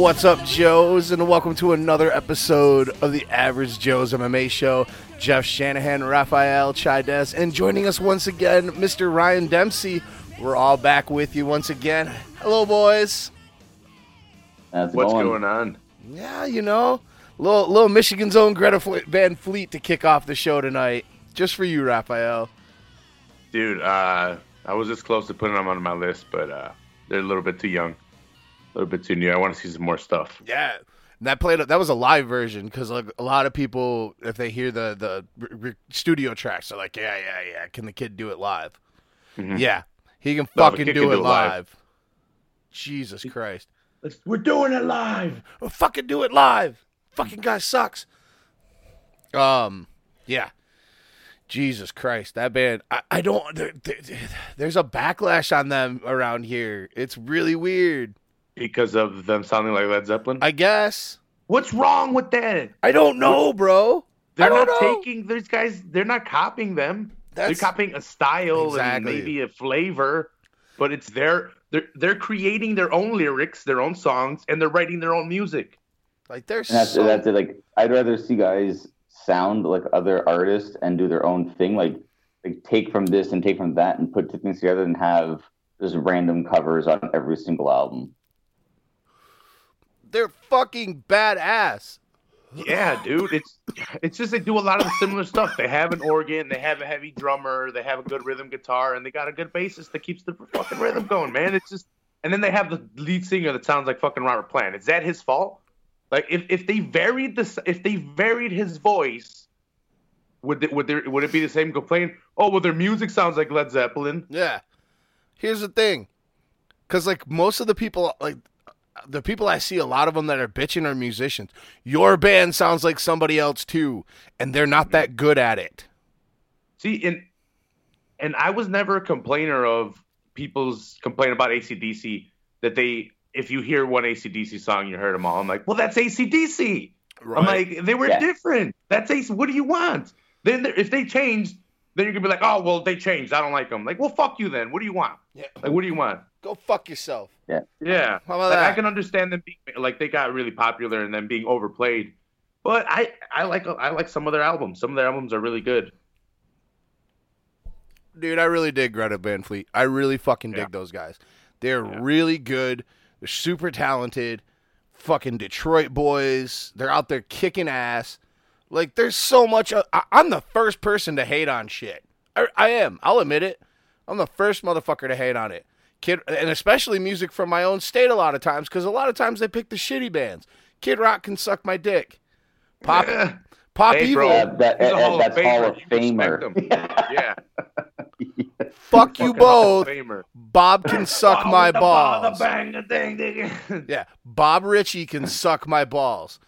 What's up, Joes, and welcome to another episode of the Average Joe's MMA Show. Jeff Shanahan, Raphael Chides, and joining us once again, Mr. Ryan Dempsey. We're all back with you once again. Hello, boys. How's What's going? going on? Yeah, you know, little little Michigan's own Greta Van Fleet to kick off the show tonight, just for you, Raphael. Dude, uh, I was this close to putting them on my list, but uh, they're a little bit too young. A little bit too new. I want to see some more stuff. Yeah, and that played. That was a live version because like a lot of people, if they hear the the r- r- studio tracks, they're like, yeah, yeah, yeah. Can the kid do it live? Mhm. Yeah, he can No, fucking kid do, can it do it live. live. Jesus Christ, We're doing it live. oh, fucking do it live. Fucking guy sucks. Um, yeah. Jesus Christ, that band. I, I don't. There, there, there's a backlash on them around here. It's really weird. Because of them sounding like Led Zeppelin? I guess. What's wrong with that? I don't know, bro. They're don't not know. taking these guys. They're not copying them. That's they're copying a style Exactly. and maybe a flavor, but it's their. They're they're creating their own lyrics, their own songs, and they're writing their own music. like they're And that's so that's it. Like I'd rather see guys sound like other artists and do their own thing. Like like take from this and take from that and put two things together and have just random covers on every single album. They're fucking badass. Yeah, dude. It's it's just they do a lot of the similar stuff. They have an organ, they have a heavy drummer, they have a good rhythm guitar, and they got a good bassist that keeps the fucking rhythm going, man. It's just and then they have the lead singer that sounds like fucking Robert Plant. Is that his fault? Like if, if they varied this if they varied his voice, would it, would there would it be the same complaint? Oh well their music sounds like Led Zeppelin. Yeah. Here's the thing, because like most of the people, like the people I see, a lot of them that are bitching are musicians. Your band sounds like somebody else too, and they're not that good at it. See, and and I was never a complainer of people's complaint about ACDC that they if you hear one ACDC song, you heard them all. I'm like, well, that's ACDC. I'm like, they were Yeah. different. That's AC. What do you want? Then if they changed, then you're gonna be like, oh, well, they changed. I don't like them. Like, well, fuck you then. What do you want? yeah. Like, what do you want? go fuck yourself. Yeah. Yeah. How about Like, I can understand them being like they got really popular and then being overplayed. But I, I like I like some of their albums. Some of their albums are really good. Dude, I really dig Greta Van Fleet. I really fucking dig Yeah. those guys. They're Yeah. really good. They're super talented. Fucking Detroit boys. They're out there kicking ass. Like, there's so much. I, I'm the first person to hate on shit. I, I am. I'll admit it. I'm the first motherfucker to hate on it. Kid, and especially music from my own state a lot of times, because a lot of times they pick the shitty bands. Kid Rock can suck my dick. Pop, Yeah. Pop Hey, Evil. bro. That, that- Hall of that's Hall of Famer. You. Yeah. Fuck you Fucking Hall of both. Famer. Bob can suck my with ball, balls. The bang, the ding, ding. Yeah, Bob Ritchie can suck my balls.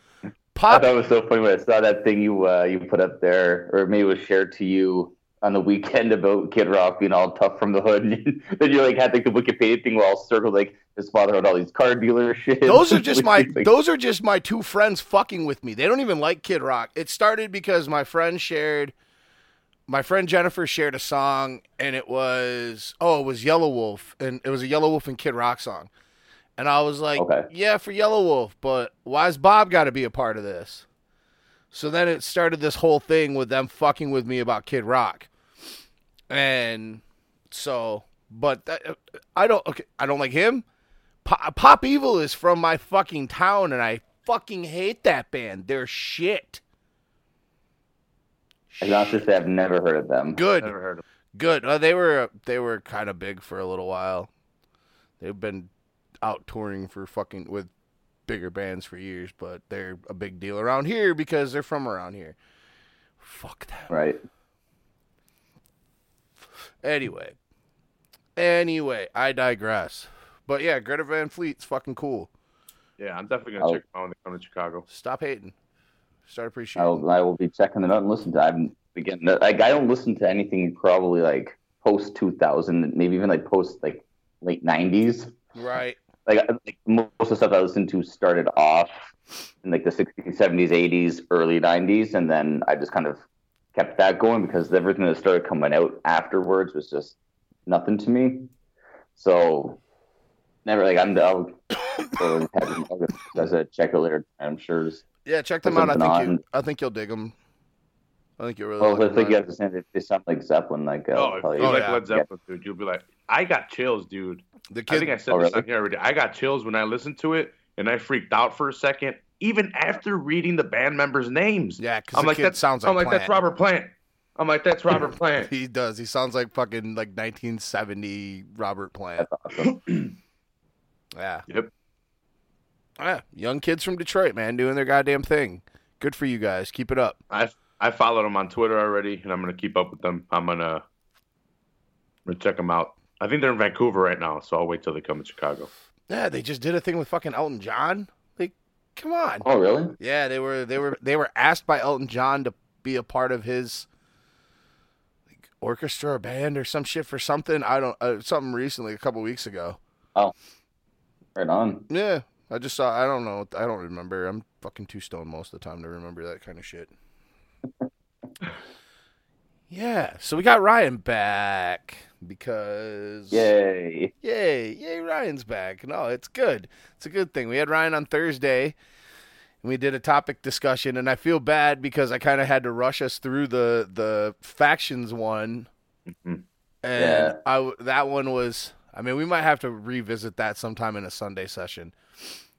I thought it was so funny when I saw that thing you uh, you put up there, or maybe it was shared to you on the weekend about Kid Rock being all tough from the hood. And then you like had like the Wikipedia thing where all circled like his father had all these car dealerships. those are just my Like, those are just my two friends fucking with me. They don't even like Kid Rock. It started because my friend shared, my friend Jennifer shared a song, and it was oh, it was Yellow Wolf, and it was a Yellow Wolf and Kid Rock song, and I was like, Okay. yeah, for Yellow Wolf, but why's Bob got to be a part of this? So then it started this whole thing with them fucking with me about Kid Rock, and so, but that, I don't. Okay, I don't like him. Pop, Pop Evil is from my fucking town, and I fucking hate that band. They're shit. I can honestly say I've never heard of them. Good, Never heard of good. Uh, they were they were kind of big for a little while. They've been out touring for fucking with bigger bands for years, but they're a big deal around here because they're from around here. Fuck them. Right. Anyway, anyway, I digress. But yeah, Greta Van Fleet's fucking cool. Yeah, I'm definitely gonna Oh. check them out when they come to Chicago. Stop hating. Start appreciating. I will, I will be checking them out and listen to. I haven't again. Like I don't listen to anything probably like post two thousand, maybe even like post like late nineties. Right. Like, like most of the stuff I listened to started off in like the sixties, seventies, eighties, early nineties, and then I just kind of kept that going because everything that started coming out afterwards was just nothing to me. So never like I'm I'll So as a check it later. I'm sure. Yeah, check them out. I think you. I think you'll dig them. I think you'll really. well, like I think you them. have to say they, they sound like Zeppelin. Like uh, Oh, if probably- you Oh, like yeah. Led Zeppelin, dude, you'll be like, I got chills, dude. The kid, I think I said Oh, this really? on here already. I got chills when I listened to it, and I freaked out for a second, even after reading the band members' names. yeah, because I'm the like, kid that sounds like, I'm like, Plant. that's Robert Plant. I'm like, that's Robert Plant. He does. He sounds like fucking like 1970 Robert Plant. That's awesome. Yeah. Yep. Yeah. Young kids from Detroit, man, doing their goddamn thing. Good for you guys. Keep it up. I I followed them on Twitter already, and I'm gonna keep up with them. I'm gonna, I'm gonna check them out. I think they're in Vancouver right now, so I'll wait till they come to Chicago. Yeah, they just did a thing with fucking Elton John. Like, come on. oh, really? Yeah, they were they were they were asked by Elton John to be a part of his like, orchestra or band or some shit for something. I don't uh, something recently a couple weeks ago. Oh, right on. Yeah, I just saw. I don't know. I don't remember. I'm fucking too stoned most of the time to remember that kind of shit. Yeah, so we got Ryan back because Yay. Yay, yay, Ryan's back. No, it's good. It's a good thing. We had Ryan on Thursday and we did a topic discussion and I feel bad because I kind of had to rush us through the the factions one. Mhm. And Yeah. I that one was I mean, we might have to revisit that sometime in a Sunday session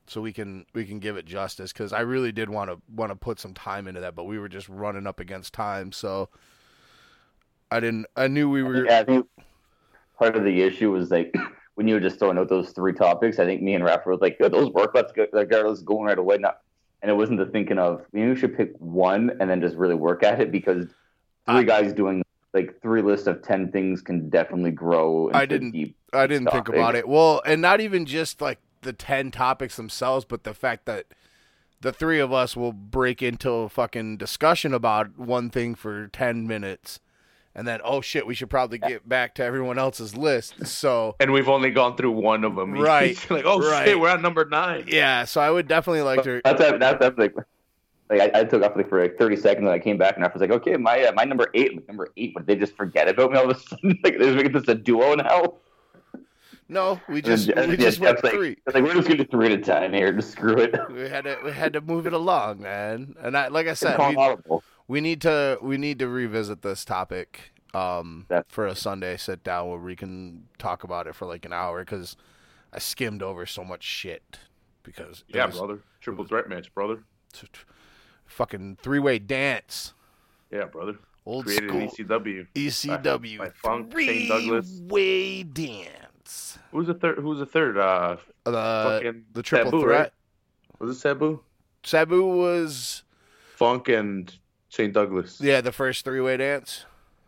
so we can we can give it justice cuz I really did want to want to put some time into that, but we were just running up against time, so I didn't I knew we were Yeah, I think part of the issue was like when you were just throwing out those three topics. I think me and Rafa were like, "Good, those work. Let's go. Like, let's go right away." Not, and it wasn't the thinking of maybe we should pick one and then just really work at it because three I- guys doing like three lists of ten things can definitely grow. I didn't- Deep, I didn't think about it. Well, and not even just like the 10 topics themselves, but the fact that the three of us will break into a fucking discussion about one thing for 10 minutes. And then, oh shit, we should probably get back to everyone else's list. So, And we've only gone through one of them. Right, like, oh right. shit, we're at number nine. yeah, so I would definitely like to. That's that's, that's like. Like I, I took off like for like thirty seconds, and I came back, and I was like, "Okay, my uh, my number eight, I'm number eight." But they just forget about me all of a sudden. Like they're making this a duo now. No, we just And then we Jeff- just went Jeff's like, three. Like we're just gonna do three at a time here. Just screw it. We had to we had to move it along, man. And I like I said, we, we need to we need to revisit this topic um Def- for a Sunday sit down where we can talk about it for like an hour because I skimmed over so much shit because Yeah, was brother. Triple threat match, brother. t- t- fucking three way dance, Yeah, brother. old Created school ECW. ECW by Funk, three Shane Douglas. way dance. Who's the third? Who's the third? Uh, The the triple Sabu, threat. Right? Was it Sabu? Sabu was Funk and St. Douglas. yeah the first three way dance.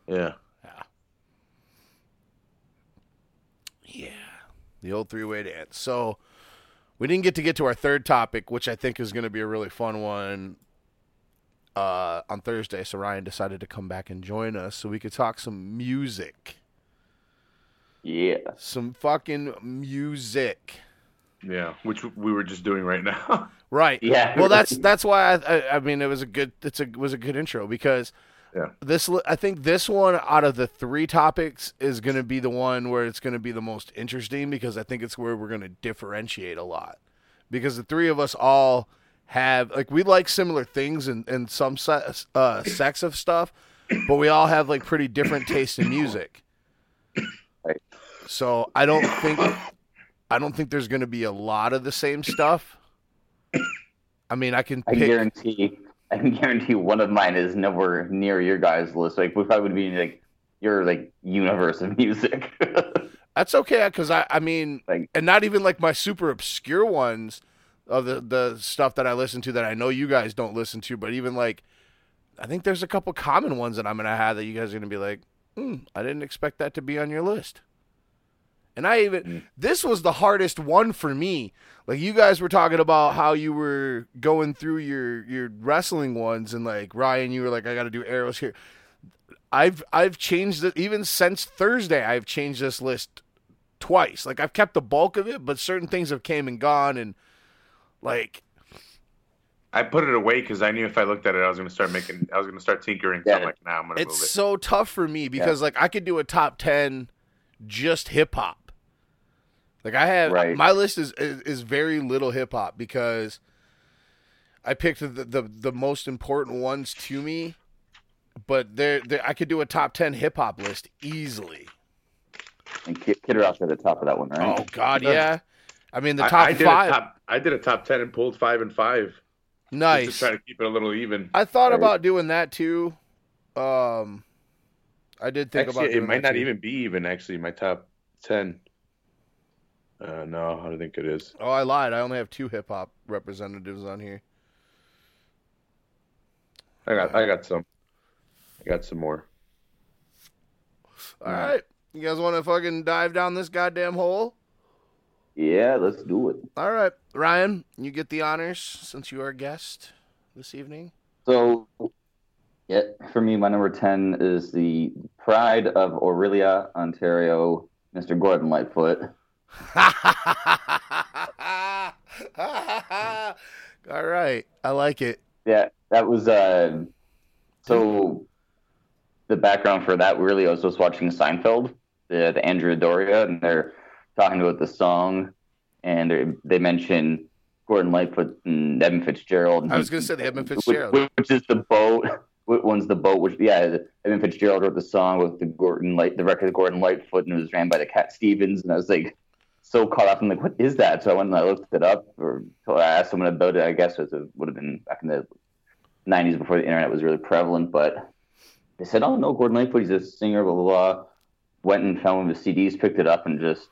Yeah. Yeah, the old three way dance. So we didn't get to get to our third topic, which I think is going to be a really fun one uh, on Thursday. So Ryan decided to come back and join us so we could talk some music, Yeah. some fucking music. Yeah, which we were just doing right now. Right. Yeah. Well, that's that's why I, I, I mean it was a good it's a was a good intro because Yeah. this li- I think this one out of the three topics is going to be the one where it's going to be the most interesting because I think it's where we're going to differentiate a lot because the three of us all have like we like similar things and and some se- uh, sex of stuff, but we all have like pretty different tastes in music. Right. So I don't think I don't think there's going to be a lot of the same stuff. I mean, I can I pick. guarantee. I can guarantee one of mine is nowhere near your guys' list. Like we probably would be in like your like universe of music. That's okay because I, I mean, Like- and not even like my super obscure ones of the the stuff that I listen to that I know you guys don't listen to, but even like, I think there's a couple common ones that I'm gonna have that you guys are gonna be like, hmm, I didn't expect that to be on your list. And I even Mm. this was the hardest one for me. Like you guys were talking about how you were going through your your wrestling ones, and like Ryan, you were like, I got to do arrows here. I've I've changed it even since Thursday. I've changed this list twice. Like I've kept the bulk of it, but certain things have came and gone, and like I put it away because I knew if I looked at it, I was going to start making. I was going to start tinkering. So I'm Yeah. like, nah, I'm going to move it's it. so tough for me because like I could do a top ten just hip hop. Like I have Right. my list is, is is very little hip hop because I picked the, the the most important ones to me, but there there I could do a top ten hip hop list easily. And Kid, Kid Rock's at the top of that one, right? Oh God, yeah. I mean the top I, did five. Top, I did a top ten and pulled five and five. Just nice. to try to keep it a little even. I thought Right. about doing that too. Um, I did think Actually, about it might not too. even be even. Actually, my top ten. Uh, no, I don't think it is. Oh, I lied. I only have two hip hop representatives on here. I got, I got some. I got some more. All right, you guys want to fucking dive down this goddamn hole? Yeah, let's do it. All right, Ryan, you get the honors since you are a guest this evening. So, yeah, for me, my number 10 is the pride of Orillia, Ontario, Mr. Gordon Lightfoot. All right, I like it. Yeah, that was, uh, so the background for that really, I was just watching Seinfeld, the, the Andrea Doria, and they're talking about the song, and they, they mention Gordon Lightfoot and Evan Fitzgerald. and I was gonna say the Edmund Fitzgerald. which is the boat. Which one's the boat? Which yeah, Evan Fitzgerald wrote the song with the Gordon Light, the record of Gordon Lightfoot, and it was ran by the Cat Stevens. And I was like, so caught up. I'm like, what is that? So I went and I looked it up, or I asked someone about it. I guess it would have been back in the '90s before the internet was really prevalent. But they said, oh no, Gordon Lightfoot, he's a singer, blah blah blah. Went and found one of his CDs, picked it up, and just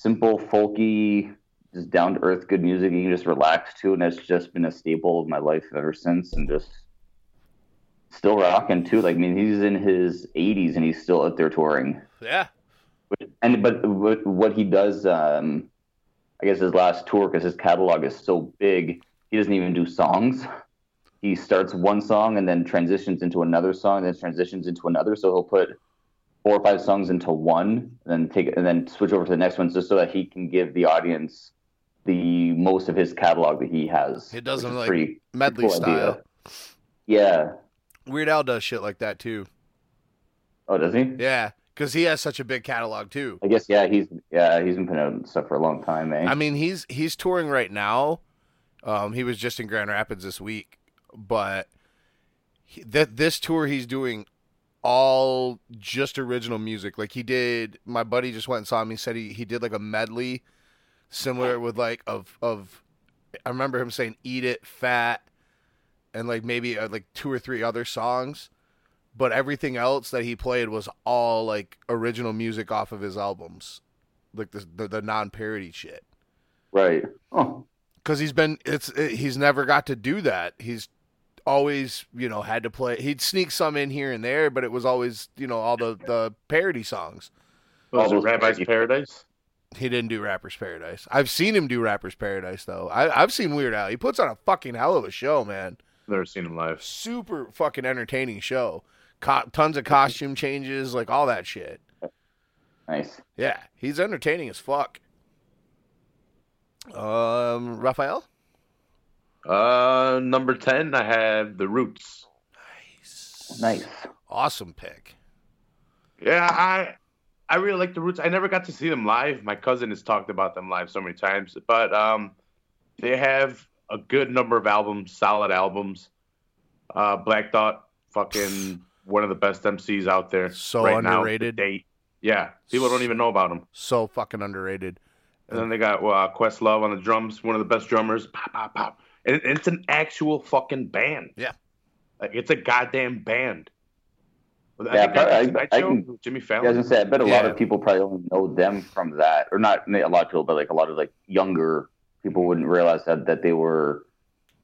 simple, folky, just down to earth, good music you can just relax to, and that's just been a staple of my life ever since, and just still rocking too. Like, I mean, he's in his 80s and he's still out there touring. Yeah, But- And but what, what he does, um, I guess his last tour, because his catalog is so big, he doesn't even do songs. He starts one song and then transitions into another song, and then transitions into another. So he'll put four or five songs into one, and then take and then switch over to the next one, just so that he can give the audience the most of his catalog that he has. It does not like, medley cool idea. style. Yeah. Weird Al does shit like that too. Oh, does he? Yeah, because he has such a big catalog too. I guess yeah. He's yeah. He's been putting out stuff for a long time, eh? I mean, he's he's touring right now. Um, he was just in Grand Rapids this week, but that this tour he's doing all just original music. Like he did, my buddy just went and saw him. He said he, he did like a medley, similar with like of of. I remember him saying "Eat It," "Fat," and like maybe uh, like two or three other songs, but everything else that he played was all like original music off of his albums, like the the, the non parody shit right. Oh, because he's been it's it, he's never got to do that. He's always you know had to play. He'd sneak some in here and there, but it was always you know all the the parody songs. Was it those Rabbi's crazy- Paradise? He didn't do Rappers Paradise. I've seen him do Rappers Paradise though. I, I've seen Weird Al. He puts on a fucking hell of a show, man. Never seen him live. Super fucking entertaining show. Co- tons of costume changes, like all that shit. nice. Yeah, he's entertaining as fuck. Um, Raphael. Uh, number ten, I have the Roots. Nice. Nice. Awesome pick. Yeah, I I really like the Roots. I never got to see them live. My cousin has talked about them live so many times, but um, they have a good number of albums, solid albums. Uh, Black Thought, fucking one of the best MCs out there. So right now, to underrated. date. Yeah, people don't even know about him. So fucking underrated. And then they got uh, Questlove on the drums, one of the best drummers. Pop, pop, pop. And it's an actual fucking band. Yeah. Like, it's a goddamn band. I Yeah, think that I- I can- with Jimmy Yeah, I was Fallon. gonna say, I bet a lot of people probably only know them from that, or not a lot of people, but like a lot of like younger people wouldn't realize that that they were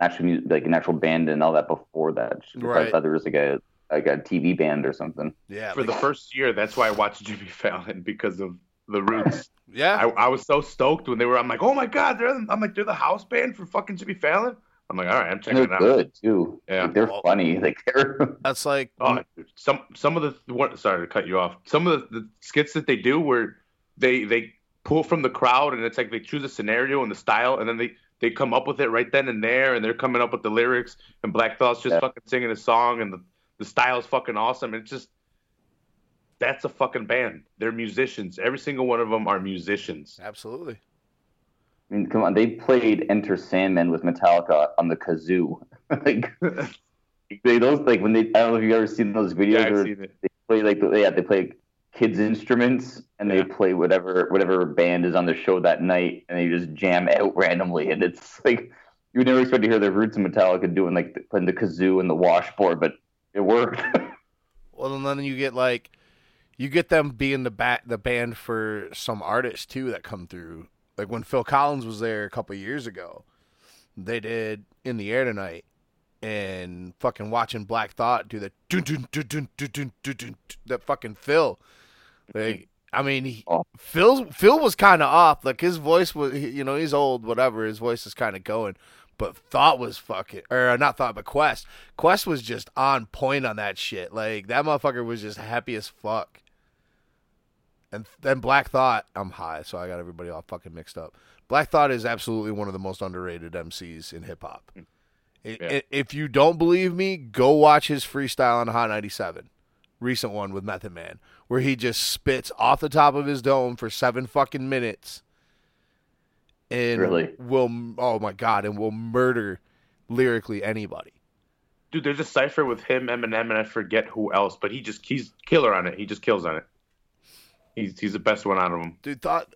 actually like an actual band and all that before that. Right. I thought there was like a like a TV band or something. Yeah. For like- the first year, that's why I watched Jimmy Fallon because of the Roots. yeah. I, I was so stoked when they were. I'm like, oh my god, they're. I'm like, they're the house band for fucking Jimmy Fallon. I'm like, all right, I'm And checking they're it out. good too. Yeah. Like, they're Well- funny. Like they're That's like Oh, some some of the what? Sorry to cut you off. Some of the, the skits that they do where they they pull from the crowd and it's like they choose a scenario and the style and then they they come up with it right then and there and they're coming up with the lyrics and Black Thought's just Yeah. fucking singing a song and the the style's fucking awesome. It's just that's a fucking band. They're musicians. Every single one of them are musicians. Absolutely. I mean, come on, they played Enter Sandman with Metallica on the kazoo. like they those like when they I don't know if you've ever seen those videos Yeah, I've where seen it. they play like yeah they play kids instruments and they Yeah. play whatever whatever band is on the show that night and they just jam out randomly and it's like you would never expect to hear the roots of Metallica doing like the, playing the kazoo and the washboard, but it worked. Well, and then you get like, you get them being the bat the band for some artists too that come through. Like when Phil Collins was there a couple years ago, they did "In the Air Tonight," and fucking watching Black Thought do the dun dun dun dun dun dun dun, dun that fucking Phil. Like I mean, he. Oh. Phil Phil was kind of off. Like his voice was, you know, he's old, whatever. His voice is kind of going, but Thought was fucking, or not Thought, but Quest. Quest was just on point on that shit. Like that motherfucker was just happy as fuck. And then Black Thought, I'm high, so I got everybody all fucking mixed up. Black Thought is absolutely one of the most underrated MCs in hip hop. Hmm. Yeah. If you don't believe me, go watch his freestyle on Hot 97, recent one with Method Man, where he just spits off the top of his dome for seven fucking minutes, and Really? will oh my god, and will murder lyrically anybody. Dude, there's a cipher with him, Eminem, and I forget who else, but he just he's killer on it. He just kills on it. He's he's the best one out of them. dude thought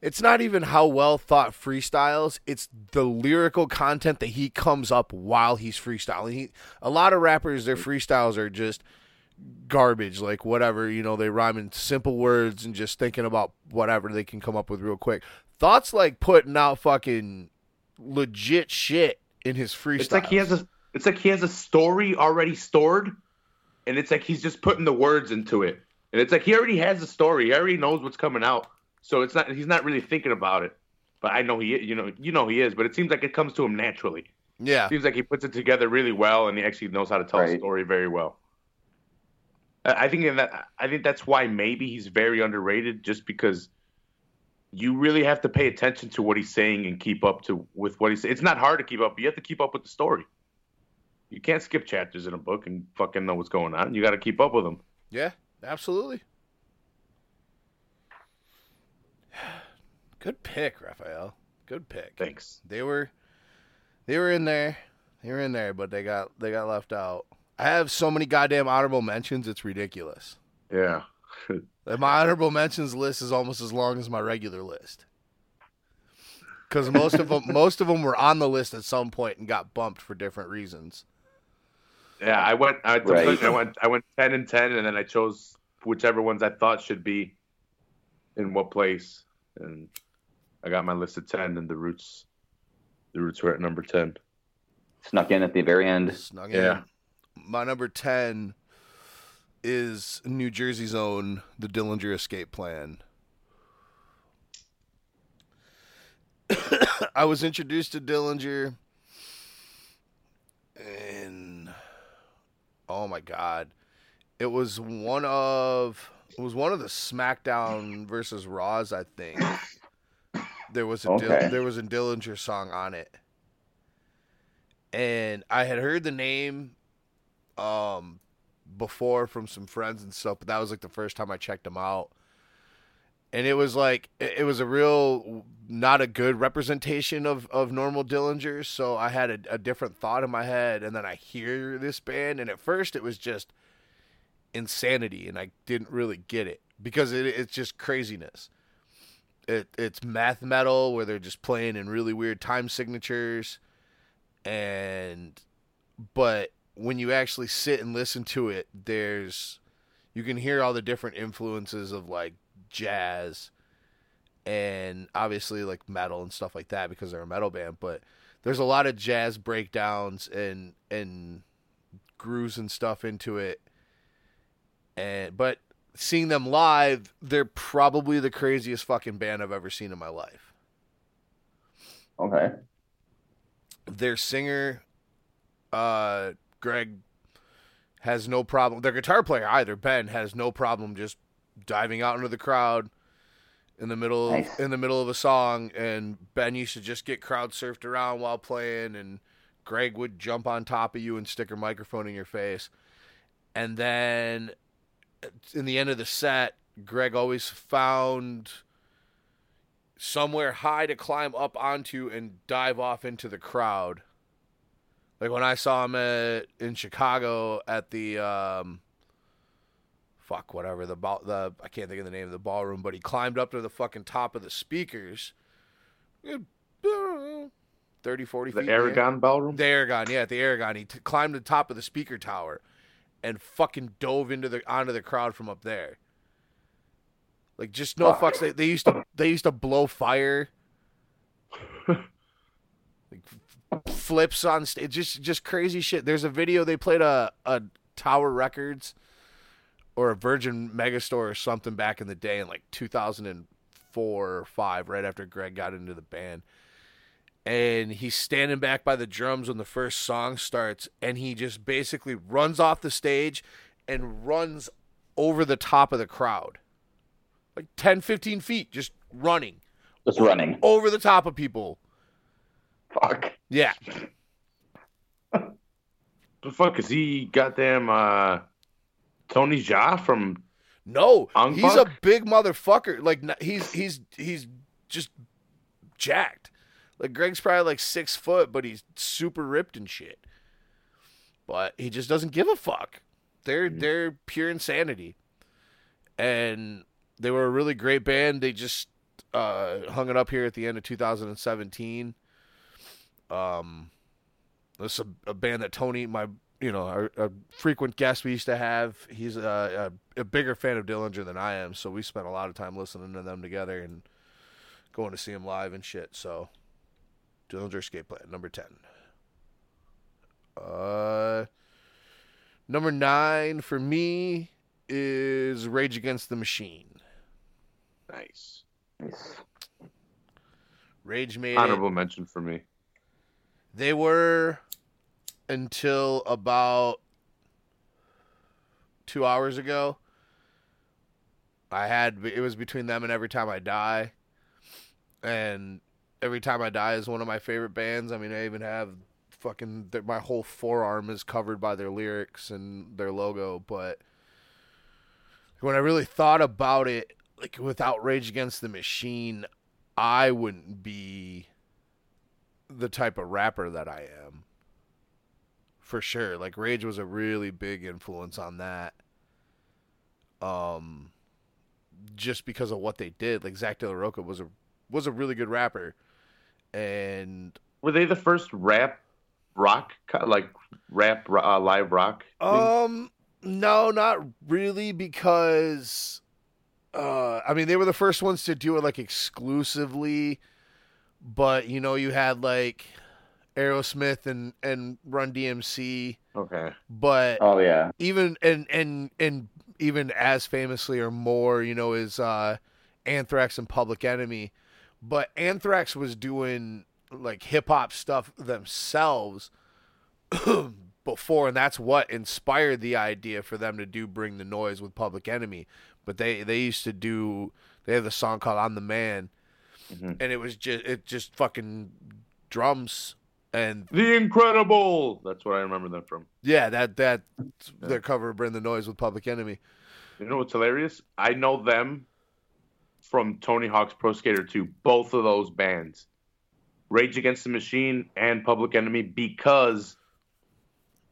it's not even how well thought freestyles it's the lyrical content that he comes up while he's freestyling he, a lot of rappers their freestyles are just garbage like whatever you know they rhyme in simple words and just thinking about whatever they can come up with real quick thoughts like putting out fucking legit shit in his freestyle It's like he has a it's like he has a story already stored, and it's like he's just putting the words into it. And it's like he already has a story. He already knows what's coming out. So it's not he's not really thinking about it. But I know he you know you know he is, but it seems like it comes to him naturally. yeah seems like he puts it together really well and he actually knows how to tell a story very well. I I think in that I think that's why maybe he's very underrated just because you really have to pay attention to what he's saying and keep up to with what he's saying. It's not hard to keep up, but you have to keep up with the story. You can't skip chapters in a book and fucking know what's going on. You got to keep up with them. Yeah, absolutely. Good pick, Raphael. Good pick. Thanks. They were they were in there. They were in there, but they got they got left out. I have so many goddamn honorable mentions, it's ridiculous. Yeah. Like, My honorable mentions list is almost as long as my regular list. Cuz most of them most of them were on the list at some point and got bumped for different reasons. Yeah, I went. I, Right. I went. I went ten and ten, and then I chose whichever ones I thought should be in what place, and I got my list of ten, and the roots, the roots were at number ten. Snuck in at the very end. Snug in. Yeah. My number 10 is New Jersey's own The Dillinger Escape Plan. I was introduced to Dillinger and oh my god. It was one of it was one of the SmackDown versus Raws, I think. There was a Dill- there was a Dillinger song on it. And I had heard the name um before from some friends and stuff, but that was like the first time I checked them out. And it was like it was a real not a good representation of of normal Dillinger. so I had a, a different thought in my head and then I hear this band and at first it was just insanity and I didn't really get it because it, it's just craziness. It it's math metal where they're just playing in really weird time signatures and but when you actually sit and listen to it there's you can hear all the different influences of like jazz and obviously like metal and stuff like that because they're a metal band but there's a lot of jazz breakdowns and and grooves and stuff into it and but seeing them live they're probably the craziest fucking band I've ever seen in my life Okay. their singer uh Greg has no problem their guitar player either Ben has no problem just diving out into the crowd in the middle of, Nice. in the middle of a song and Ben used to just get crowd surfed around while playing and Greg would jump on top of you and stick a microphone in your face and then in the end of the set, Greg always found somewhere high to climb up onto and dive off into the crowd. Like when I saw him at, in Chicago at the um, fuck whatever the ball the I can't think of the name of the ballroom, but he climbed up to the fucking top of the speakers. uh, 30, 40 The feet. the. Aragon Ballroom. The Aragon, yeah, at the Aragon. He t- climbed the top of the speaker tower and fucking dove into the onto the crowd from up there. Like just no Fuck. fucks. They, they used to they used to blow fire. like flips on stage, just just crazy shit. There's a video they played a a Tower Records or a Virgin Megastore or something back in the day in like 2004 or 5 right after Greg got into the band and he's standing back by the drums when the first song starts and he just basically runs off the stage and runs over the top of the crowd like 10 15 feet just running Just running. over the top of people Fuck. yeah. The fuck is he? Goddamn, uh, Tony Jaa from no Ong he's a big motherfucker. Like he's he's he's just jacked. Like greg's probably like six foot but he's super ripped and shit. But he just doesn't give a fuck. They're Mm. they're pure insanity. And they were a really great band. They just uh hung it up here at the end of 2017 um this is a, a band that tony my you know a, a frequent guest we used to have he's a, a, a bigger fan of dillinger than i am so we spent a lot of time listening to them together and going to see him live and shit so dillinger escape plan number 10 uh number nine for me is rage against the machine nice Nice. rage made it. honorable mention for me. They were until about two hours ago. I had it was between them and Every Time I Die, and Every Time I Die is one of my favorite bands. I mean, I even have fucking my whole forearm is covered by their lyrics and their logo. But when I really thought about it, like with Outrage Against the Machine, I wouldn't be the type of rapper that I am. For sure. Like Rage was a really big influence on that. Um just because of what they did. Like Zack De La Rocha was a was a really good rapper. And Were they the first rap rock like rap uh, live rock? thing? um no, not really because uh I mean they were the first ones to do it like exclusively but you know you had like Aerosmith and and Run DMC okay. but Oh yeah. even and and and even as famously or more, you know, is uh Anthrax and Public Enemy. But Anthrax was doing like hip hop stuff themselves before, and that's what inspired the idea for them to do Bring the Noise with Public Enemy. But they they used to do they have a song called I'm the Man Mhm. and it was just it just fucking drums and The Incredible. That's what I remember them from. yeah, that that their cover of Bring the Noise with Public Enemy. You know what's hilarious? I know them from Tony Hawk's Pro Skater 2, both of those bands. Rage Against the Machine and Public Enemy because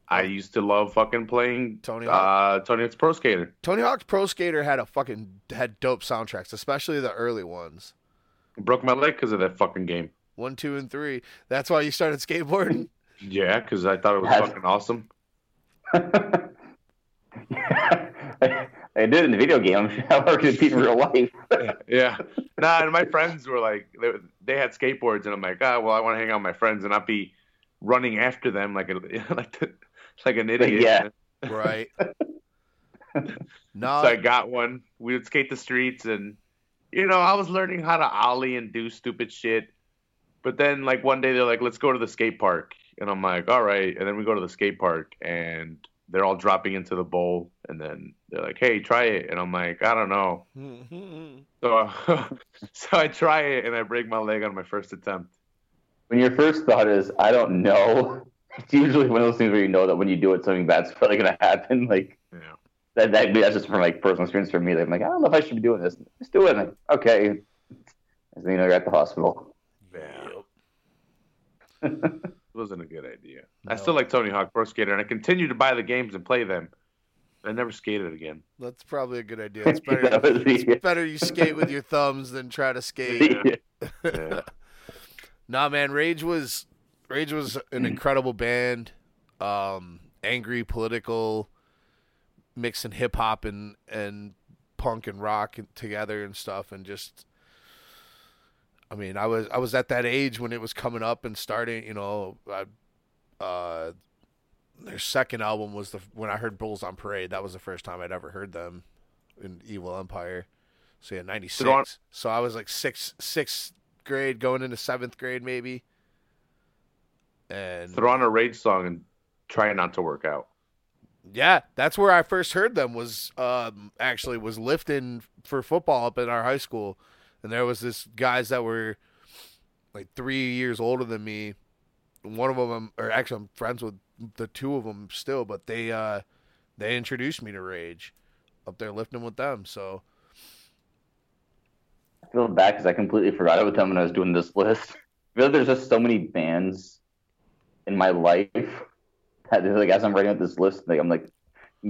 I used to love fucking playing Tony uh, Tony Hawk's Pro Skater. Tony Hawk's Pro Skater had a fucking had dope soundtracks, especially the early ones. Broke my leg because of that fucking game. One, two, and three. That's why you started skateboarding. Yeah, because I thought it was Yes. fucking awesome. I did it in the video game. How hard could it be in real life? yeah. Nah, and my friends were like, they, they had skateboards, and I'm like, ah, well, I want to hang out with my friends and not be running after them like a like the, like an idiot. yeah. right. So I got one. We would skate the streets, and you know, I was learning how to ollie and do stupid shit. But then, like one day, they're like, "Let's go to the skate park," and I'm like, "All right." And then we go to the skate park, and they're all dropping into the bowl, and then they're like, "Hey, try it," and I'm like, "I don't know." So, so I try it, and I break my leg on my first attempt. When your first thought is, I don't know, it's usually one of those things where you know that when you do it, something bad's probably going to happen. Like, Yeah. That, that that's just from like personal experience for me. Like, I'm like, I don't know if I should be doing this. Just do it. Like, okay. And then, you know, you're at the hospital. Yeah. It wasn't a good idea. I still like Tony Hawk Pro Skater, and I continue to buy the games and play them. I never skated again. That's probably a good idea. It's better. That the- it's better you skate with your thumbs than try to skate. Yeah. nah, man, Rage was Rage was an incredible band. Um, angry, political, mixing hip hop and and punk and rock together and stuff, and just. I mean, I was I was at that age when it was coming up and starting. You know, I, uh, their second album was the when I heard Bulls on Parade. That was the first time I'd ever heard them in Evil Empire. So yeah, 96. So I was like six sixth grade, going into seventh grade maybe. And Throw on a Rage song and try not to work out. Yeah, that's where I first heard them. Was um, actually was lifting for football up at our high school, and there was this guys that were like three years older than me. One of them, or actually, I'm friends with the two of them still, but they uh, they introduced me to Rage up there lifting with them. So I feel bad because I completely forgot about them when I was doing this list. I feel like there's just so many bands in my life that like as I'm writing out this list, like I'm like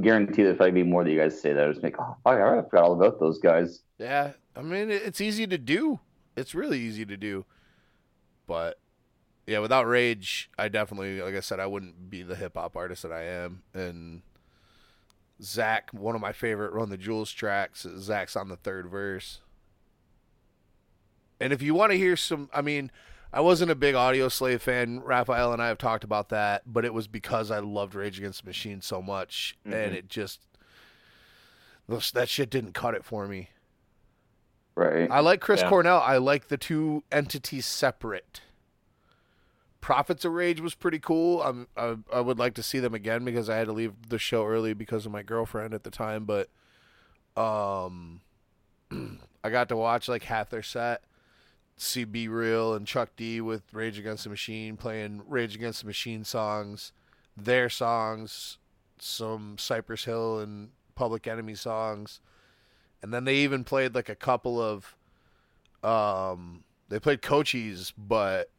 guarantee there's probably be more that you guys say that I was like, oh fuck, I forgot all about those guys. Yeah, I mean it's easy to do. It's really easy to do. But yeah, without rage, I definitely, like I said, I wouldn't be the hip hop artist that I am. And Zack, one of my favorite Run the Jewels tracks, Zack's on the third verse. And if you want to hear some, I mean, I wasn't a big Audioslave fan. Raphael and I have talked about that, but it was because I loved Rage Against the Machine so much, and Mhm. it just that shit didn't cut it for me. Right. I like Chris Yeah. Cornell. I like the two entities separate. Prophets of Rage was pretty cool. I'm, I I would like to see them again because I had to leave the show early because of my girlfriend at the time. But um, I got to watch like half their set. See B-Real and Chuck D with Rage Against the Machine playing Rage Against the Machine songs, their songs, some Cypress Hill and Public Enemy songs and then they even played like a couple of um they played Cochise but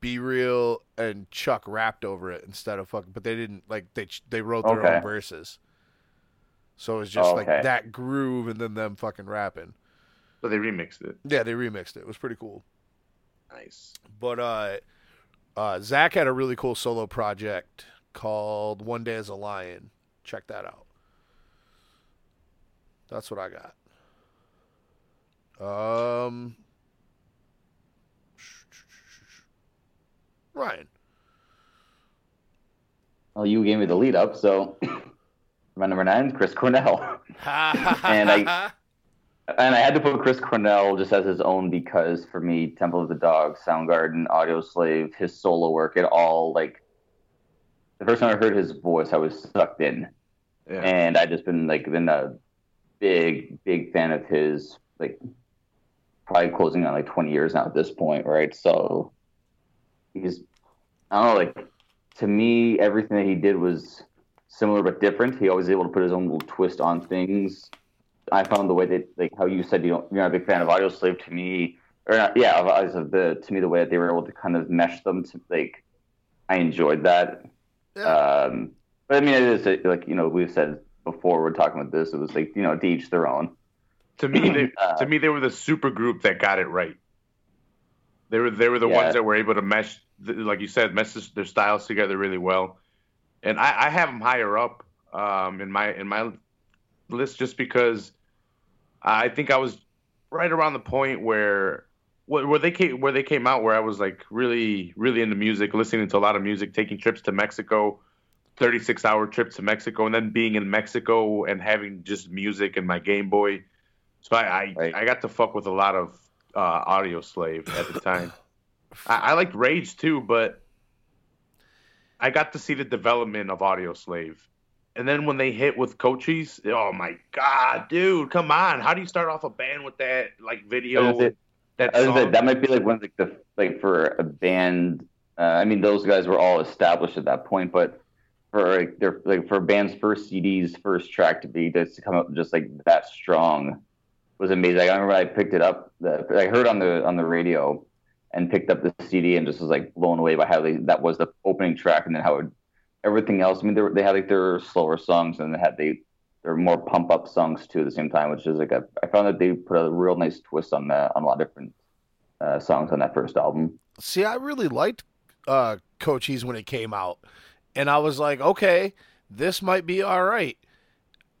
B-Real and chuck rapped over it instead of fucking but they didn't like they they wrote their Okay. own verses so it was just like Okay. that groove and then them fucking rapping So they remixed it. yeah they remixed it it was pretty cool Nice. but uh uh zack had a really cool solo project called one day as a lion check that out that's what i got um ryan Well, you gave me the lead up, so my number nine, is Chris Cornell. And I- And I had to put Chris Cornell just as his own because for me, Temple of the Dog, Soundgarden, Audioslave, his solo work, it all like the first time I heard his voice, I was sucked in, Yeah. and I've just been like been a big, big fan of his. Like probably closing on like twenty years now at this point, right? So he's I don't know, like to me, everything that he did was similar but different. He always able to put his own little twist on things. I found the way that, like how you said, you don't, you're not a big fan of Audioslave. To me, or not, yeah, of, of the to me the way that they were able to kind of mesh them to like, I enjoyed that. Yeah. Um, but I mean, it is like you know we've said before. We're talking about this. It was like you know to each their own. To me, they, Uh, to me, they were the super group that got it right. They were they were the Yeah. ones that were able to mesh, like you said, mesh their styles together really well. And I, I have them higher up um, in my in my list just because I think I was right around the point where where they came where they came out where I was like really really into music, listening to a lot of music, taking trips to Mexico. 36 hour trip to Mexico and then being in Mexico and having just music and my Game Boy. So I I, Right. I got to fuck with a lot of uh, Audioslave at the time. I, I liked Rage too, but I got to see the development of Audioslave. And then when they hit with Cochise, oh my god, dude, come on! How do you start off a band with that like video? say- that I was gonna say, song? that might be like one of like the like for a band. Uh, I mean, those guys were all established at that point, but for like their like for a band's first CD's first track to be just to come up just like that strong was amazing. I remember I picked it up, the, I heard on the on the radio, and picked up the CD and just was like blown away by how they that was the opening track and then how it, everything else. I mean, they, were, they had like their slower songs and they had they their more pump up songs too at the same time, which is like a, I found that they put a real nice twist on the on a lot of different uh, songs on that first album. See, I really liked uh, Cochise when it came out, and I was like, okay, this might be all right.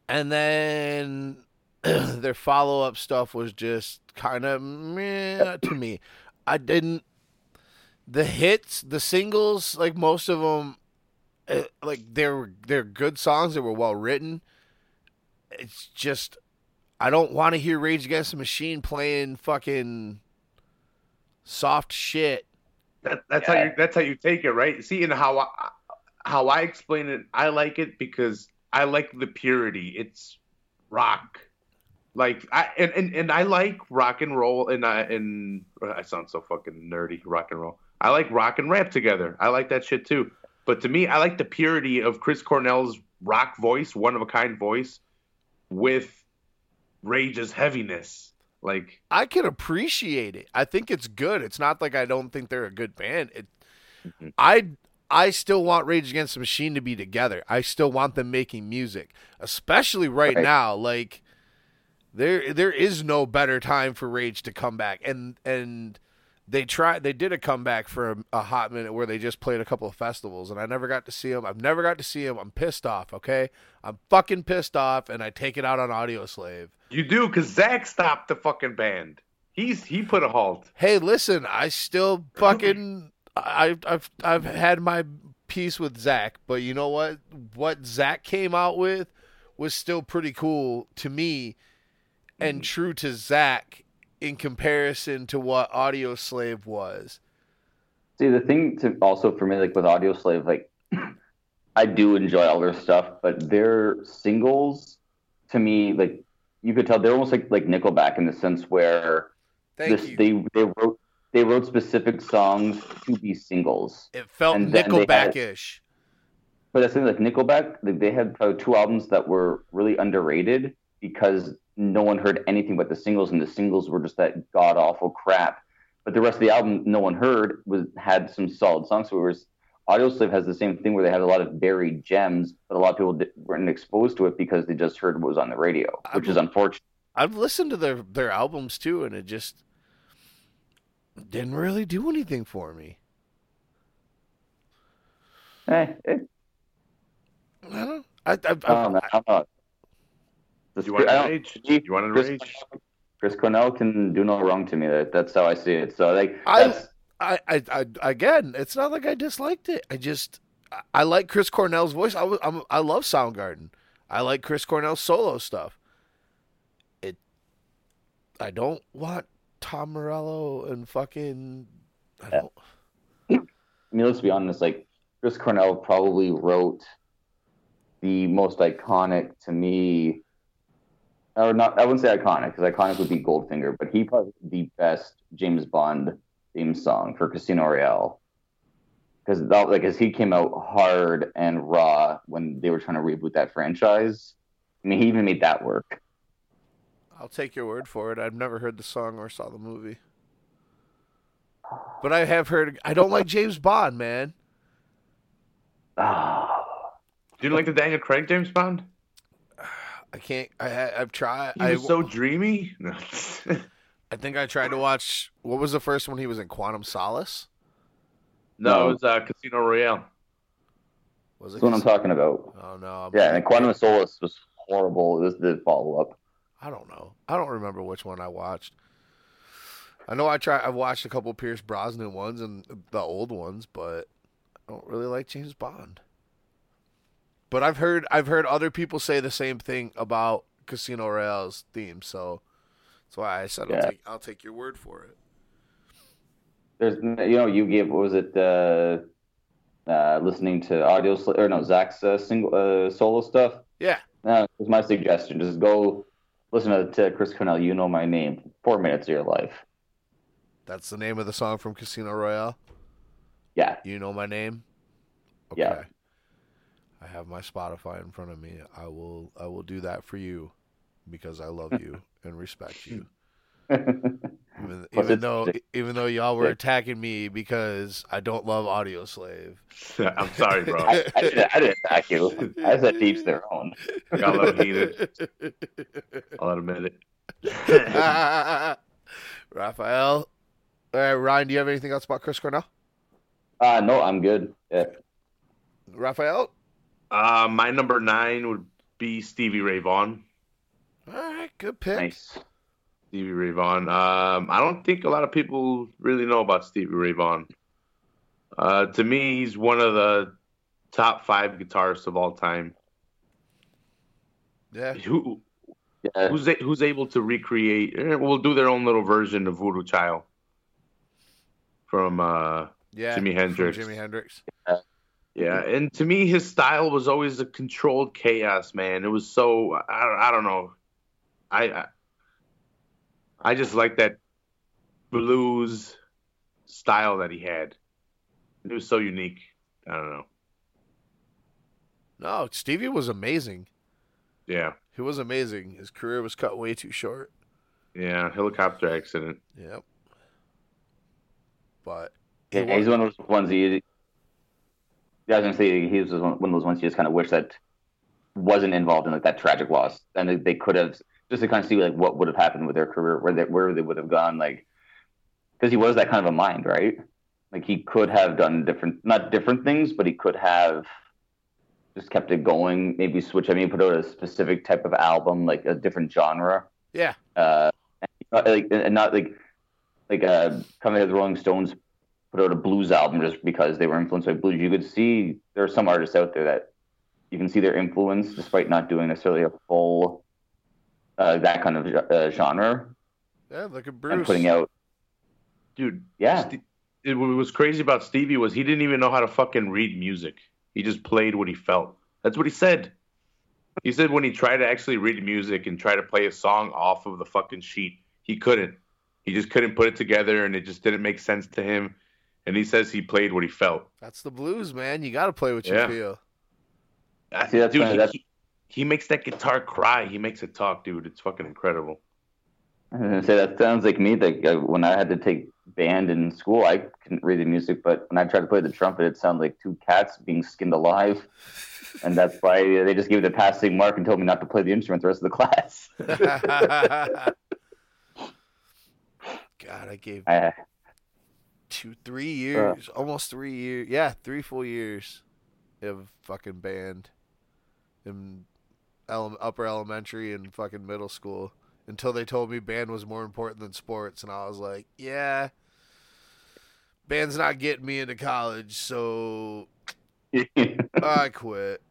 And then their follow up stuff was just kind of meh to me. I didn't. The hits, the singles, like most of them, uh, like they're they're good songs. They were well written. It's just I don't want to hear Rage Against the Machine playing fucking soft shit. That, that's yeah. how you that's how you take it, right? See, and how I, how I explain it, I like it because I like the purity. It's rock like I and, and, and I like rock and roll and I and I sound so fucking nerdy rock and roll. I like rock and rap together. I like that shit too. But to me, I like the purity of Chris Cornell's rock voice, one of a kind voice, with Rage's heaviness. Like I can appreciate it. I think it's good. It's not like I don't think they're a good band. It, mm-hmm. I I still want Rage Against the Machine to be together. I still want them making music, especially right, right. now. Like there there is no better time for Rage to come back, and and they tried they did a comeback for a, a, hot minute where they just played a couple of festivals, and I never got to see them. I've never got to see them. I'm pissed off. Okay, I'm fucking pissed off, and I take it out on Audioslave. You do because Zack stopped the fucking band. He's he put a halt. Hey, listen, I still fucking I I've I've had my piece with Zack, but you know what? What Zack came out with was still pretty cool to me and mm-hmm. true to Zach in comparison to what Audioslave was. See, the thing to also for me, like with Audioslave, like I do enjoy all their stuff, but their singles, to me, like you could tell they're almost like like Nickelback in the sense where this, they they wrote they wrote specific songs to be singles. It felt Nickelback-ish. But that's thing, like Nickelback, they had probably two albums that were really underrated because no one heard anything but the singles, and the singles were just that god awful crap. But the rest of the album, no one heard was had some solid songs. So it was Audio Audioslave has the same thing where they had a lot of buried gems, but a lot of people weren't exposed to it because they just heard what was on the radio, which I've, is unfortunate. I've listened to their their albums too, and it just didn't really do anything for me. Eh, eh. I don't. I, I, I, I, I, I, do you want to rage? Do you want to Chris, rage? Chris Cornell can do no wrong to me. That, that's how I see it. So like, I, I, I, I, again, it's not like I disliked it. I just, I like Chris Cornell's voice. I, I'm, I love Soundgarden. I like Chris Cornell's solo stuff. It, I don't want Tom Morello and fucking. I don't. I mean, let's be honest. Like Chris Cornell probably wrote the most iconic to me or not I wouldn't say iconic because iconic would be Goldfinger, but he probably the best James Bond theme song for Casino Royale because like as he came out hard and raw when they were trying to reboot that franchise. I mean, he even made that work. I'll take your word for it. I've never heard the song or saw the movie, but I have heard. I don't like James Bond, man. Do you like the Daniel Craig James Bond? I can't. I I've tried. He was I, so dreamy. I think I tried to watch. What was the first one he was in? Quantum Solace. No, it was uh, Casino Royale. Was it? That's what I'm talking about. Oh no. I'm yeah, and Quantum Solace was horrible. This is the follow up. I don't know. I don't remember which one I watched. I know I try. I've watched a couple Pierce Brosnan ones and the old ones, but I don't really like James Bond. But I've heard I've heard other people say the same thing about Casino Royale's theme, so that's why I said yeah. I'll, take, I'll take your word for it. There's you know you give what was it uh, uh, listening to audio or no Zack's uh, single uh, solo stuff. Yeah, uh, was my suggestion. Just go listen to, to Chris Cornell. You know my name. Four minutes of your life. That's the name of the song from Casino Royale. Yeah. You know my name. Okay. Yeah. I have my Spotify in front of me. I will I will do that for you because I love you and respect you. Even, even though even though y'all were attacking me because I don't love Audioslave. I'm sorry, bro. I, I, didn't, I didn't attack you. I said each their own. I got a little heated. I'll admit it. Raphael. All right, Ryan, do you have anything else about Chris Cornell? Uh, no, I'm good. Yeah. Raphael? Uh, my number nine would be Stevie Ray Vaughan. All right, good pick. Nice. Stevie Ray Vaughan. Um, I don't think a lot of people really know about Stevie Ray Vaughan. Uh, to me, he's one of the top five guitarists of all time. Yeah. Who Yeah. who's a, who's able to recreate? eh, Will do their own little version of Voodoo Child from uh, Yeah. Jimi from Hendrix. Jimi Hendrix. Yeah, and to me, his style was always a controlled chaos, man. It was so I, I don't know, I, I I just like that blues style that he had. It was so unique. I don't know. No, Stevie was amazing. Yeah, He was amazing. His career was cut way too short. yeah. Helicopter accident. Yep. But Yeah, he's one of those ones he. Yeah, I was gonna say he was one one of those ones you just kind of wish that wasn't involved in like that tragic loss, and they, they could have just to kind of see like what would have happened with their career, where they where they would have gone, like because he was that kind of a mind, right? Like he could have done different, not different things, but he could have just kept it going. Maybe switch. I mean, put out a specific type of album, like a different genre yeah, uh, and, like and not like like uh, kind of like the Rolling Stones put out a blues album just because they were influenced by blues. You could see there are some artists out there that you can see their influence despite not doing necessarily a full uh, that kind of uh, genre yeah. Look at and Bruce. putting out. Dude, Yeah, Ste- it, what was crazy about Stevie was he didn't even know how to fucking read music. He just played what he felt. That's what he said. He said when he tried to actually read music and try to play a song off of the fucking sheet, he couldn't. He just couldn't put it together and it just didn't make sense to him. And he says he played what he felt. That's the blues, man. You got to play what you Yeah. feel. I- See, that's dude, funny, he, that's- he, he makes that guitar cry. He makes it talk, dude. It's fucking incredible. I was gonna say that sounds like me. Like uh, when I had to take band in school, I couldn't read the music, but when I tried to play the trumpet, it sounded like two cats being skinned alive. And that's why they just gave it a passing mark and told me not to play the instrument the rest of the class. God, I gave I, two, three uh. years, almost three years. Yeah, three full years of fucking band in ele- upper elementary and fucking middle school until they told me band was more important than sports, and I was like, yeah, band's not getting me into college, so I quit.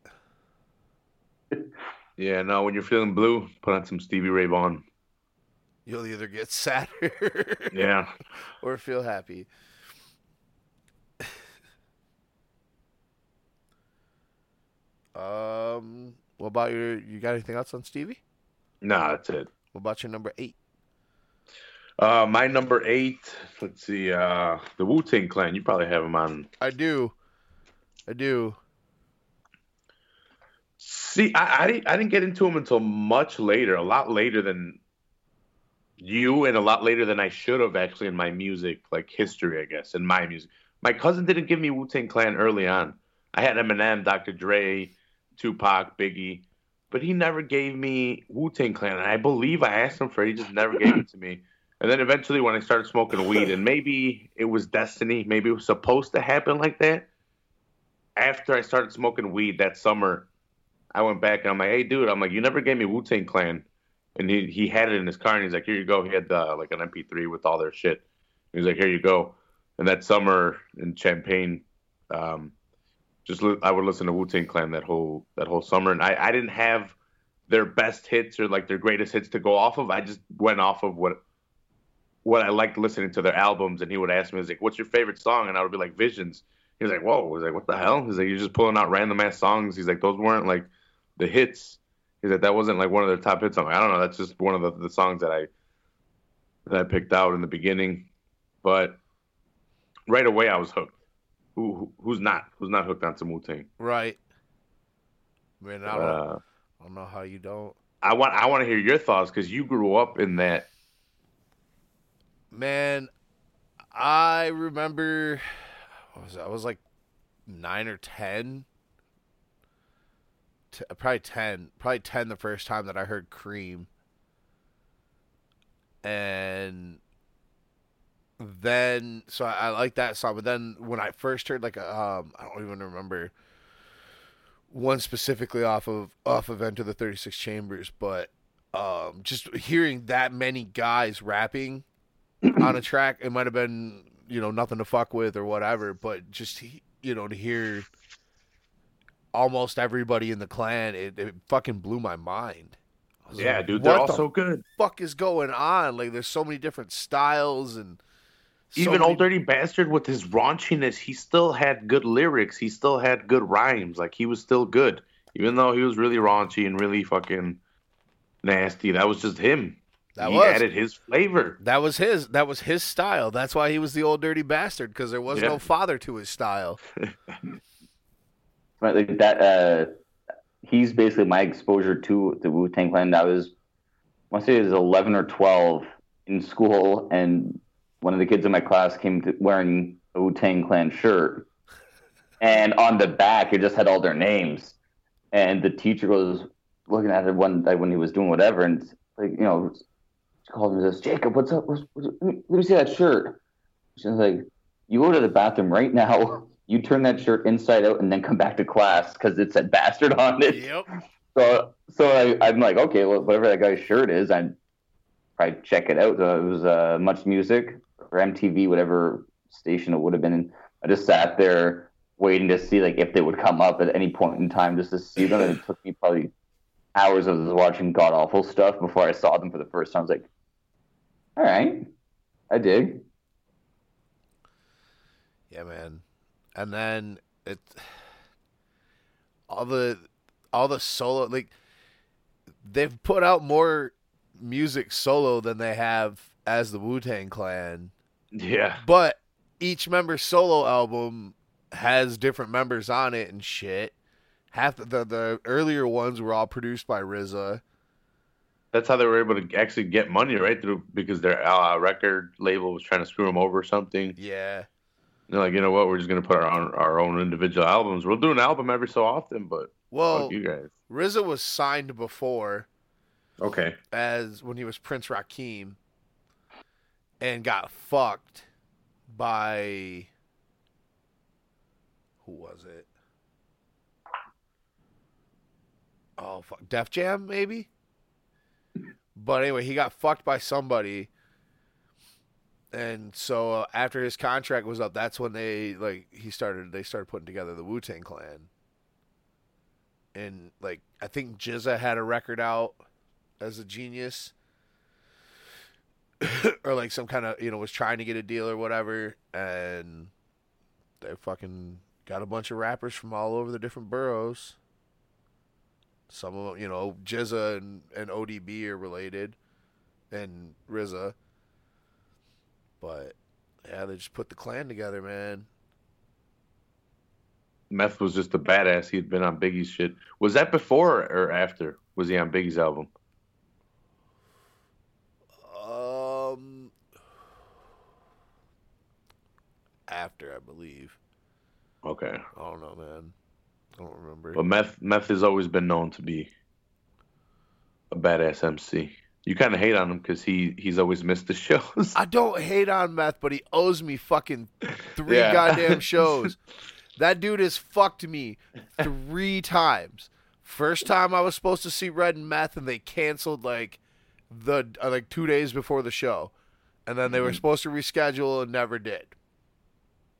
Yeah, no, when you're feeling blue, put on some Stevie Ray Vaughan. You'll either get sadder Yeah. or feel happy. Um, what about your? You got anything else on Stevie? Nah, that's it. What about your number eight? Uh, my number eight. Let's see. Uh, the Wu Tang Clan. You probably have them on. I do, I do. See, I, I didn't. I didn't get into them until much later. A lot later than you, and a lot later than I should have actually in my music, like history, I guess, in my music. My cousin didn't give me Wu Tang Clan early on. I had Eminem, Dr. Dre, Tupac, Biggie, but he never gave me Wu Tang Clan. And I believe I asked him for it. He just never gave it to me. And then eventually, when I started smoking weed, and maybe it was destiny, maybe it was supposed to happen like that. After I started smoking weed that summer, I went back and I'm like, hey, dude, I'm like, you never gave me Wu Tang Clan. And he, he had it in his car and he's like, here you go. He had like an MP3 with all their shit. He was like, here you go. And that summer in Champagne, um, just li- I would listen to Wu Tang Clan that whole that whole summer, and I, I didn't have their best hits or like their greatest hits to go off of. I just went off of what what I liked listening to their albums. And he would ask me, he's like, "What's your favorite song?" And I would be like, "Visions." He was like, "Whoa!" Was like, "What the hell?" He's like, "You're just pulling out random ass songs." He's like, "Those weren't like the hits." He's like, "That wasn't like one of their top hits." I'm like, "I don't know. That's just one of the, the songs that I that I picked out in the beginning." But right away, I was hooked. Who, who who's not? Who's not hooked on some Wu Tang? Right. Man, I don't, Uh, I don't know how you don't. I want I want to hear your thoughts because you grew up in that. Man, I remember what was? I was like nine or ten. T- probably ten. Probably ten the first time that I heard Cream. And then so I, I like that song, but then when I first heard like a um I don't even remember one specifically off of off of Enter the Thirty Six Chambers, but um just hearing that many guys rapping on a track. It might have been, you know, nothing to fuck with or whatever, but just you know to hear almost everybody in the clan, it, it fucking blew my mind. Yeah, like, dude, they're all the so good. fuck is going on? Like, there's so many different styles and so Even many- old dirty bastard with his raunchiness, he still had good lyrics. He still had good rhymes. Like he was still good, even though he was really raunchy and really fucking nasty. That was just him. That he was. added his flavor. That was his. That was his style. That's why he was the old dirty bastard because there was Yeah. no father to his style. Right, like that. Uh, he's basically my exposure to the Wu Tang Clan. I was, I want to say, it was eleven or twelve in school, and one of the kids in my class came to wearing a Wu Tang Clan shirt, and on the back it just had all their names, and the teacher was looking at it one day when he was doing whatever, and like you know, she called him and says, "Jacob, what's up? What's, what's, let, me, see that shirt." She was like, "You go to the bathroom right now." you turn that shirt inside out and then come back to class because it said bastard on it. Yep. So, so I, I'm like, okay, well, whatever that guy's shirt is, I'd probably check it out. So it was uh, Much Music or MTV, whatever station it would have been. And I just sat there waiting to see like if they would come up at any point in time just to see them. And it took me probably hours of watching god awful stuff before I saw them for the first time. I was like, all right, I dig. Yeah, man. And then it all the all the solo like they've put out more music solo than they have as the Wu Tang Clan, Yeah, but each member's solo album has different members on it and shit. Half the the, the earlier ones were all produced by RZA. that's how they were able to actually get money right through because their uh, record label was trying to screw them over or something. Yeah. They're like, you know what? We're just gonna put our own our own individual albums. We'll do an album every so often, but Well, fuck you guys. RZA was signed before Okay. as when he was Prince Rakeem and got fucked by who was it? Oh fuck, Def Jam maybe. But anyway, he got fucked by somebody, and so uh, after his contract was up, that's when they like he started. They started putting together the Wu Tang Clan, and like I think GZA had a record out as a genius or like some kind of you know was trying to get a deal or whatever and they fucking got a bunch of rappers from all over the different boroughs some of them you know GZA and, and ODB are related and RZA but yeah they just put the clan together man Meth was just a badass. He had been on Biggie's shit. Was that before or after? Was he on Biggie's album? um after I believe Okay. I don't know man I don't remember But Meth Meth has always been known to be a badass MC. You kind of hate on him because he he's always missed the shows. I don't hate on meth, but he owes me fucking three Yeah. goddamn shows. that dude has fucked me three times. First time I was supposed to see Red and Meth, and they canceled like the uh, like two days before the show, and then they were supposed to reschedule and never did.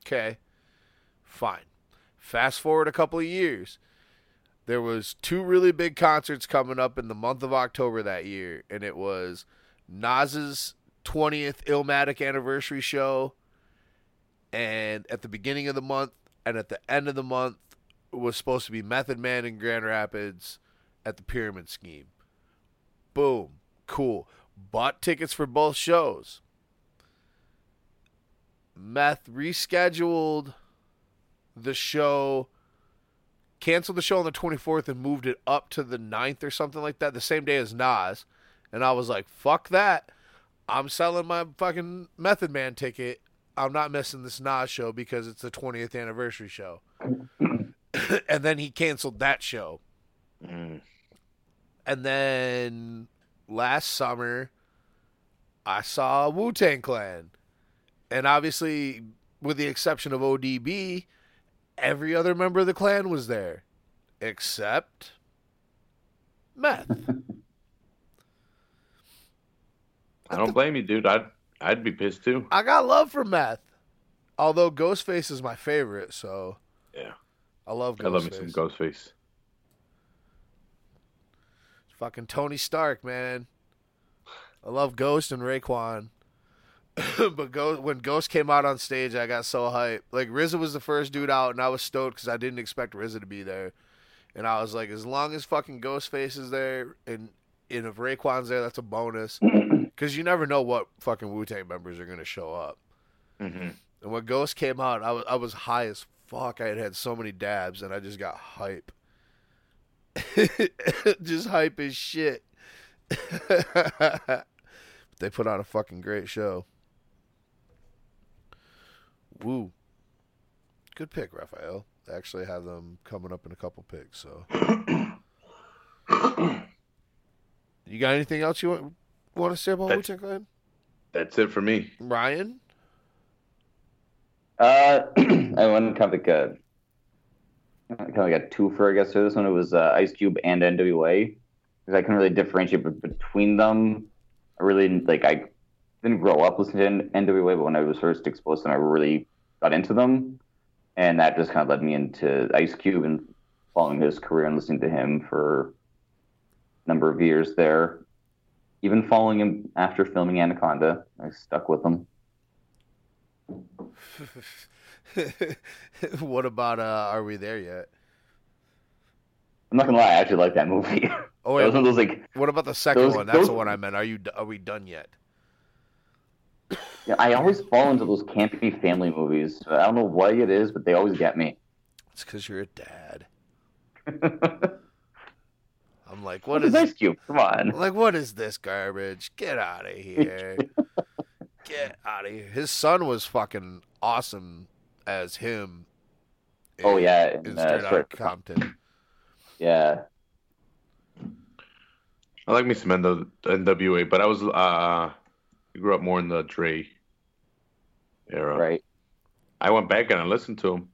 Okay, fine. Fast forward a couple of years. There was two really big concerts coming up in the month of October that year, and it was Nas's 20th Illmatic anniversary show, and at the beginning of the month and at the end of the month was supposed to be Method Man in Grand Rapids at the Pyramid Scheme. Boom, cool. Bought tickets for both shows. Meth rescheduled the show canceled the show on the 24th and moved it up to the 9th or something like that, the same day as Nas. And I was like, fuck that. I'm selling my fucking Method Man ticket. I'm not missing this Nas show because it's the 20th anniversary show. and then he canceled that show. Mm. And then last summer, I saw Wu Tang Clan. And obviously, with the exception of ODB, every other member of the clan was there. Except Meth. I don't blame you, dude. I'd I'd be pissed too. I got love for Meth. Although Ghostface is my favorite, so Yeah. I love Ghostface. I love me some Ghostface. Fucking Tony Stark, man. I love Ghost and Raekwon. but Ghost, when Ghost came out on stage, I got so hyped. Like RZA was the first dude out, and I was stoked because I didn't expect RZA to be there. And I was like, as long as fucking Ghostface is there, and, and if Raekwon's there, that's a bonus. Because you never know what fucking Wu Tang members are gonna show up. hmm And when Ghost came out, I was I was high as fuck. I had had so many dabs, and I just got hype. just hype as shit. they put on a fucking great show. Woo. Good pick, Raphael. I actually have them coming up in a couple picks. So, you got anything else you want, want to say about Wu That's- Tang Clan? That's it for me. Ryan? Uh, I went kind of like a kind of like a twofer, I guess. For this one, it was uh, Ice Cube and NWA because I couldn't really differentiate between them. I really like I didn't grow up listening to NWA, but when I was first exposed to them, I really got into them, and that just kind of led me into Ice Cube and following his career and listening to him for a number of years there. Even following him after filming Anaconda, I stuck with him. what about uh are we there yet? I'm not gonna lie, I actually like that movie. Oh wait, those like what about the second those- one? That's the one I meant. Are you are we done yet? Yeah, I always fall into those campy family movies. I don't know why it is, but they always get me. It's because you're a dad. I'm like, what is is Ice Cube? Come on. like what is this garbage? Get out of here. Get out of here. His son was fucking awesome as him. Oh yeah, in in, Straight uh, Outta Straight- Compton. yeah. I like me some NW- NWA, but I was uh I grew up more in the Dre era. Right. I went back and I listened to him.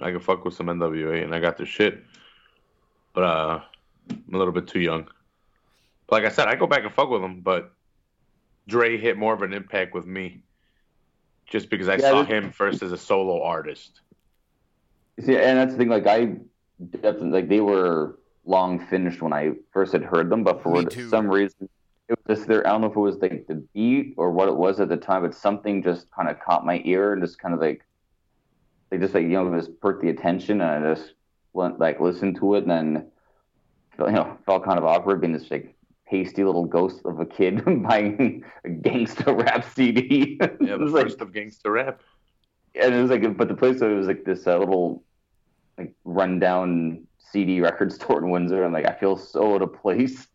I could fuck with some NWA and I got their shit. But uh I'm a little bit too young. Like I said, I go back and fuck with them, but Dre hit more of an impact with me. Just because I Yeah, saw this- him first as a solo artist. See, and that's the thing. Like I, definitely like they were long finished when I first had heard them, but for some reason, it was just there. I don't know if it was like the beat or what it was at the time, but something just kind of caught my ear and just kind of like, they just like you know just perked the attention, and I just went like listened to it, and then you know felt kind of awkward being this like pasty little ghost of a kid buying a gangsta rap CD. Yeah, the was like- first of gangster rap. and it was like, but the place it was like this uh, little, like rundown CD record store in Windsor. I'm like, I feel so out of place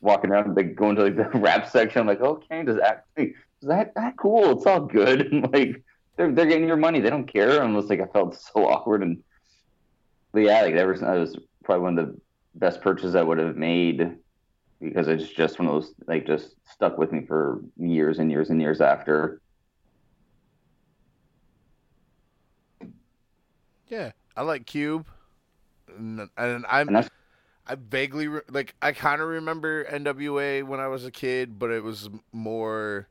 walking around, like going to like the rap section. I'm like, okay, does that, that is that that cool? It's all good. And like they're they're getting your money. They don't care. And it's like I felt so awkward. And but yeah, like ever since I was probably one of the best purchases I would have made because it's just one of those like just stuck with me for years and years and years after. Yeah, I like Cube, and, and I'm And that's I vaguely re- like I kind of remember NWA when I was a kid, but it was more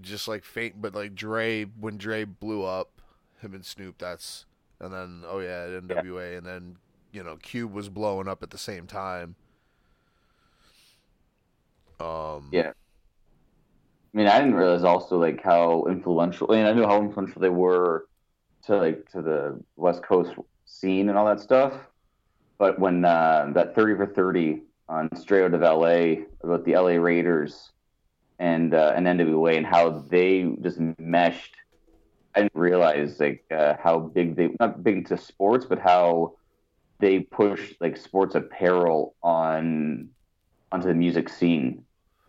just like faint. But like Dre, when Dre blew up, him and Snoop, that's and then oh yeah, NWA, and then you know Cube was blowing up at the same time. Um, Yeah. I mean, I didn't realize also like how influential. I mean, I knew how influential they were to like to the West Coast scene and all that stuff. But when uh, that thirty for thirty on Straight Out of LA about the LA Raiders and uh, and NWA and how they just meshed, I didn't realize like uh, how big they not big into sports, but how they pushed like sports apparel on onto the music scene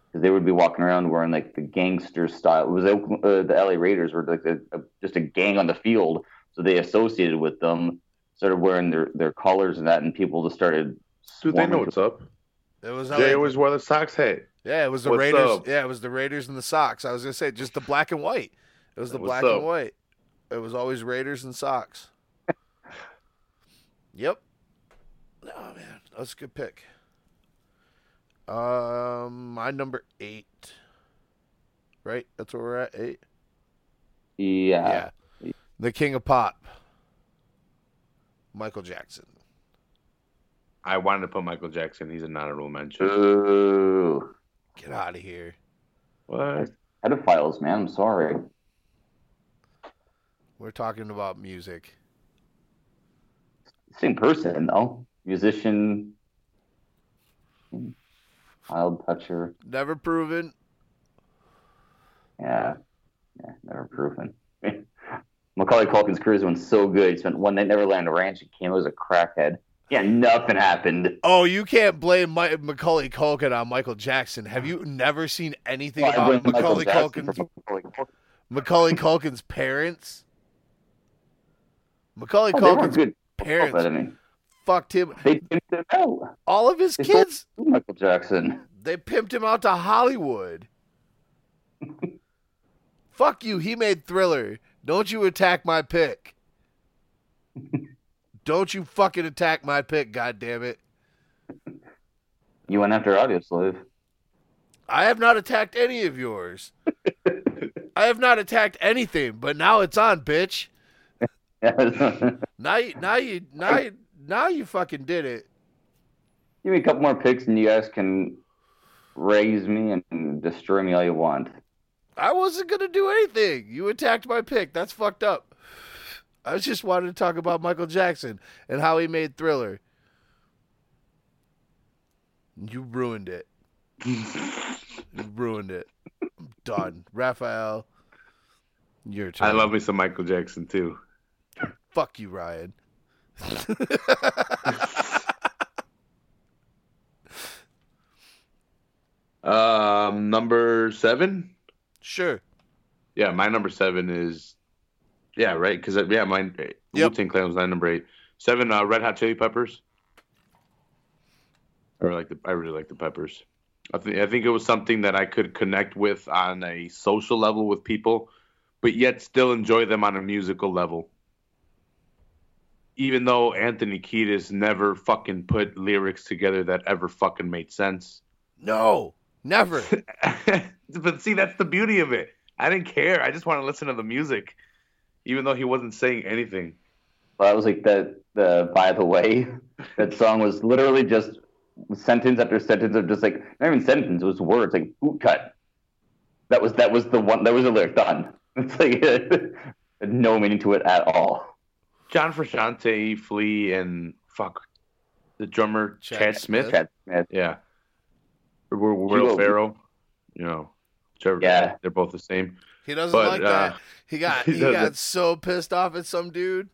because they would be walking around wearing like the gangster style. It was uh, the LA Raiders were like a, a, just a gang on the field, so they associated with them, started wearing their their collars and that, and people just started. Dude, they know what's up. It was Jay LA always wore the Sox hat. Yeah, it was the What's Raiders. up? Yeah, it was the Raiders and the Sox. I was gonna say just the black and white. It was the What's black up? and white. It was always Raiders and Sox. yep. Oh man, that's a good pick. Um, my number eight. Right, that's where we're at. Eight. Yeah. yeah. The King of Pop. Michael Jackson. I wanted to put Michael Jackson. He's an honorable mention. Ooh. Get out of here. What? Pedophiles, man. I'm sorry. We're talking about music. Same person though. Musician, child toucher. Never proven. Yeah, yeah, never proven. Macaulay Culkin's career went so good. He spent one night Neverland Ranch. He came out as a crackhead. Yeah, nothing happened. Oh, you can't blame My- Macaulay Culkin on Michael Jackson. Have you never seen anything Well, about Macaulay Culkin's Macaulay Culkin. Macaulay Culkin's parents? Macaulay Oh, Culkin's parents I mean, fucked him. they pimped him out. All of his They kids, Michael Jackson. they pimped him out to Hollywood. Fuck you. He made Thriller. Don't you attack my pick. Don't you fucking attack my pick, God damn it. You went after Audioslave. I have not attacked any of yours. I have not attacked anything, but now it's on, bitch. Give Now you, now you, now you, now you fucking did it. Give me a couple more picks, and you guys can raise me and destroy me all you want. I wasn't gonna do anything. You attacked my pick. That's fucked up. I just wanted to talk about Michael Jackson and how he made Thriller. You ruined it. You ruined it. I'm done. Raphael, your turn. I love me some Michael Jackson too. Fuck you, Ryan. Um, number seven. Sure. Yeah, my number seven is. Yeah, right. Because yeah, mine. Yep. Wu Tang Clan was my number eight. Seven. Uh, Red Hot Chili Peppers. I really like the. I really like the Peppers. I think. I think it was something that I could connect with on a social level with people, but yet still enjoy them on a musical level. Even though Anthony Kiedis never fucking put lyrics together that ever fucking made sense. No, never. but see, that's the beauty of it. I didn't care. I just want to listen to the music, even though he wasn't saying anything. Well, that was like the the by the way, that song was literally just sentence after sentence of just like not even sentence, it was words like boot cut. That was that was the one that was the lyric done. It's like no meaning to it at all. John Frusciante, Flea, and fuck the drummer Chad Chad, Smith. Smith. Chad Smith. Yeah, or Will Hugo- Ferrell. You know, whichever. Yeah. they're both the same. He doesn't But, like uh, that. He got he he got so pissed off at some dude.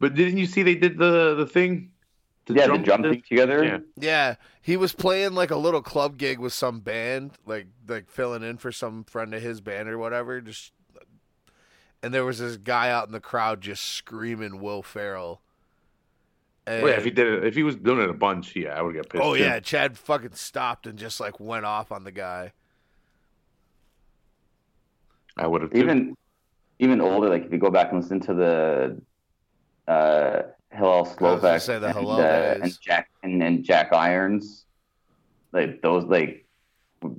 But didn't you see they did the the thing? yeah, the drum thing together. Yeah. Yeah, he was playing like a little club gig with some band, like like filling in for some friend of his band or whatever. Just and there was this guy out in the crowd just screaming Will Ferrell. And, Well, yeah, if he did it, if he was doing it a bunch, yeah, I would get pissed. oh too. yeah, Chad fucking stopped and just like went off on the guy. I would have. Even even older, like if you go back and listen to the uh Hillel gonna Slovak say the and, Hillel uh, and Jack and, and Jack Irons, like those like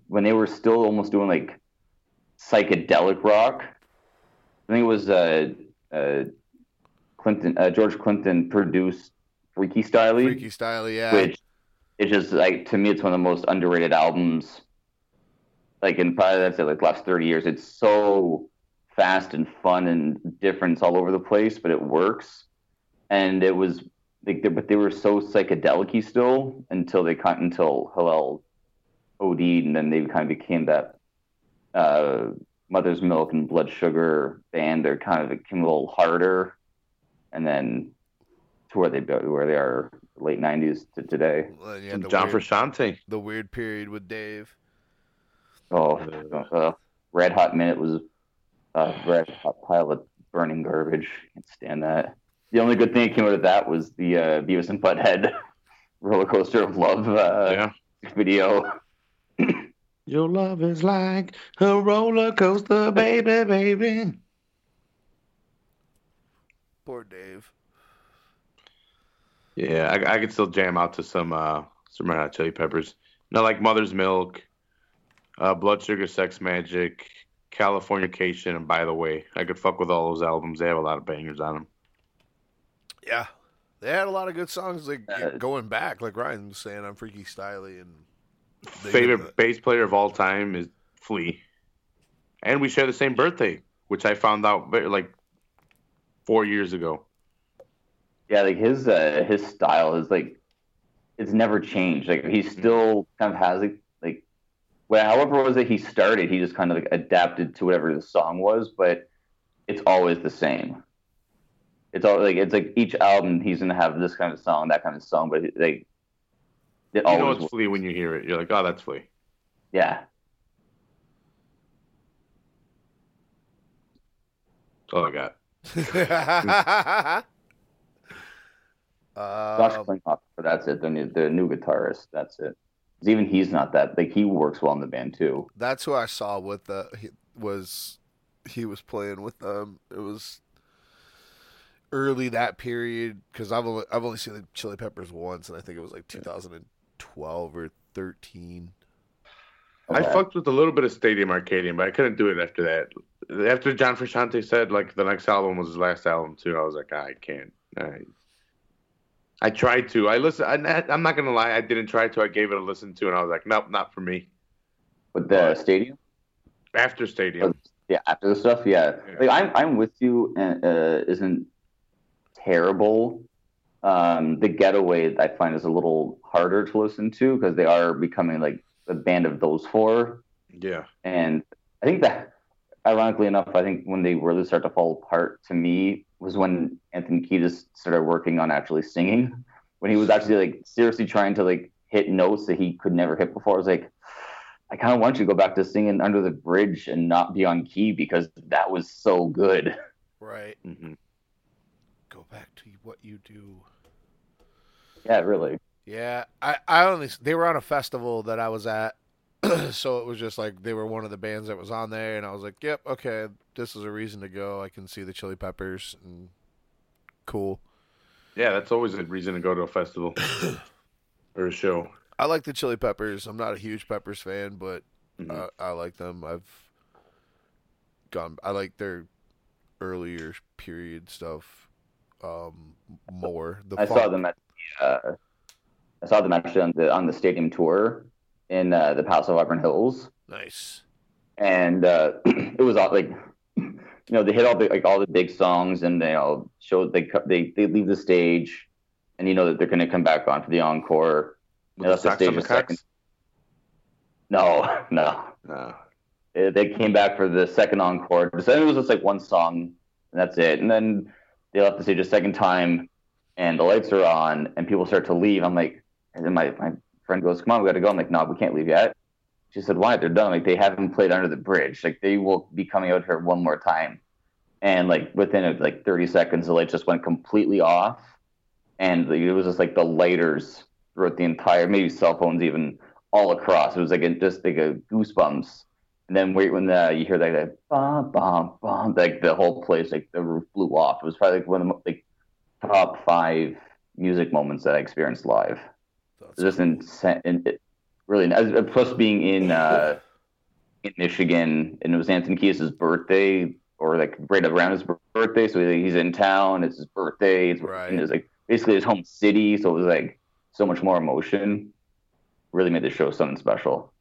when they were still almost doing like psychedelic rock. I think it was uh, uh, Clinton uh, George Clinton produced Freaky Styley, Freaky style, yeah. which it's just like to me it's one of the most underrated albums. Like in probably that's like the last thirty years. It's so fast and fun and different. All over the place, but it works. And it was like, they- but they were so psychedelic-y still until they kind until Hillel OD'd, and then they kind of became that uh, Mother's Milk and Blood Sugar band. They're kind of became a little harder, and then to where they where they are late '90s to today. Well, you had Some the John weird, Frusciante. the weird period with Dave. Oh, uh, Red Hot Minute was a red hot pile of burning garbage. Can't stand that. The only good thing that came out of that was the uh, Beavis and Butthead roller coaster of love uh, yeah. video. Your love is like a roller coaster, baby, baby. Poor Dave. Yeah, I, I could still jam out to some uh some Red Hot Chili Peppers. Not like Mother's Milk, uh, Blood Sugar Sex Magik, Californication, and By the Way. I could fuck with all those albums. They have a lot of bangers on them. Yeah. They had a lot of good songs like Uh, going back, like Ryan was saying on Freaky Styley and They Favorite did bass player of all time is Flea, and we share the same birthday, which I found out very, like four years ago. Yeah, like his uh, his style is like it's never changed. Like he still kind of has like like well, however was it he started, he just kind of like adapted to whatever the song was, but it's always the same. It's all like it's like each album he's gonna have this kind of song, that kind of song, but like it You know always it's Flea when you hear it. You're like, oh, that's Flea. yeah. That's all I got. Josh um, Klinghoffer, that's it. The new, the new guitarist, that's it. 'Cause Even he's not that like he works well in the band too. that's who I saw with the he, was he was playing with them. It was early that period because I've only I've only seen the Chili Peppers once, and I think it was like 2012 or 13. I Okay. fucked with a little bit of Stadium Arcadium, but I couldn't do it after that. After John Frusciante said like the next album was his last album too, I was like, I can't. I, I tried to. I listen. I, I'm not gonna lie. I didn't try to. I gave it a listen to, and I was like, nope, not for me. With the stadium. After Stadium, Yeah, after the stuff, yeah. Yeah. Like I'm, I'm with you. And, uh, isn't terrible. Um, the Getaway I find is a little harder to listen to because they are becoming like a band of those four, yeah, and I think that, ironically enough, I think when they really start to fall apart to me was when Anthony Kiedis started working on actually singing. When he was actually like seriously trying to like hit notes that he could never hit before. I was like, I kind of want you to go back to singing under the bridge and not be on key because that was so good. Right. Mm-hmm. Go back to what you do. Yeah, really. Yeah, I, I only they were on a festival that I was at, so it was just like they were one of the bands that was on there, and I was like, "Yep, okay, this is a reason to go. I can see the Chili Peppers, and cool." yeah. That's always a reason to go to a festival or a show. I like the Chili Peppers. I'm not a huge Peppers fan, but Mhm. uh, I like them. I've gone. I like their earlier period stuff um, more. The I saw them at the, uh, I saw them actually on the on the stadium tour in uh, the Palace Auburn Hills. Nice. and uh, it was all like you know they hit all the like all the big songs and they all show they they they leave the stage and you know that they're going to come back on for the encore With the the stage the a second. no no No. Uh, they came back for the second encore so it was just like one song and that's it and then they left the stage a second time and the lights are on and people start to leave i'm like and my, my friend goes come on we gotta go. I'm like no we can't leave yet. She said why? They're done like they haven't played under the bridge. Like they will be coming out here one more time. And like within uh, like 30 seconds the lights just went completely off. And it was just like the lighters throughout the entire maybe cell phones even all across. It was like just like a goosebumps. And then wait when the, you hear that like bum bum bum like the whole place like the roof blew off. It was probably like one of the like top five music moments that i experienced live That's just insane. And it, really, as, plus being in uh, in Michigan, and it was Anthony Kiedis' birthday, or like right around his birthday. So he's in town. It's his birthday. It's Right. and it's like basically his home city. So it was like so much more emotion. Really made the show something special.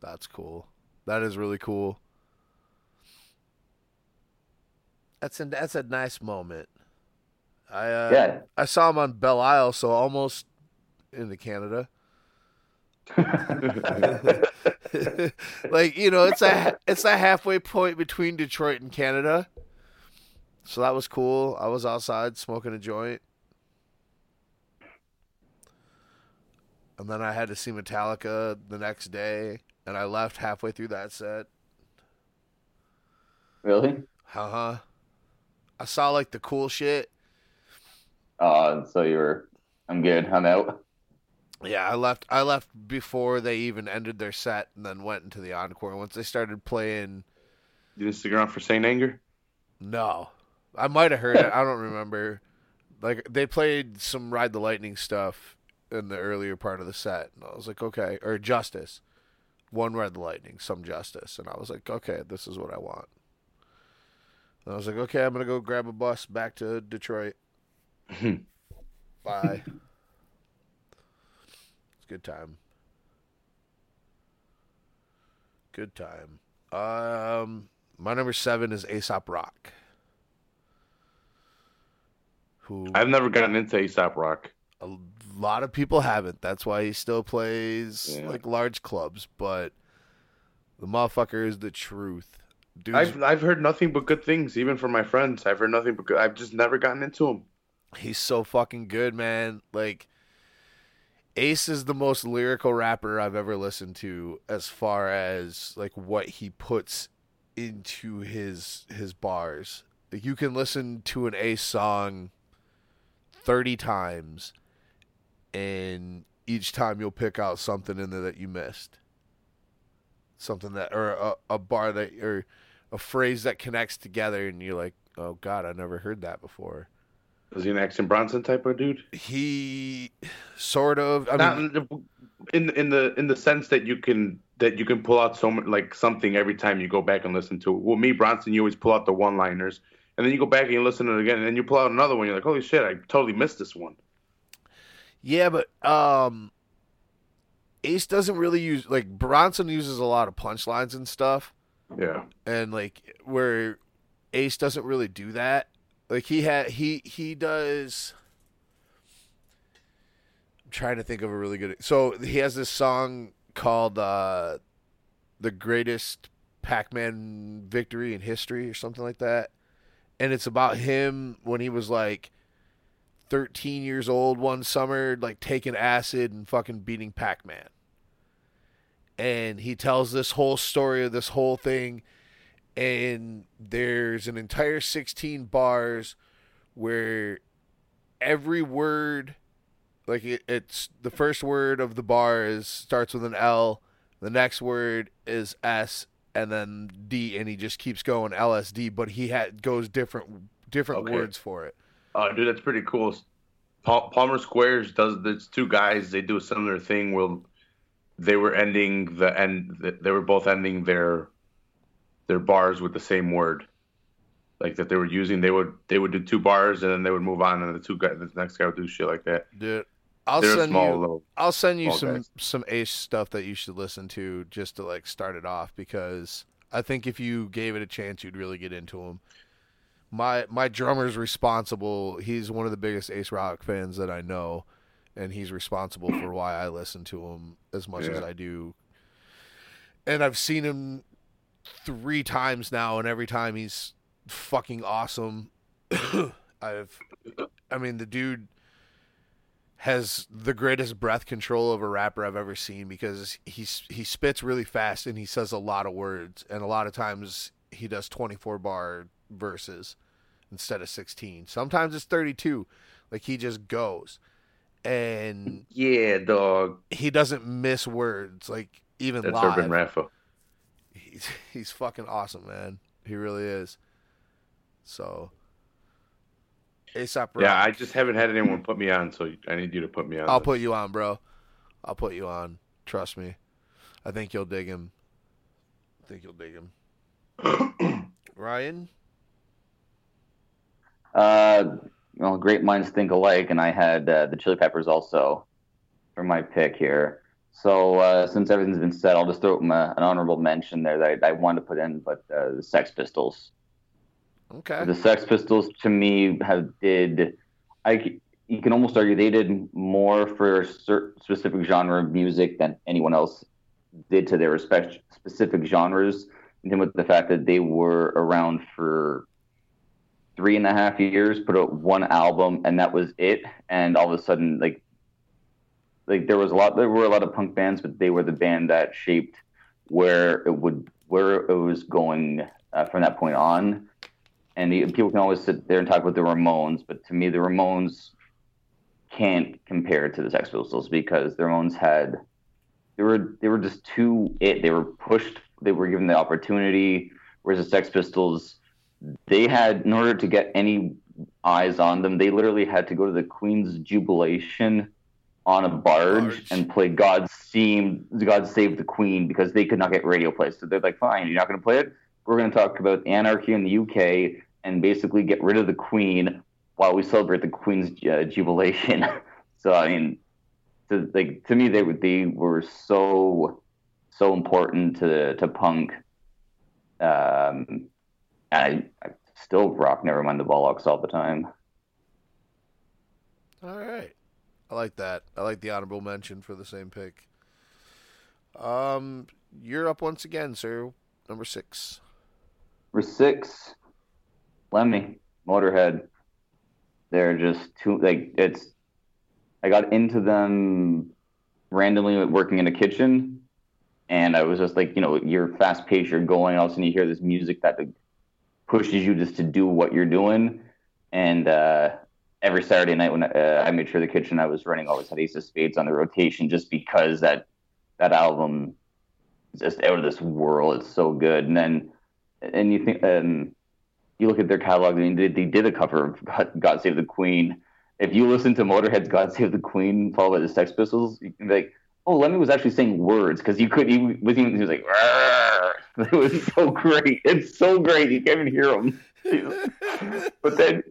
That's cool. That is really cool. That's a that's a nice moment. I uh, yeah, I saw him on Belle Isle, so almost into Canada. like you know, it's a it's a halfway point between Detroit and Canada. So that was cool. I was outside smoking a joint. And then I had to see Metallica the next day, and I left halfway through that set. Really? Uh huh. I saw like the cool shit. Uh, so you were, I'm good. I'm out. Yeah, I left. I left before they even ended their set, and then went into the encore. Once they started playing, You didn't stick around for Saint Anger? no, I might have heard it. I don't remember. Like they played some Ride the Lightning stuff in the earlier part of the set, and I was like, okay, or Justice, one Ride the Lightning, some Justice, and I was like, okay, this is what I want. And I was like, okay, I'm gonna go grab a bus back to Detroit. Bye. It's a good time. Good time. Um, my number seven is Aesop Rock. Who I've never gotten into Aesop Rock. a lot of people haven't. That's why he still plays Yeah. like large clubs. But the motherfucker is the truth. Dude's, I've I've heard nothing but good things, even from my friends. I've heard nothing but good. I've just never gotten into him. He's so fucking good, man. Like Ace is the most lyrical rapper I've ever listened to as far as like what he puts into his his bars. Like you can listen to an Ace song 30 times and each time you'll pick out something in there that you missed. Something that or a, a bar that or a phrase that connects together and you're like, "Oh god, I never heard that before." Is he an Action Bronson type of dude? he sort of i Not mean in the, in in the in the sense that you can that you can pull out so much like something every time you go back and listen to it. Well, me Bronson, you always pull out the one liners, and then you go back and you listen to it again, and then you pull out another one. You're like, holy shit, I totally missed this one. yeah but um ace doesn't really use like bronson uses a lot of punchlines and stuff Yeah, and like where ace doesn't really do that like he had he he does i'm trying to think of a really good so he has this song called uh the greatest pac-man victory in history or something like that. And it's about him when he was like 13 years old one summer like taking acid and fucking beating pac-man. And he tells this whole story of this whole thing and there's an entire 16 bars where every word like it, it's the first word of the bar is starts with an L, the next word is S and then D and he just keeps going LSD but he had goes different different Okay. words for it. oh dude, that's pretty cool. Palmer Squares does. There's two guys. They do a similar thing. Where they were ending the end. They were both ending their their bars with the same word, like that they were using. They would they would do two bars and then they would move on, and the two guys, the next guy would do shit like that. Dude, I'll They're send small you little. I'll send you some guys. some ace stuff that you should listen to just to like start it off because I think if you gave it a chance, you'd really get into them. My my drummer's responsible. He's one of the biggest Ace Rock fans that I know, and he's responsible for why I listen to him as much as I do. And I've seen him three times now, and every time he's fucking awesome. I've, I mean, the dude has the greatest breath control of a rapper I've ever seen because he's he spits really fast and he says a lot of words and a lot of times he does 24 bar verses instead of 16. Sometimes it's 32. Like he just goes and Yeah, dog. he doesn't miss words like even That's live. Urban Rafa. He's he's fucking awesome, man. He really is. So Aesop Rock. Yeah, I just haven't had anyone put me on, so I need you to put me on. I'll this. put you on, bro. I'll put you on. Trust me. I think you'll dig him. I think you'll dig him. Ryan? Uh, well, great minds think alike, and I had uh, the Chili Peppers also for my pick here. So uh, since everything's been said, I'll just throw my, an honorable mention there that I, I wanted to put in, but uh, the Sex Pistols. Okay. The Sex Pistols to me have did I you can almost argue they did more for a cer- specific genre of music than anyone else did to their respect specific genres. And then with the fact that they were around for three and a half years, put out one album, and that was it. And all of a sudden, like, like there was a lot, there were a lot of punk bands, but they were the band that shaped where it would, where it was going uh, from that point on. And the, people can always sit there and talk about the Ramones, but to me, the Ramones can't compare to the Sex Pistols because the Ramones had, they were, they were just too it. They were pushed, they were given the opportunity, whereas the Sex Pistols they had in order to get any eyes on them they literally had to go to the queen's jubilation on a barge, barge. and play god seem god save the queen because they could not get radio play so they're like fine you're not going to play it we're going to talk about anarchy in the uk and basically get rid of the queen while we celebrate the queen's uh, jubilation so i mean to, like to me they were they were so so important to to punk um I, I still rock Never Mind the Bollocks all the time. All right. I like that. I like the honorable mention for the same pick. Um, you're up once again, sir. Number six. Number six, Lemmy, Motorhead. They're just too like it's. I got into them randomly working in a kitchen, and I was just like, you know, you're fast paced, you're going, all of a sudden you hear this music that pushes you just to do what you're doing. And uh, every Saturday night when uh, I made sure the kitchen I was running always had Ace of Spades on the rotation, just because that that album is just out of this world. It's so good. And then and you think um, you look at their catalog. I mean, they, they did a cover of God, God Save the Queen. If you listen to Motorhead's God Save the Queen followed by the Sex Pistols, you can be like, oh, Lemmy was actually saying words because you could. He was even he was like, it was so great. It's so great. You can't even hear him. but then,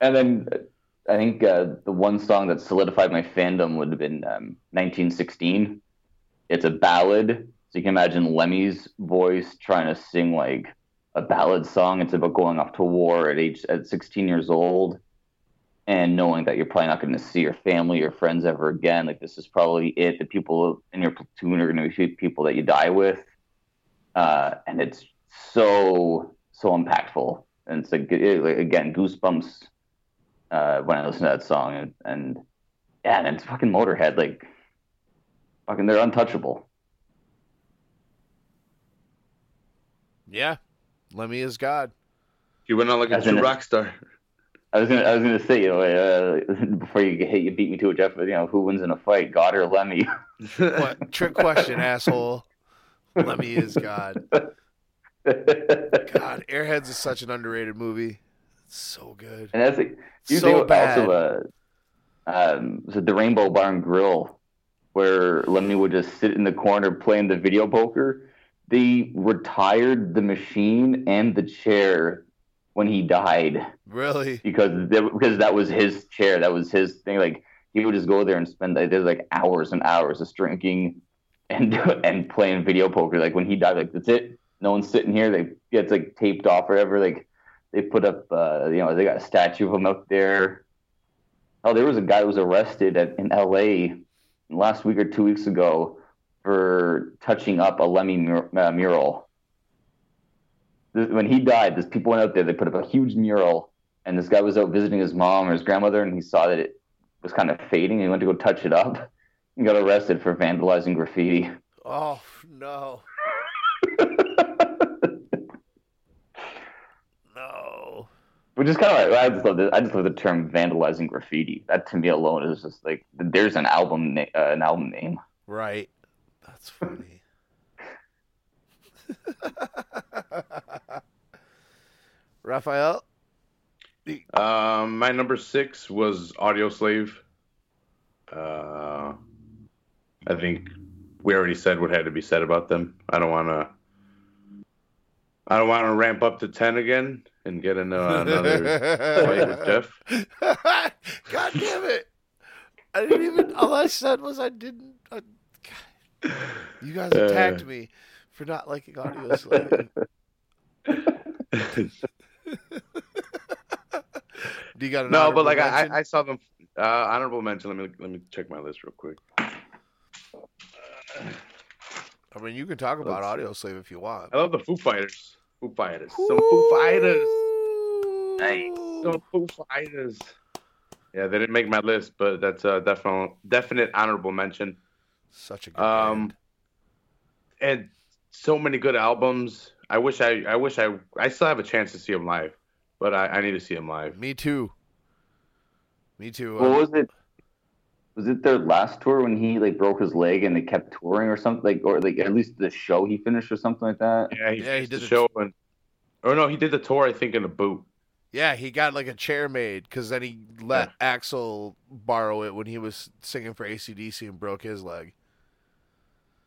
and then I think uh, the one song that solidified my fandom would have been um, 1916. It's a ballad. So you can imagine Lemmy's voice trying to sing like a ballad song. It's about going off to war at age at 16 years old and knowing that you're probably not going to see your family or friends ever again. Like this is probably it. The people in your platoon are going to be people that you die with, uh, and it's so so impactful. And it's like, again goosebumps uh, when I listen to that song, and, and yeah, and it's fucking Motorhead. Like fucking, they're untouchable. Yeah, Lemmy is God. He went on like a true rock star. I was gonna, I was gonna say, you know, uh, before you hey, you beat me to it, Jeff. You know, who wins in a fight, God or Lemmy? what trick question, asshole? Lemmy is God. God, Airheads is such an underrated movie. So good. And that's like, you so bad. also uh, um, so the Rainbow Bar and Grill, where Lemmy would just sit in the corner playing the video poker. They retired the machine and the chair when he died. Really? Because because that was his chair. That was his thing. Like he would just go there and spend like, there's like hours and hours just drinking and and playing video poker. Like when he died, like that's it. No one's sitting here. They gets like taped off or whatever. Like they put up, uh, you know, they got a statue of him up there. Oh, there was a guy who was arrested at, in L.A. last week or two weeks ago for touching up a Lemmy mur- uh, mural when he died, there's people went out there. They put up a huge mural, and this guy was out visiting his mom or his grandmother, and he saw that it was kind of fading. And he went to go touch it up, and got arrested for vandalizing graffiti. Oh no! no. Which is kind of I just love the, I just love the term vandalizing graffiti. That to me alone is just like there's an album na- uh, an album name. Right. That's funny. Raphael? Um, my number six was Audioslave. Uh, I think we already said what had to be said about them. I don't want to. I don't want to ramp up to ten again and get into another fight with Jeff. God damn it! I didn't even. All I said was I didn't. Uh, you guys attacked uh, me for not liking Audioslave. Do you got no? But like I, I saw them. Uh, honorable mention. Let me let me check my list real quick. I mean, you can talk about Audio Slave if you want. I love the Foo Fighters. Foo Fighters. Some Foo Fighters. Nice. The Foo Fighters. Yeah, they didn't make my list, but that's a definite definite honorable mention. Such a good Um, band. And so many good albums. I wish I I wish I I still have a chance to see them live, but I, I need to see them live. Me too. Me too. What Um, was it? Was it their last tour when he like broke his leg and they kept touring or something like, or like at least the show he finished or something like that? Yeah, he, Yeah, he did the the- show and or no, he did the tour I think in a boot. yeah, he got like a chair made because then he let Axl borrow it when he was singing for ACDC and broke his leg.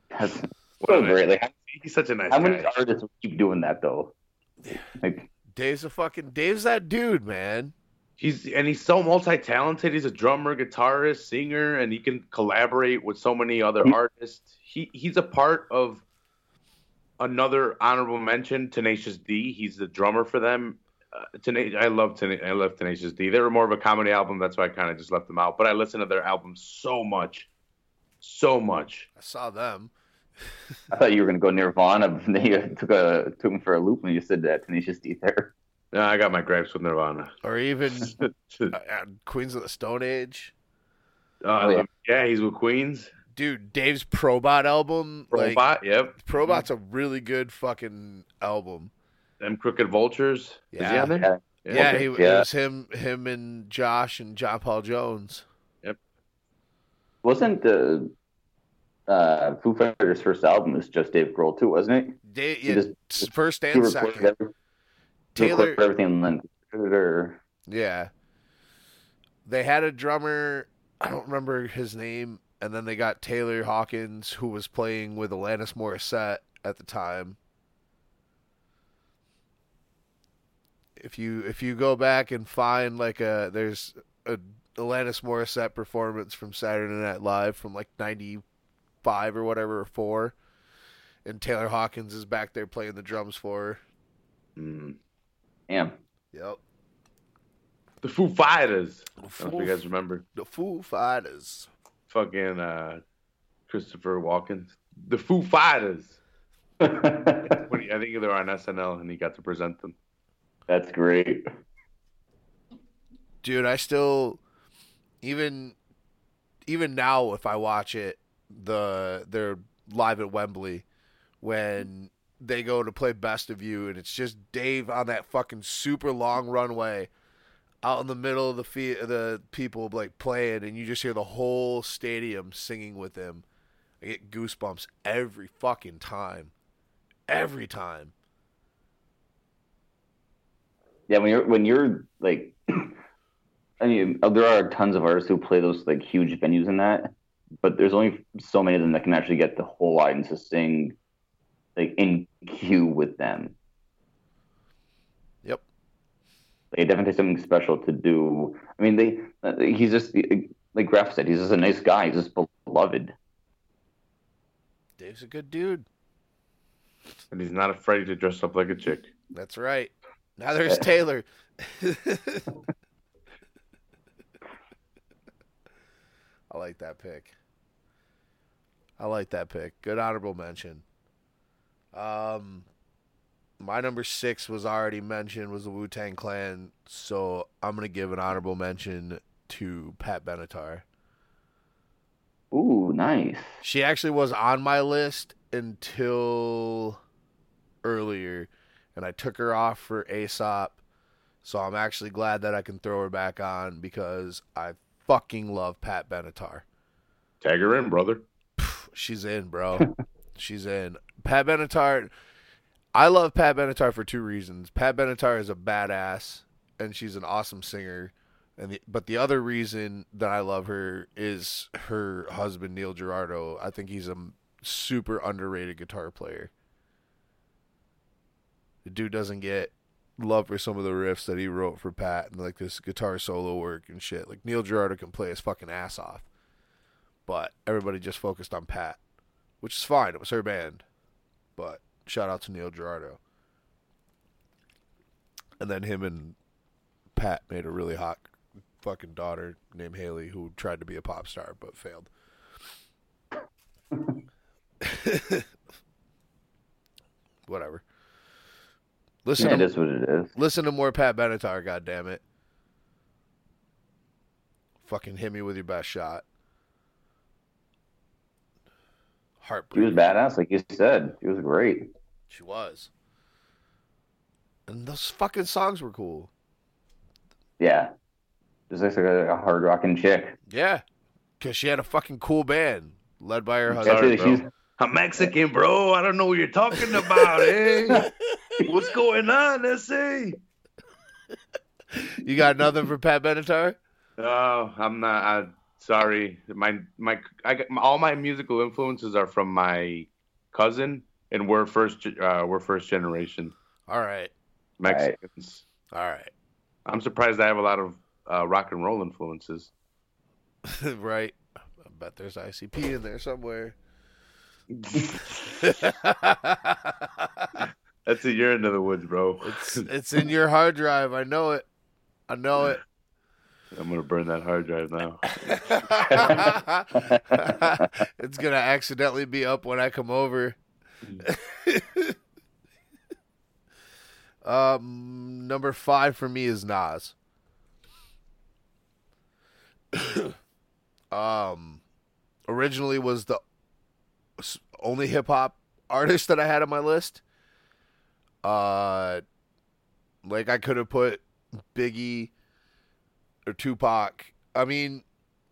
That's What so a great. Like, He's such a nice how many guy. artists keep doing that though? Like, Dave's a fucking Dave's that dude, man. He's and he's so multi-talented. He's a drummer, guitarist, singer, and he can collaborate with so many other Mhm. artists. He he's a part of another honorable mention, Tenacious D. He's the drummer for them. Uh, Tena- I love Tena- I love Tenacious D. They were more of a comedy album, that's why I kind of just left them out. But I listen to their album so much, so much. I saw them. I thought you were gonna go Nirvana, but then you took a took him for a loop when you said that Tenacious D there. Yeah, I got my gripes with Nirvana. Or even uh, uh, uh, Queens of the Stone Age. Oh, yeah. yeah, he's with Queens. Dude, Dave's Probot album. Like, yep. Probot's a really good fucking album. Them Crooked Vultures. Is he Yeah. on there? Yeah, he, Yeah. it was him, him and Josh and John Paul Jones. Yep. Wasn't the uh, Foo Fighters' first album was just Dave Grohl too, wasn't it? Dave, He yeah, just- first He and recorded, second. every, he Taylor, recorded everything and then yeah. They had a drummer. I don't remember his name, and then they got Taylor Hawkins, who was playing with Alanis Morissette at the time. If you if you go back and find like a there's a Alanis Morissette performance from Saturday Night Live from like ninety five or whatever or four, and Taylor Hawkins is back there playing the drums for her. Mm. Damn. Yep. The Foo Fighters. I don't know if you guys remember. the Foo Fighters. Fucking uh, Christopher Walken. The Foo Fighters. When he- I think they were on SNL and he got to present them. That's great. dude i still even even now if i watch it the they're live at wembley when they go to play best of you and it's just dave on that fucking super long runway out in the middle of the the people like playing and you just hear the whole stadium singing with him. I get goosebumps every fucking time. Every time. Yeah, when you're when you're like, I mean, uh, there are tons of artists who play those like huge venues in that, but there's only so many of them that can actually get the whole audience to sing, like in queue with them. Yep. Like, it definitely takes something special to do. I mean, they uh, he's just like Graf said, he's just a nice guy. He's just beloved. dave's a good dude And he's not afraid to dress up like a chick. That's right. Now there's Taylor. I like that pick. I like that pick. Good honorable mention. Um, my number six was already mentioned was the Wu Tang Clan, so I'm gonna give an honorable mention to Pat Benatar. Ooh, nice. She actually was on my list until earlier, and I took her off for Aesop. So I'm actually glad that I can throw her back on because I fucking love Pat Benatar. Tag her in, brother. She's in, bro. She's in. Pat Benatar. I love Pat Benatar for two reasons. Pat Benatar is a badass, and she's an awesome singer. And the, but the other reason that I love her is her husband Neil Giraldo. I think he's a super underrated guitar player. The dude doesn't get love for some of the riffs that he wrote for Pat and like this guitar solo work and shit. Like Neil Giraldo can play his fucking ass off, but everybody just focused on Pat, which is fine. It was her band, but shout out to Neil Giraldo. And then him and Pat made a really hot fucking daughter named Haley who tried to be a pop star but failed. Whatever. Listen Yeah, to is what it is. listen to more Pat Benatar, God damn it. Fucking hit me with your best shot. She Heartbreak. She was badass, like you said. She was great. She was. And those fucking songs were cool. Yeah. Just like a, a hard rocking chick. Yeah. Because she had a fucking cool band led by her husband. it, she's- I'm Mexican, bro. I don't know what you're talking about, eh? What's going on? Let's see. You got nothing for Pat Benatar? Oh, I'm not. I, sorry. My my I got all my musical influences are from my cousin, and we're first uh, we're first generation All right. Mexicans. All right. I'm surprised I have a lot of uh, rock and roll influences. right. I bet there's ICP in there somewhere. That's a year into the woods, bro. It's it's in your hard drive. I know it. I know it. I'm gonna burn that hard drive now. it's gonna accidentally be up when I come over. um, number five for me is Nas. um, originally was the only hip hop artist that I had on my list. Uh, like I could have put Biggie or Tupac. I mean,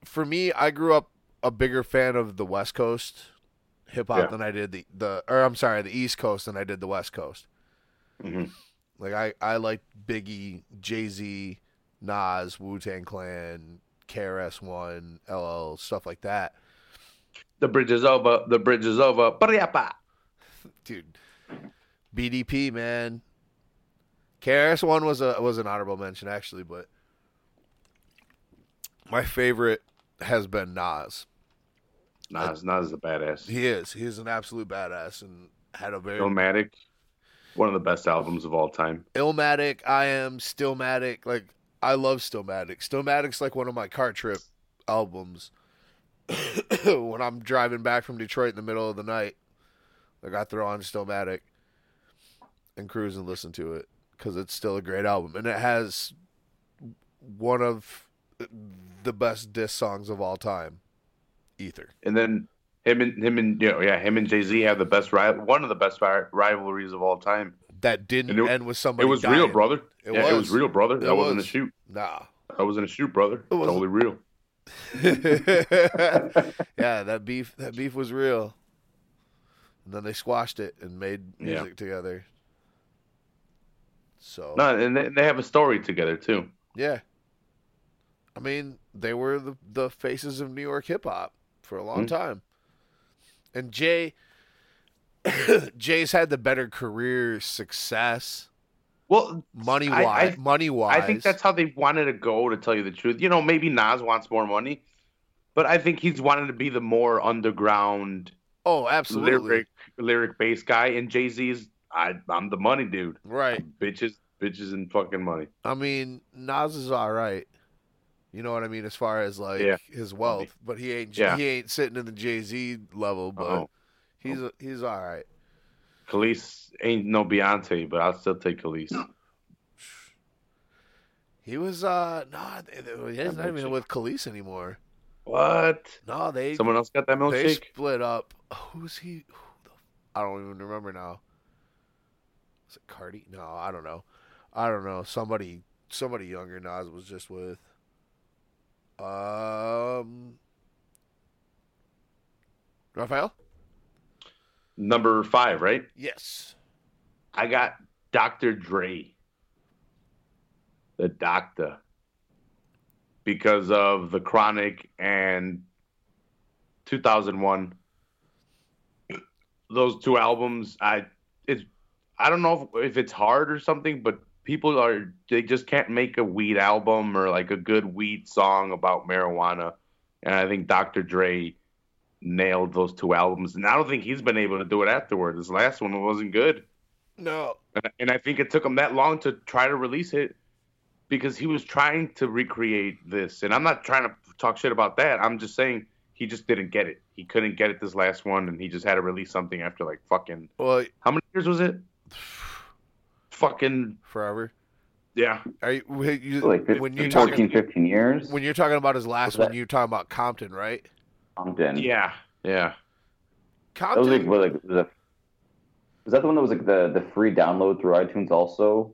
for me, I grew up a bigger fan of the West Coast hip hop Yeah. than I did the the or I'm sorry, the East Coast than I did the West Coast. hmm Like I I like Biggie, Jay Z, Nas, Wu Tang Clan, KRS One, LL, stuff like that. The bridge is over. The bridge is over. Ba-da-ya-ba. Dude, BDP man. KRS One was a was an honorable mention actually, but my favorite has been Nas. Nas, Nas is a badass. He is. He is an absolute badass and had a very Illmatic, one of the best albums of all time. Illmatic. I am Stillmatic. Like I love Stillmatic. Stillmatic's like one of my car trip albums. when I'm driving back from Detroit in the middle of the night, like I throw on Stillmatic and cruise and listen to it because it's still a great album and it has one of the best diss songs of all time, Ether. And then him and him and you know, yeah, him and Jay Z have the best one of the best rivalries of all time. That didn't And it- end with somebody. it was dying. real, brother. It yeah, it was. was real, brother. It that wasn't a shoot. Nah. That wasn't a shoot, brother. It wasn't. Totally real. yeah, that beef that beef was real. And then they squashed it and made Yeah. music together. So No, and they, they have a story together too. yeah. I mean, they were the, the faces of New York hip hop for a long Mhm. time. And Jay Jay's had the better career success, Well, money wise, money wise, I think that's how they wanted to go. To tell you the truth, you know, maybe Nas wants more money, but I think he's wanted to be the more underground oh, absolutely lyric lyric bass guy, and Jay Z's I I'm the money dude. right. Bitches, bitches, and fucking money. I mean, Nas is all right. You know what I mean, as far as like Yeah. his wealth, but he ain't Yeah. he ain't sitting in the Jay Z level, but Oh, he's he's all right. Kelis ain't no Beyonce, but I'll still take Kelis. He was uh no, they- they- he's not even with Kelis anymore. What? No, they Someone else got that milkshake. they split up. Who's he? Who I don't even remember now. Is it Cardi? No, I don't know. I don't know. Somebody somebody younger Nas was just with. Um, Raphael. Number five, right? Yes. I got Dr. Dre, the doctor, because of the Chronic and 2001. Those two albums, I it's I don't know if, if it's hard or something, but people are they just can't make a weed album or like a good weed song about marijuana, and I think Dr. Dre nailed those two albums, and I don't think he's been able to do it afterward. This last one wasn't good. No. And- And I think it took him that long to try to release it because he was trying to recreate this. And I'm not trying to talk shit about that. I'm just saying he just didn't get it. He couldn't get it this last one, and he just had to release something after like fucking Well, how many years was it? Fucking forever. yeah. Are you, when you like when you're 14, talking 15 years. when you're talking about his last one, you're talking about Compton, right? Compton. Yeah. Yeah. That was Compton. like, what, like was, that, was that the one that was like the, the free download through iTunes also?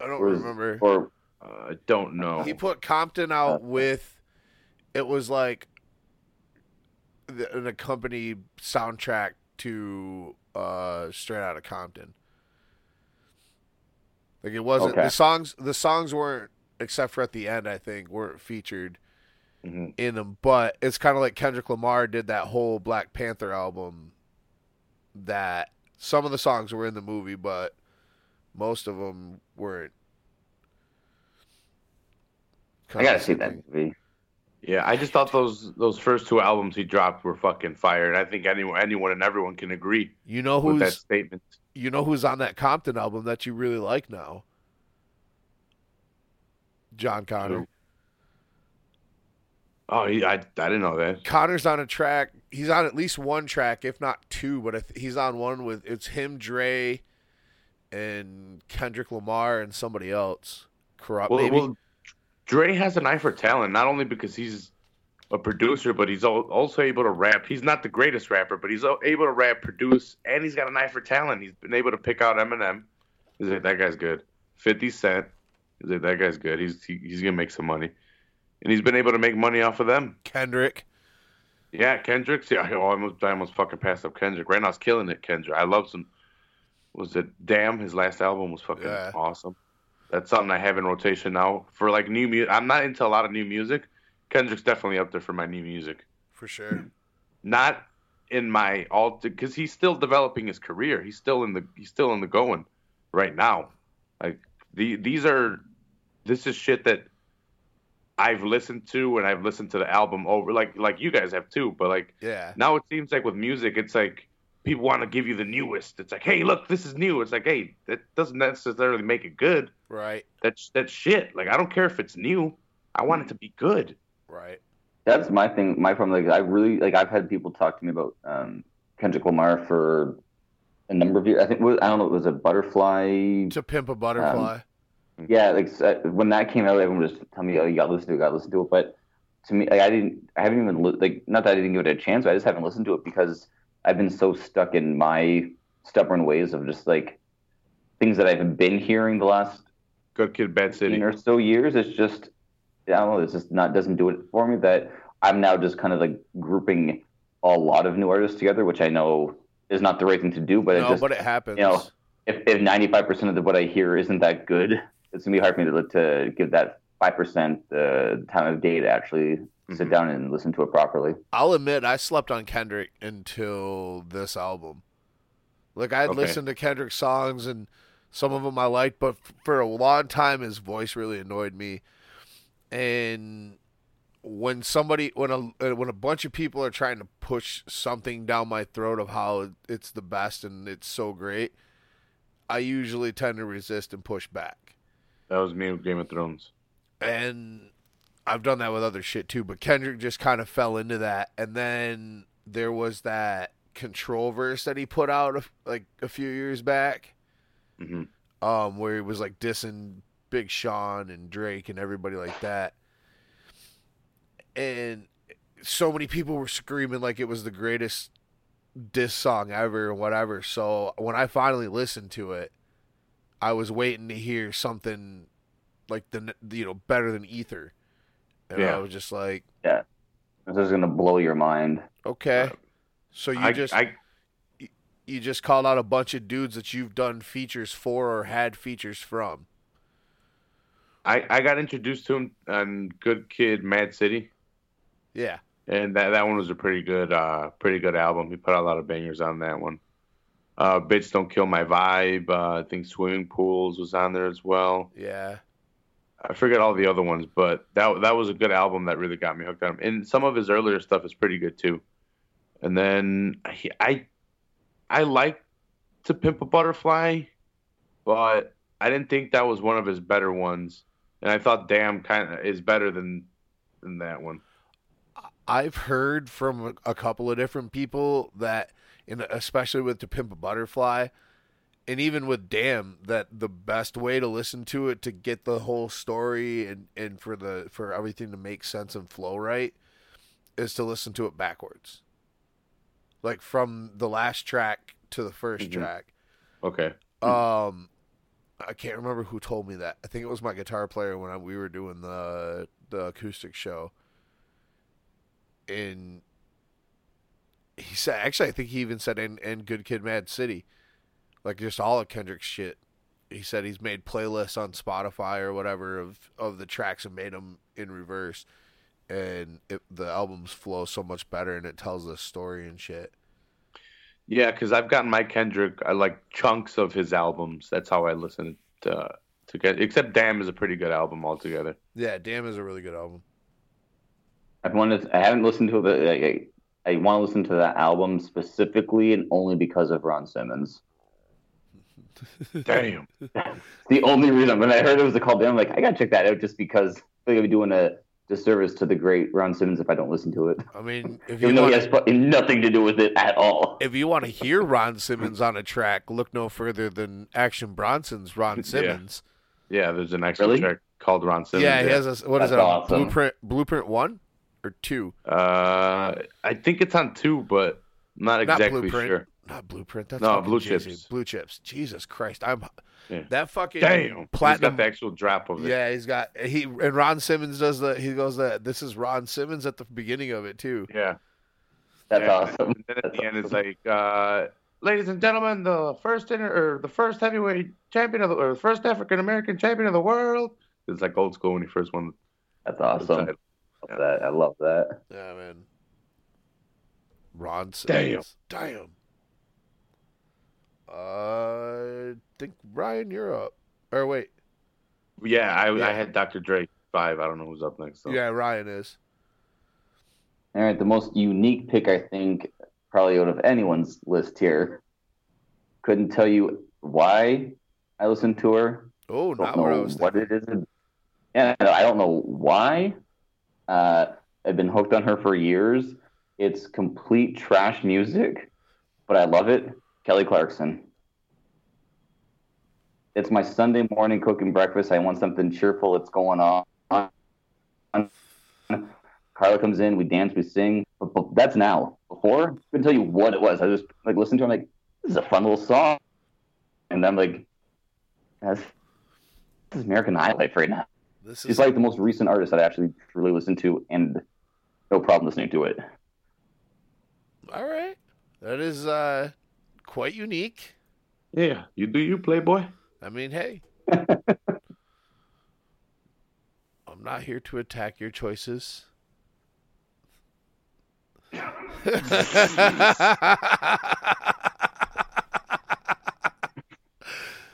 I don't Or is- remember. Or Uh, I don't know. He put Compton out Uh, with it was like the, an accompanied soundtrack to uh Straight Outta Compton. Like it wasn't Okay. the songs the songs weren't except for at the end I think weren't featured Mhm. in them but it's kind of like Kendrick Lamar did that whole Black Panther album that some of the songs were in the movie but most of them weren't I gotta see that movie. Yeah, I just thought those those first two albums he dropped were fucking fire, and I think anyone anyone and everyone can agree You know with that statement. You know who's on that Compton album that you really like now? Jon Connor. Who? Oh, he, I I didn't know that. Connor's on a track. He's on at least one track, if not two. But th- he's on one with it's him, Dre, and Kendrick Lamar, and somebody else. Corrupt, Well, maybe. well, Dre has an eye for talent, not only because he's a producer, but he's also able to rap. He's not the greatest rapper, but he's able to rap, produce, and he's got an eye for talent. He's been able to pick out Eminem. He's like, that guy's good. 50 Cent. He's like, that guy's good. He's he, he's gonna make some money, and he's been able to make money off of them. Kendrick. Yeah, Kendrick's. Yeah, I almost, I almost fucking passed up Kendrick. Right now, it's killing it. Kendrick. I love some. Was it Damn? His last album was fucking Yeah. awesome. That's something I have in rotation now for like new music. I'm not into a lot of new music. Kendrick's definitely up there for my new music. For sure. Not in my all because he's still developing his career. He's still in the he's still in the going right now. Like the these are this is shit that I've listened to and I've listened to the album over like like you guys have too. But like Yeah. now it seems like with music, it's like people want to give you the newest. It's like, hey, look, this is new. It's like, hey, that doesn't necessarily make it good. Right. That's that's shit. Like I don't care if it's new. I want it to be good. Right. That's my thing. My problem, like I really like. I've had people talk to me about um, Kendrick Lamar for a number of years. I think I don't know. It was a butterfly. To pimp a butterfly. Yeah, like when that came out, everyone was telling me, "Oh, you got to listen to it. Got to listen to it." But to me, like I didn't. I haven't even li- like. Not that I didn't give it a chance. But I just haven't listened to it because I've been so stuck in my stubborn ways of just like things that I've been hearing the last Good kid, bad city. or so years. It's just, I don't know, it's just not, doesn't do it for me that I'm now just kind of like grouping a lot of new artists together, which I know is not the right thing to do, but it no, just, but it happens. you know, if, if 95% of the, what I hear isn't that good, it's gonna be hard for me to, to give that 5% uh, time of day to actually sit Mhm. down and listen to it properly. I'll admit I slept on Kendrick until this album. Like I'd Okay. listened to Kendrick songs and some of them I liked, but for a long time his voice really annoyed me. And when somebody when a when a bunch of people are trying to push something down my throat of how it's the best and it's so great, I usually tend to resist and push back. That was me with Game of Thrones. and I've done that with other shit too. But Kendrick just kind of fell into that, and then there was that control verse that he put out like a few years back, hmm um, where he was like dissing Big Sean and Drake and everybody like that, and so many people were screaming like it was the greatest diss song ever or whatever. So when I finally listened to it, I was waiting to hear something like the you know better than Ether, and Yeah. I was just like, yeah, This is gonna blow your mind. okay. Uh, so you I, just I you just called out a bunch of dudes that you've done features for or had features from. I I got introduced to him on Good Kid, Mad City. Yeah, and that that one was a pretty good uh pretty good album. He put out a lot of bangers on that one. Uh, Bitch Don't Kill My Vibe. Uh, I think Swimming Pools was on there as well. yeah, I forget all the other ones, but that that was a good album that really got me hooked on him. And some of his earlier stuff is pretty good too. And then he, I I like To Pimp a Butterfly, but I didn't think that was one of his better ones. And I thought Damn kind of is better than than that one. I've heard from a, couple of different people that, in especially with To Pimp a Butterfly, and even with Damn, that the best way to listen to it to get the whole story and and for the for everything to make sense and flow right is to listen to it backwards. Like from the last track to the 1st Mhm. track. Okay. Um, I can't remember who told me that. I think it was my guitar player when I, we were doing the the acoustic show. And he said, actually, I think he even said, "in and Good Kid, Mad City," like just all of Kendrick's shit. He said he's made playlists on Spotify or whatever of of the tracks and made them in reverse, and it, the albums flow so much better and it tells the story and shit. Yeah, because I've gotten my Kendrick. I like chunks of his albums. That's how I listen to to get. Except Damn is a pretty good album altogether. Yeah, Damn is a really good album. I've wanted. I haven't listened to the. I, I want to listen to that album specifically and only because of Ron Simmons. Damn. The only reason when I heard it was a call down, I'm like I gotta check that out just because I think I'd be doing a disservice to the great Ron Simmons if I don't listen to it. I mean, if you Even though he has nothing to do with it at all. if you want to hear Ron Simmons on a track, look no further than Action Bronson's Ron Simmons. Yeah, there's an excellent Really? track called Ron Simmons. Yeah, he has a what is That's it? on awesome. Blueprint Blueprint one or two? Uh, I think it's on two, but I'm not Not exactly Blueprint. sure. Not Blueprint. That's No, fucking Blue Jay-Z. Chips. Blue Chips. Jesus Christ! I'm Yeah. that fucking Damn, he's platinum. got the actual drop of it. yeah, he's got he and Ron Simmons does the he goes that this is Ron Simmons at the beginning of it too. yeah. That's Yeah, awesome. And then at That's the end, it's like, uh, ladies and gentlemen, the first inter- or the first heavyweight champion of the, or the first African American champion of the world. It's like old school when he first won. That's awesome. title. Love that. I love that. Yeah, man. Ron Simmons. Damn. Uh, I think Ryan, you're up. Or wait, Yeah, I, Yeah. I had Dr. Dre five. I don't know who's up next. So. yeah, Ryan is. All right, the most unique pick I think probably out of anyone's list here. Couldn't tell you why I listened to her. Oh, Don't not what I know was what thinking. it is. Yeah, I don't know why. Uh, I've been hooked on her for years. It's complete trash music, but I love it. Kelly Clarkson. It's my Sunday morning cooking breakfast. I want something cheerful. It's going on. Carla comes in, we dance, we sing. But, that's now. Before, I couldn't tell you what it was. I just like listened to it. I'm like, this is a fun little song. And I'm like, this is American Nightlife right now. This She's is like the most recent artist that I actually truly listened to, and no problem listening to it. all right. That is uh quite unique. Yeah, you do you, Playboy? I mean, hey. I'm not here to attack your choices.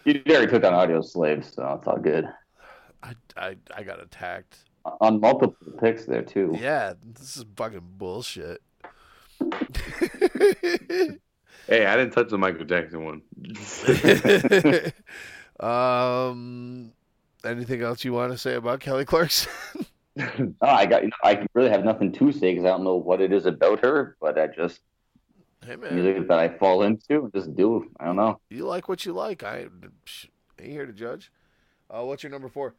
You already took on Audio slaves, so it's all good. I, I, I got attacked. On multiple picks there too. Yeah, this is fucking bullshit. Hey, I didn't touch the Michael Jackson one. um, anything else you want to say about Kelly Clarkson? No, I got. You know, I really have nothing to say because I don't know what it is about her, but I just hey man, music that I fall into and just do. I don't know. you like what you like. I psh, ain't here to judge. Uh, what's your number four?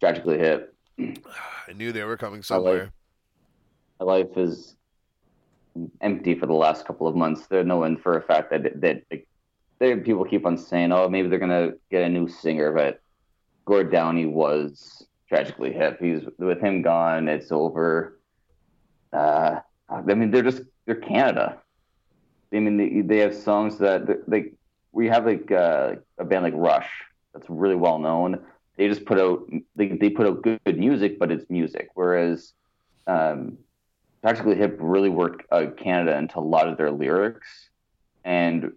Tragically hip. I knew they were coming somewhere. My life is empty for the last couple of months. They're knowing for a fact that that like, there people keep on saying, "Oh, maybe they're gonna get a new singer," but Gord Downie was tragically hip. He's with him gone. It's over. Uh, I mean, they're just they're Canada. I mean, they, they have songs that like we have like uh, a band like Rush that's really well known. They just put out they, they put out good, good music, but it's music. Whereas um, Practically Hip really worked uh, Canada into a lot of their lyrics and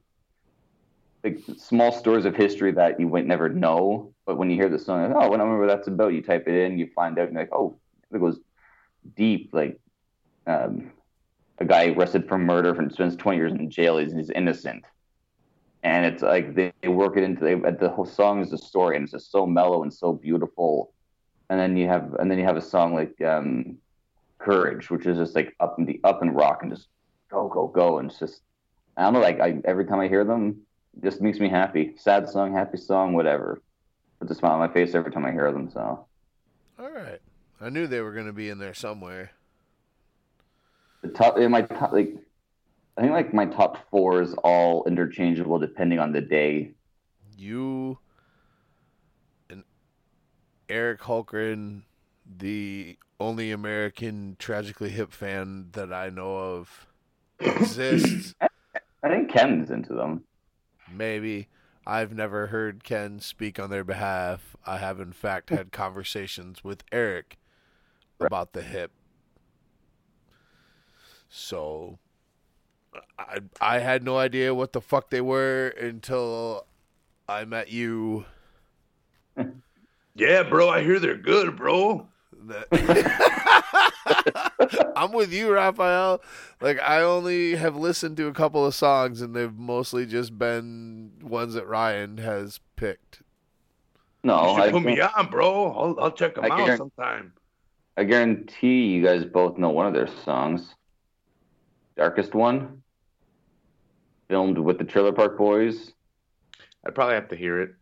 like small stories of history that you might never know. But when you hear the song, oh, when I remember that's about. You type it in, you find out, and you're like, oh, it goes deep. Like um, a guy arrested for murder and spends 20 years in jail. He's, he's innocent. And it's like they, they work it into they, the whole song is a story, and it's just so mellow and so beautiful. And then you have and then you have a song like um, Courage, which is just like up and the up and rock and just go go go, and it's just I don't know. Like I, every time I hear them, it just makes me happy. Sad song, happy song, whatever. Puts a smile on my face every time I hear them. So All right. I knew they were going to be in there somewhere. the top in my top like I think like my top four is all interchangeable depending on the day. You and Eric Holgren, the only American tragically hip fan that I know of, exists. I think Ken's into them. Maybe. I've never heard Ken speak on their behalf. I have, in fact, had conversations with Eric about the hip. So, I I had no idea what the fuck they were until I met you. Yeah, bro, I hear they're good, bro. That- I'm with you, Raphael. Like I only have listened to a couple of songs, and they've mostly just been ones that Ryan has picked. No, you should I, put me on, bro. I'll, I'll check them I out sometime. I guarantee you guys both know one of their songs. Darkest One. Filmed with the Trailer Park Boys. I'd probably have to hear it.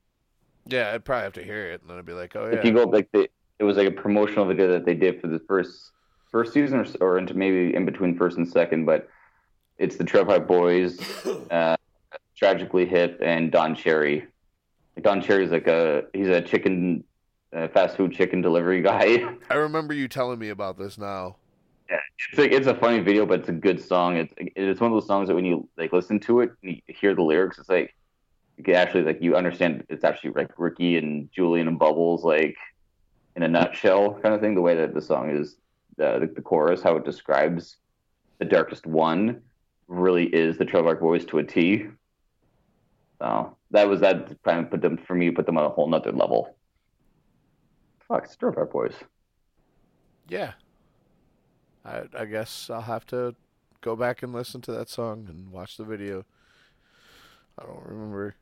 Yeah, I'd probably have to hear it, and then I'd be like, "Oh yeah." If you go like the, it was like a promotional video that they did for the first first season or, or into maybe in between first and second, but it's the Park Boys, uh, Tragically Hip, and Don Cherry. Don Cherry is like a he's a chicken uh, fast food chicken delivery guy. I remember you telling me about this now. Yeah, it's like it's a funny video, but it's a good song. It's it's one of those songs that when you like listen to it and you hear the lyrics, it's like you can actually like you understand it's actually like Ricky and Julian and Bubbles like in a nutshell kind of thing. The way that the song is, uh, the the chorus, how it describes the darkest one, really is the Trailer Park Boys to a T. So that was that kind of put them for me put them on a whole nother level. Fuck, it's Trailer Park Boys. Yeah. I I guess I'll have to go back and listen to that song and watch the video. I don't remember.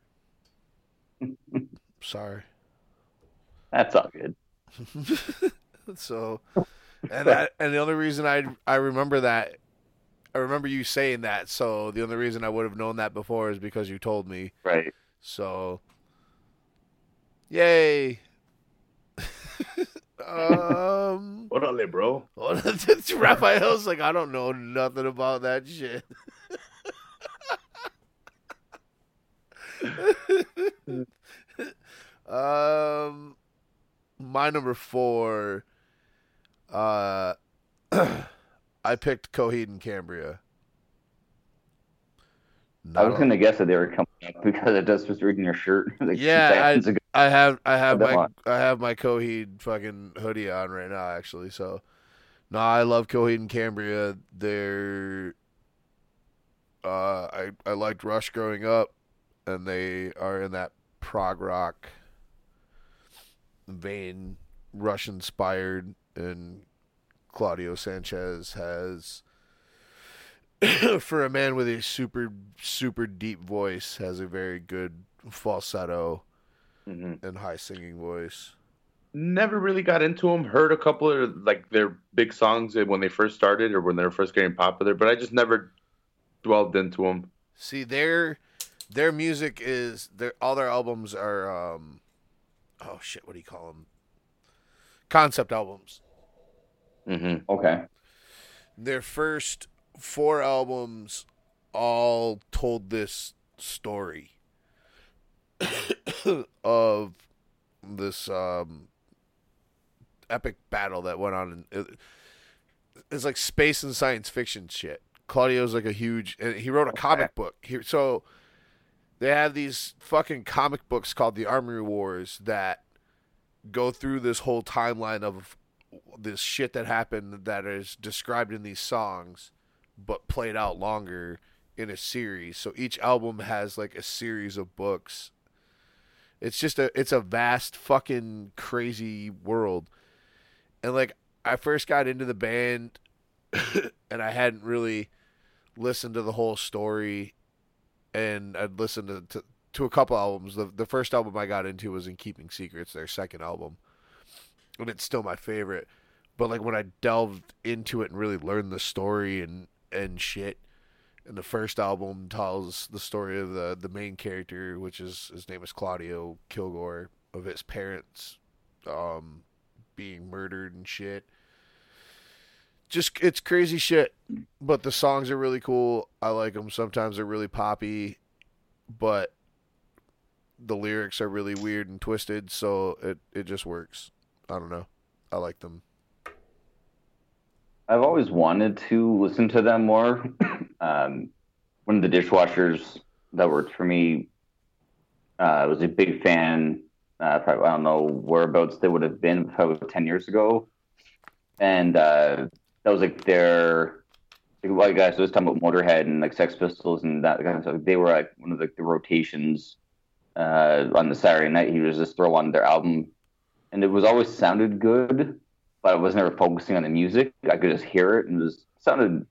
Sorry. That's all good. so, and I, and the only reason I I remember that, I remember you saying that. So the only reason I would have known that before is because you told me. Right. So, yay. um, What on there, bro? Raphael's like, I don't know nothing about that shit. um, my number four. Uh, I picked Coheed and Cambria. I was gonna guess that they were coming up because it does just reading your shirt. like Yeah, ago. I have I have my on. I have my Coheed fucking hoodie on right now actually. So no, I love Coheed and Cambria. They're uh I I liked Rush growing up and they are in that prog rock vein, Rush inspired and Claudio Sanchez has for a man with a super super deep voice has a very good falsetto Mhm. and high singing voice. Never really got into them. Heard a couple of like their big songs when they first started or when they were first getting popular, but I just never dwelled into them. See their their music is their all their albums are um oh shit what do you call them concept albums. Mm-hmm. Okay. Their first four albums all told this story of this um epic battle that went on in, it, it's like space and science fiction shit. Claudio's like a huge and he wrote a comic book. He, so they have these fucking comic books called the Amory Wars that go through this whole timeline of this shit that happened that is described in these songs but played out longer in a series. So each album has like a series of books. It's just a it's a vast fucking crazy world. And like I first got into the band and I hadn't really listened to the whole story and I'd listened to, to to a couple albums. The the first album I got into was In Keeping Secrets, their second album. And it's still my favorite. But like when I delved into it and really learned the story and and shit, And the first album tells the story of the the main character, which is his name is Claudio Kilgore, of his parents um, being murdered and shit. Just it's crazy shit, but the songs are really cool. I like them. Sometimes they're really poppy, but the lyrics are really weird and twisted, so it it just works. I don't know. I like them. I've always wanted to listen to them more. um, one of the dishwashers that worked for me uh, was a big fan. Uh, I don't know whereabouts they would have been probably 10 years ago. And uh, that was like their, like, a lot of guys was talking about Motorhead and like Sex Pistols and that kind of stuff. They were like one of the, the rotations uh, on the Saturday night. He was just throw on their album. And it was always sounded good, but I was never focusing on the music. I could just hear it and it was sounded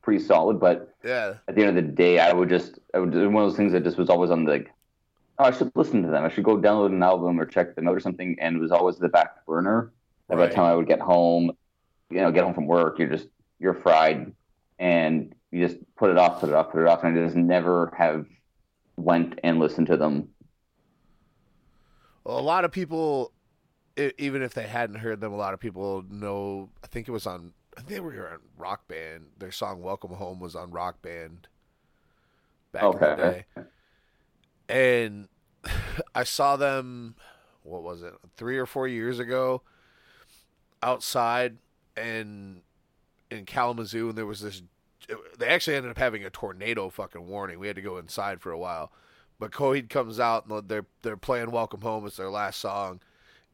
pretty solid. But Yeah, at the end of the day, I would just I would one of those things that just was always on the like, oh, I should listen to them. I should go download an album or check them out or something. And it was always the back burner. And By the time I would get home, you know, get home from work, you're just you're fried, and you just put it off, put it off, put it off, and I just never have went and listened to them. Well, a lot of people, even if they hadn't heard them, a lot of people know. I think it was on. I think they were on Rock Band. Their song "Welcome Home" was on Rock Band back in the Okay. day. And I saw them. What was it? Three or four years ago, outside and in Kalamazoo, and there was this. They actually ended up having a tornado fucking warning. We had to go inside for a while. But Coheed comes out and they're they're playing "Welcome Home." as their last song,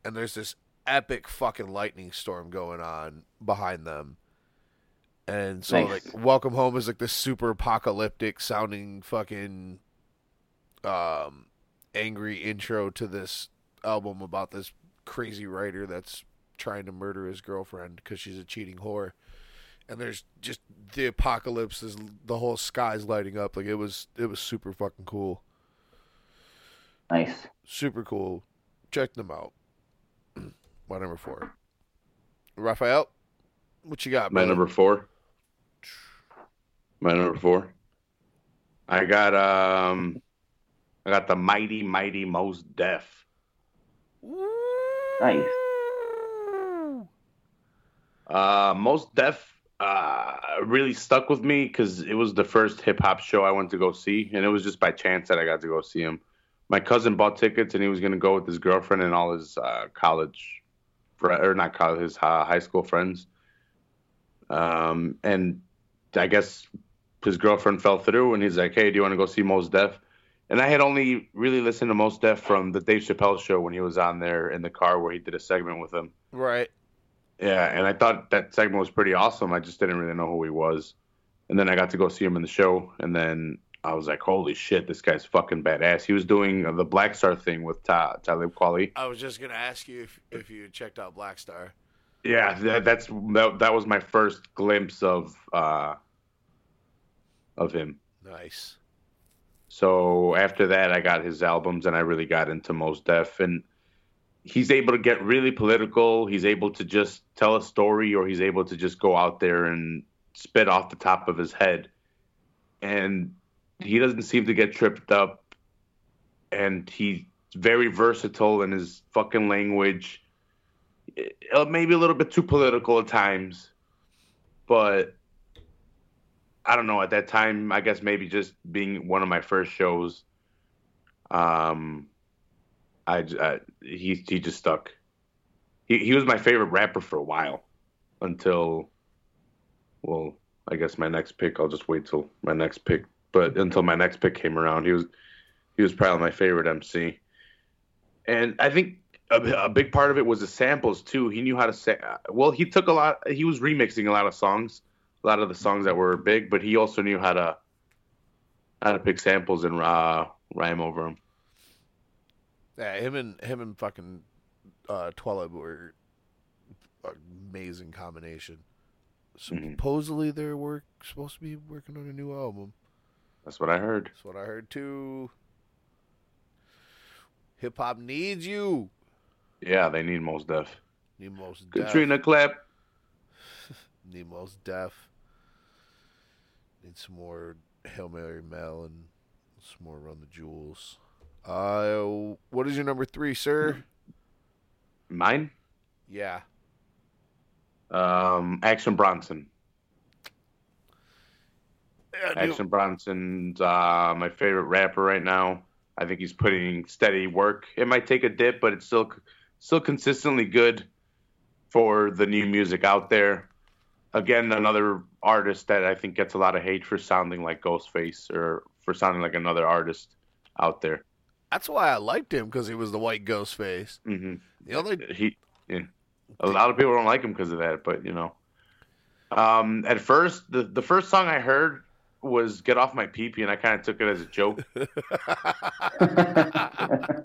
and there's this epic fucking lightning storm going on behind them. And so Nice. like "Welcome Home" is like this super apocalyptic sounding fucking um angry intro to this album about this crazy writer that's trying to murder his girlfriend because she's a cheating whore. And there's just the apocalypse is the whole sky's lighting up like it was it was super fucking cool. Nice. Super cool. Check them out. My number four. Raphael, what you got, My brother? number four. My number four. I got um, I got the mighty mighty Mos Def. Nice. Uh, Mos Def uh really stuck with me because it was the first hip hop show I went to go see, and it was just by chance that I got to go see him. My cousin bought tickets, and he was gonna go with his girlfriend and all his uh, college, or not college, his uh, high school friends. Um, and I guess his girlfriend fell through, and he's like, "Hey, do you want to go see Mos Def?" And I had only really listened to Mos Def from the Dave Chappelle show when he was on there in the car where he did a segment with him. Right. Yeah, and I thought that segment was pretty awesome. I just didn't really know who he was. And then I got to go see him in the show, and then I was like, "Holy shit, this guy's fucking badass." He was doing the Black Star thing with Ta- Talib Kweli. I was just gonna ask you if if you checked out Black Star. Yeah, that, that's that, that was my first glimpse of uh, of him. Nice. So after that, I got his albums, and I really got into Mos Def, and he's able to get really political. He's able to just tell a story, or he's able to just go out there and spit off the top of his head, and he doesn't seem to get tripped up, and he's very versatile in his fucking language. Uh, Maybe a little bit too political at times, but I don't know. At that time, I guess maybe just being one of my first shows, um, I, I- he he just stuck. He he was my favorite rapper for a while, until, well, I guess my next pick. I'll just wait till my next pick. But until my next pick came around, he was he was probably my favorite MC. And I think a, a big part of it was the samples too. He knew how to say. Well, he took a lot. He was remixing a lot of songs, a lot of the songs that were big, but he also knew how to how to pick samples and uh, rhyme over them. Yeah, him and him and fucking uh, Talib were amazing combination. Mhm. Supposedly they're work supposed to be working on a new album. That's what I heard. That's what I heard too. Hip hop needs you. Yeah, they need Mos Def. Need Mos Def. Katrina clap. Need Mos Def. Need some more Hail Mary Mallon and some more Run the Jewels. Uh, what is your number three, sir? Mine, Yeah. um, Action Bronson. Yeah. Action Bronson's uh, my favorite rapper right now. I think he's putting steady work. It might take a dip, but it's still still consistently good for the new music out there. Again, another artist that I think gets a lot of hate for sounding like Ghostface or for sounding like another artist out there. That's why I liked him because he was the white ghost face. hmm The only He, yeah. a lot of people don't like him because of that, but you know. Um, at first, the the first song I heard was "Get Off My Peepee," and I kind of took it as a joke.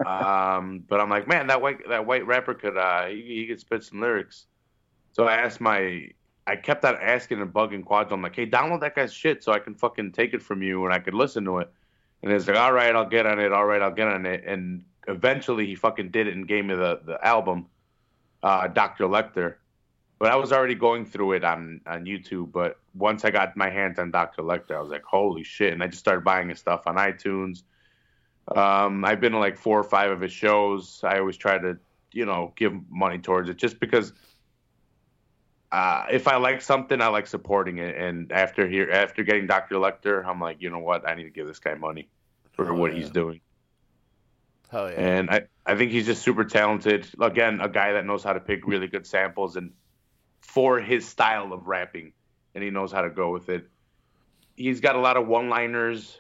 Um, but I'm like, man, that white that white rapper could uh he, he could spit some lyrics. So I asked my I kept on asking and bugging Quadro. I'm like, hey, download that guy's shit so I can fucking take it from you and I could listen to it. And he's like, all right, I'll get on it. All right, I'll get on it. And eventually he fucking did it and gave me the the album, uh, Dr. Lecter. But I was already going through it on on YouTube. But once I got my hands on Dr. Lecter, I was like, holy shit! And I just started buying his stuff on iTunes. Um, I've been to like four or five of his shows. I always try to, you know, give money towards it just because uh, if I like something, I like supporting it. And after here, after getting Dr. Lecter, I'm like, you know what? I need to give this guy money for Oh, what yeah. he's doing. Hell yeah. And I, I think he's just super talented. Again, a guy that knows how to pick really good samples and for his style of rapping, and he knows how to go with it. He's got a lot of one-liners.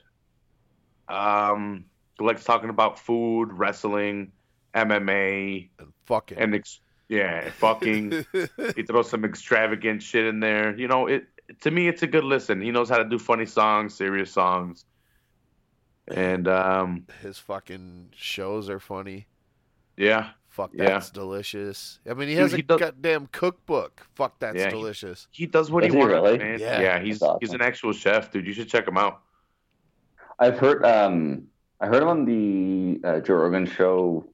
Um, likes talking about food, wrestling, MMA, and fucking. and ex- yeah, fucking. he throws some extravagant shit in there. You know, it to me, it's a good listen. He knows how to do funny songs, serious songs, and um, His fucking shows are funny. yeah, Fuck Yeah. that's delicious. I mean, he Dude, has a he does- goddamn cookbook. Fuck that's Yeah, delicious. he does what Does he he wants, really? man. Yeah. Yeah, he's awesome. he's an actual chef, dude. You should check him out. I've heard um I heard him on the uh, Joe Rogan show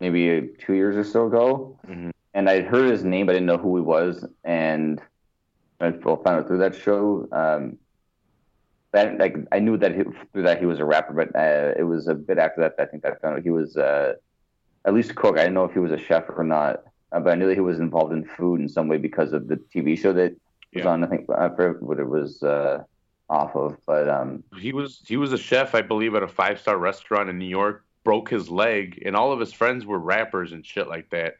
maybe uh, two years or so ago, Mhm. and I'd heard his name, but I didn't know who he was, and I found out through that show. Um, that like I knew that he, through that he was a rapper, but uh, it was a bit after that that I think I found out he was uh, at least a cook. I didn't know if he was a chef or not, uh, but I knew that he was involved in food in some way because of the TV show that was Yeah. on. I think I forget what it was uh, off of, but um, He was he was a chef, I believe, at a five star restaurant in New York. Broke his leg, and all of his friends were rappers and shit like that.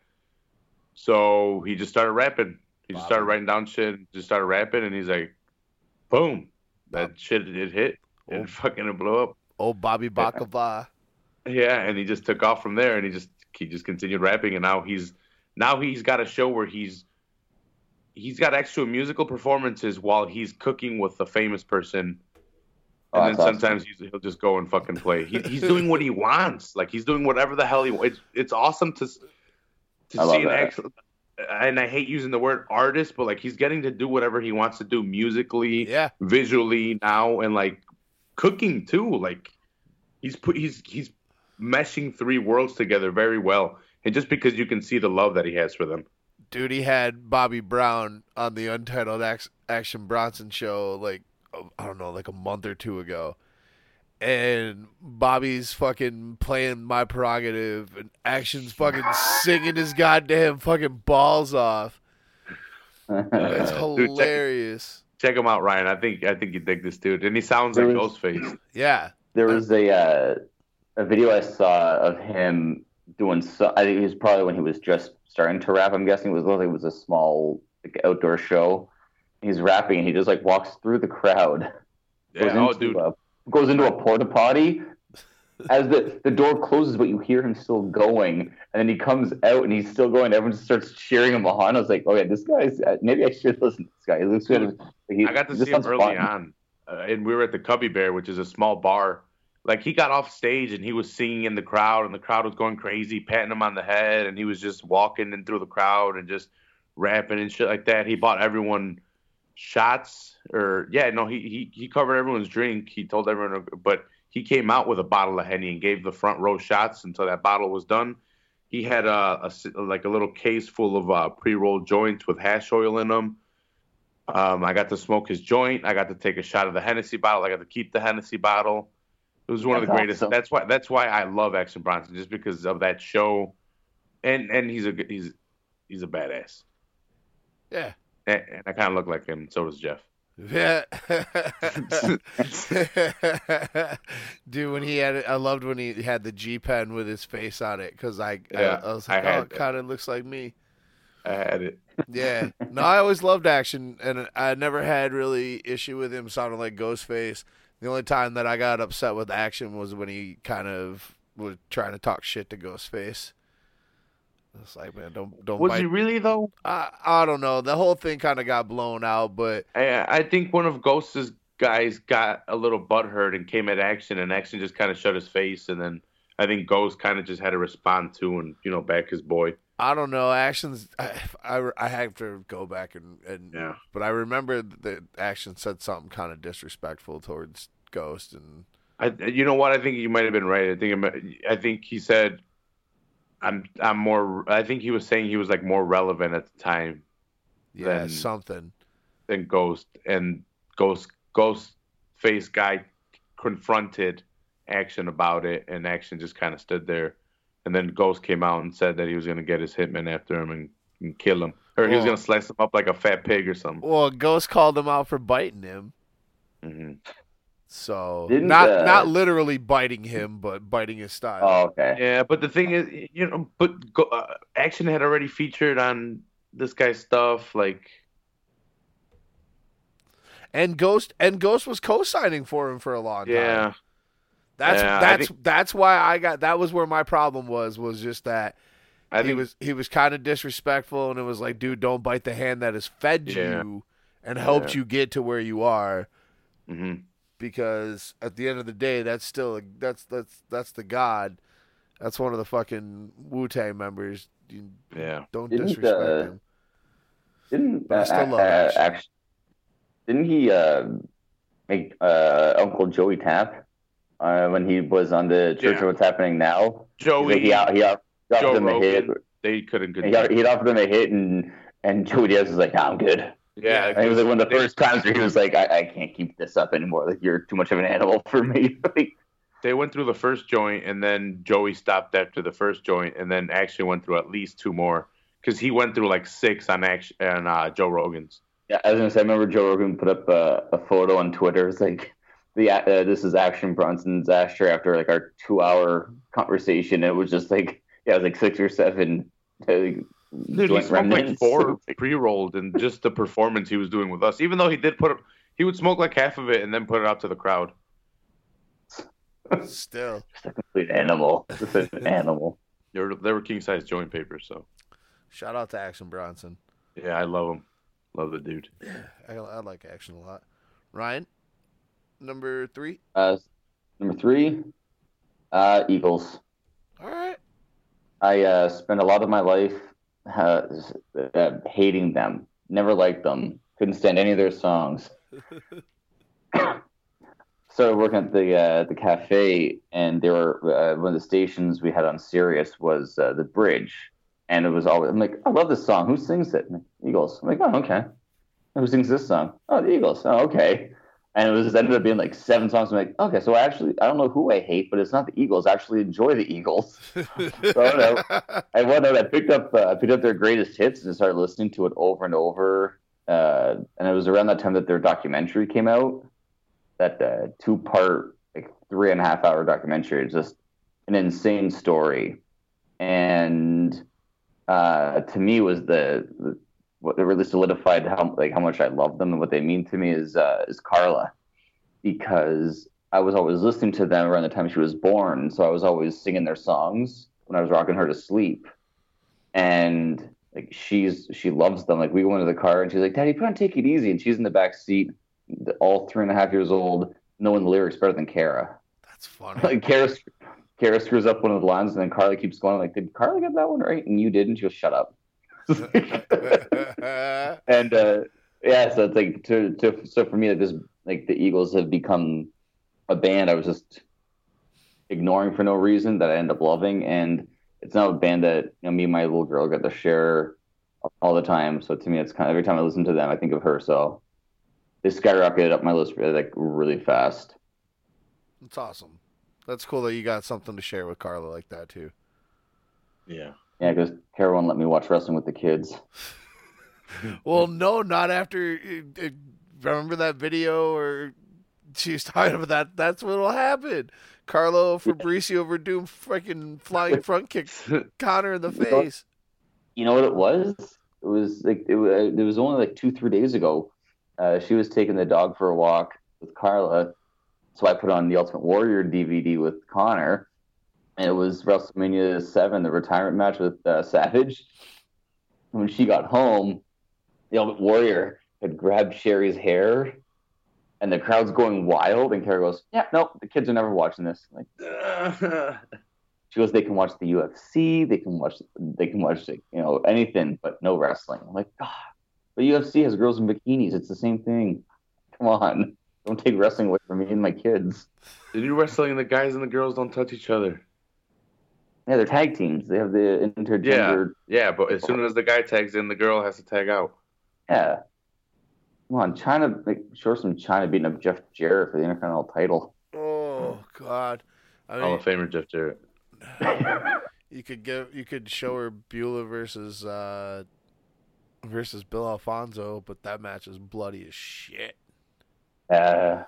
So he just started rapping. He just started writing down shit, and just started rapping, and he's like, "Boom!" Bob- That shit it hit, Oh. and fucking it blew up. Oh, Bobby Bakava. Yeah, and he just took off from there, and he just he just continued rapping, and now he's now he's got a show where he's he's got extra musical performances while he's cooking with a famous person, Oh, and then that's awesome. sometimes he'll just go and fucking play. He, he's doing what he wants, like he's doing whatever the hell he wants. It's, it's awesome to to I see an that. actual. And I hate using the word artist, but like he's getting to do whatever he wants to do musically, Yeah. visually now and like cooking too like he's put he's he's meshing three worlds together very well and just because you can see the love that he has for them Dude, he had Bobby Brown on the Untitled Action Bronson show, like, oh, I don't know, like a month or two ago. And Bobby's fucking playing my prerogative, and Action's fucking singing his goddamn fucking balls off. It's Uh, dude, check- hilarious. check him out ryan i think i think you dig this dude and he sounds like There was- ghostface Yeah. There was a uh, a video I saw of him doing. So, I think it was probably when he was just starting to rap. I'm guessing it was like it was a small like, outdoor show. He's rapping and he just like walks through the crowd. Yeah oh dude a, goes into a porta potty. As the, the door closes, but you hear him still going, and then he comes out and he's still going. Everyone just starts cheering him on. I was like, "Okay, this guy's uh, maybe I should listen to this guy. He looks good." He, i got to see him early fun. on uh, and we were at the cubby bear which is a small bar like he got off stage and he was singing in the crowd and the crowd was going crazy patting him on the head and he was just walking in through the crowd and just rapping and shit like that he bought everyone shots or yeah no he he, he covered everyone's drink he told everyone but he came out with a bottle of henny and gave the front row shots until that bottle was done he had a like a little case full of uh, pre-rolled joints with hash oil in them Um, I got to smoke his joint. I got to take a shot of the Hennessy bottle. I got to keep the Hennessy bottle. It was one of the greatest. awesome. That's why. That's why I love Action Bronson, just because of that show, and and he's a good- he's he's a badass, Yeah. And, I kind of look like him. So does Jeff. Yeah. Dude, when he had it, I loved when he had the G pen with his face on it because I, Yeah, I, I was I oh, it kind of looks like me. I had it. Yeah. No, I always loved action, and I never had really issue with him sounding like Ghostface. The only time that I got upset with action was when he kind of was trying to talk shit to Ghostface. It's like, man, don't don't Was bite. he really though? I, I don't know. The whole thing kind of got blown out, but I I think one of Ghost's guys got a little butthurt and came at Action, and Action just kind of shut his face, and then I think Ghost kind of just had to respond to and you know back his boy. I don't know. Actions. I, I, I have to go back and, and Yeah. but I remember that action said something kind of disrespectful towards Ghost, and I, you know what? I think you might have been right. I think I think he said, "I'm I'm more." I think he was saying he was like more relevant at the time yeah, Then- something. than Ghost, and Ghost Ghost face guy confronted Action about it, and Action just kind of stood there, and then Ghost came out and said that he was gonna get his hitman after him and, and kill him, or he was gonna slice him up like a fat pig or something. Well, Ghost called him out for biting him, hmm so Didn't, not uh, not literally biting him, but biting his style. Oh, okay. Yeah, but the thing is, you know, but go, uh, Action had already featured on this guy's stuff, like. And Ghost and Ghost was co-signing for him for a long time. Yeah, That's Yeah, I that's think- that's why I got that was where my problem was was just that I he think was he was kind of disrespectful and it was like dude don't bite the hand that has fed Yeah. you and helped Yeah. you get to where you are hmm because at the end of the day that's still a, that's that's that's the god that's one of the fucking Wu-Tang members you Yeah. don't Didn't, disrespect uh, him Didn't But I uh, love uh, Action. action. Didn't he uh, make uh, Uncle Joey tap uh, when he was on the Church Yeah. of What's Happening Now? Joey, like, he, out- he, out- he offered Joe him a hit. They couldn't He, continue. he offered him a hit, and and Joey Diaz was like, "Nah, I'm good." Yeah, And it was like one of the first times where he was like, I, "I can't keep this up anymore. Like you're too much of an animal for me." Like, They went through the first joint, and then Joey stopped after the first joint, and then actually went through at least two more because he went through like six on action on uh, Joe Rogan's. Yeah, I was gonna say. I remember Joe Rogan put up a, a photo on Twitter. It's like the uh, this is Action Bronson's ashtray after like our two hour conversation. It was just like yeah, it was like six or seven. Uh, Dude, he smoked like four pre-rolled, and just the performance he was doing with us. Even though he did put, he would smoke like half of it and then put it out to the crowd. still Just a complete animal. Just an animal. They were, they were king size joint papers, so shout out to Action Bronson yeah, I love him, love the dude. Yeah, I, I like Action a lot Ryan number 3 Uh, number three, uh, Eagles. all right I uh, spent a lot of my life uh, uh, hating them. Never liked them. Couldn't stand any of their songs. Started working at the uh, the cafe, and there were uh, one of the stations we had on Sirius was uh, the Bridge, and it was always I'm like, I love this song. Who sings it? Eagles. I'm like, oh okay. Who sings this song? Oh, the Eagles. Oh okay. And it was ended up being like seven songs. I'm like, okay, so I actually I don't know who I hate, but it's not the Eagles. I actually enjoy the Eagles. no. I went out. I picked up. Uh, I picked up their greatest hits and started listening to it over and over. Uh, and it was around that time that their documentary came out. That uh, two-part, like three and a half hour documentary. It's just an insane story, and uh, to me was the, the what really solidified how like how much I love them and what they mean to me is uh, is Carla, because I was always listening to them around the time she was born, so I was always singing their songs when I was rocking her to sleep, and like she's she loves them. Like we go into the car and she's like, "Daddy, put on Take It Easy," and she's in the back seat, all three and a half years old, knowing the lyrics better than Kara. That's funny. Like Kara, Kara screws up one of the lines, and then Carly keeps going like, "Did Carly get that one right?" And you didn't. She goes, "Shut up." and uh, yeah, so it's like to, to so for me, like this, like the Eagles have become a band I was just ignoring for no reason that I end up loving, and it's now a band that you know me and my little girl got to share all the time. So to me, it's kind of every time I listen to them, I think of her. So they skyrocketed up my list really, like really fast. It's awesome. That's cool that you got something to share with Carla like that too. Yeah. Yeah, because Kara won't let me watch wrestling with the kids. Well, no, not after. uh, uh, Remember that video or she was talking about that? That's what'll happen. Carlo Fabricio Werdum freaking flying front kick Connor in the face. You know what it was? It was like it was, it was only like two, three days ago. Uh, she was taking the dog for a walk with Carla, so I put on the Ultimate Warrior DVD with Connor, and it was WrestleMania Seven, the retirement match with uh, Savage. When she got home, the Ultimate Warrior had grabbed Sherry's hair, and the crowd's going wild. And Kara goes, "Yeah, no, the kids are never watching this." I'm like she goes, "They can watch the UFC, they can watch, they can watch, you know, anything, but no wrestling." I'm like, God, but UFC has girls in bikinis. It's the same thing. Come on, don't take wrestling away from me and my kids. the new wrestling, the guys and the girls don't touch each other. Yeah, they're tag teams. They have the intergender. Yeah, yeah, but as soon as the guy tags in, the girl has to tag out. Yeah. Come on, Chyna, like, show some Chyna beating up Jeff Jarrett for the Intercontinental title. Oh God! I Hall mean, of Famer Jeff Jarrett. you could give you could show her Beulah versus uh versus Bill Alfonso, but that match is bloody as shit Uh,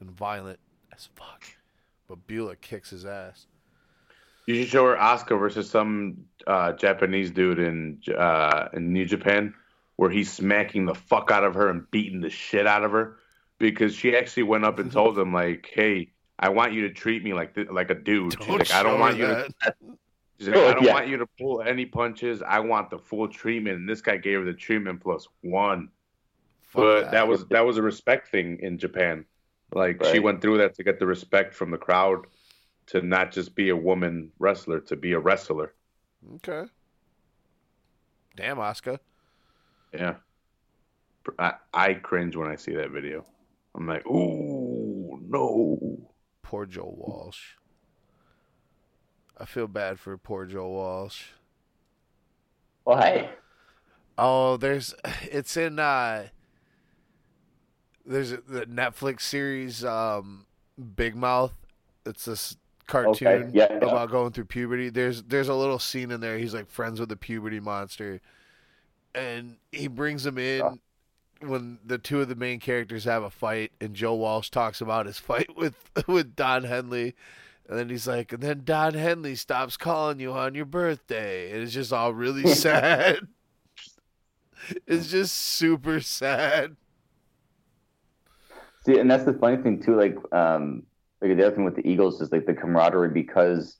and violent as fuck. But Beulah kicks his ass. You should show her Asuka versus some uh, Japanese dude in uh, in New Japan, where he's smacking the fuck out of her and beating the shit out of her, because she actually went up and told him like, "Hey, I want you to treat me like th- like a dude." Don't like, "I don't her want you to. She's like, I don't Yeah. want you to pull any punches. I want the full treatment. And this guy gave her the treatment plus one. Fuck but that. was that was a respect thing in Japan. Like she went through that to get the respect from the crowd to not just be a woman wrestler, to be a wrestler. okay. Damn, Oscar. Yeah. I, I cringe when I see that video. I'm like, ooh, no. Poor Joe Walsh. I feel bad for poor Joe Walsh. why? Oh, there's it's in uh there's the Netflix series um Big Mouth. It's this cartoon Okay, yeah, yeah. about going through puberty. There's there's a little scene in there he's like friends with the puberty monster and he brings him in Yeah. when the two of the main characters have a fight and Joe Walsh talks about his fight with with Don Henley and then he's like and then Don Henley stops calling you on your birthday and it's just all really sad. It's just super sad. See, and that's the funny thing too. Like, um, like the other thing with the Eagles is like the camaraderie because,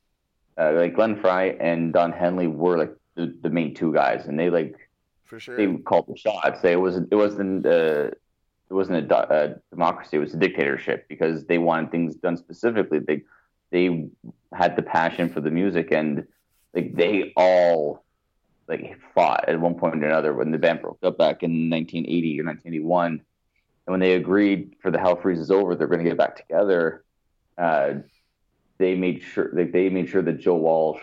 uh, like Glenn Frey and Don Henley were like the, the main two guys, and they like For sure. they called the shots. They, it wasn't it wasn't uh, it wasn't a, a democracy. It was a dictatorship because they wanted things done specifically. They they had the passion for the music, and like they all like fought at one point or another when the band broke up back in 1980 or 1981. And when they agreed for the Hell Freezes Over, they're going to get back together. Uh, they made sure like they made sure that Joe Walsh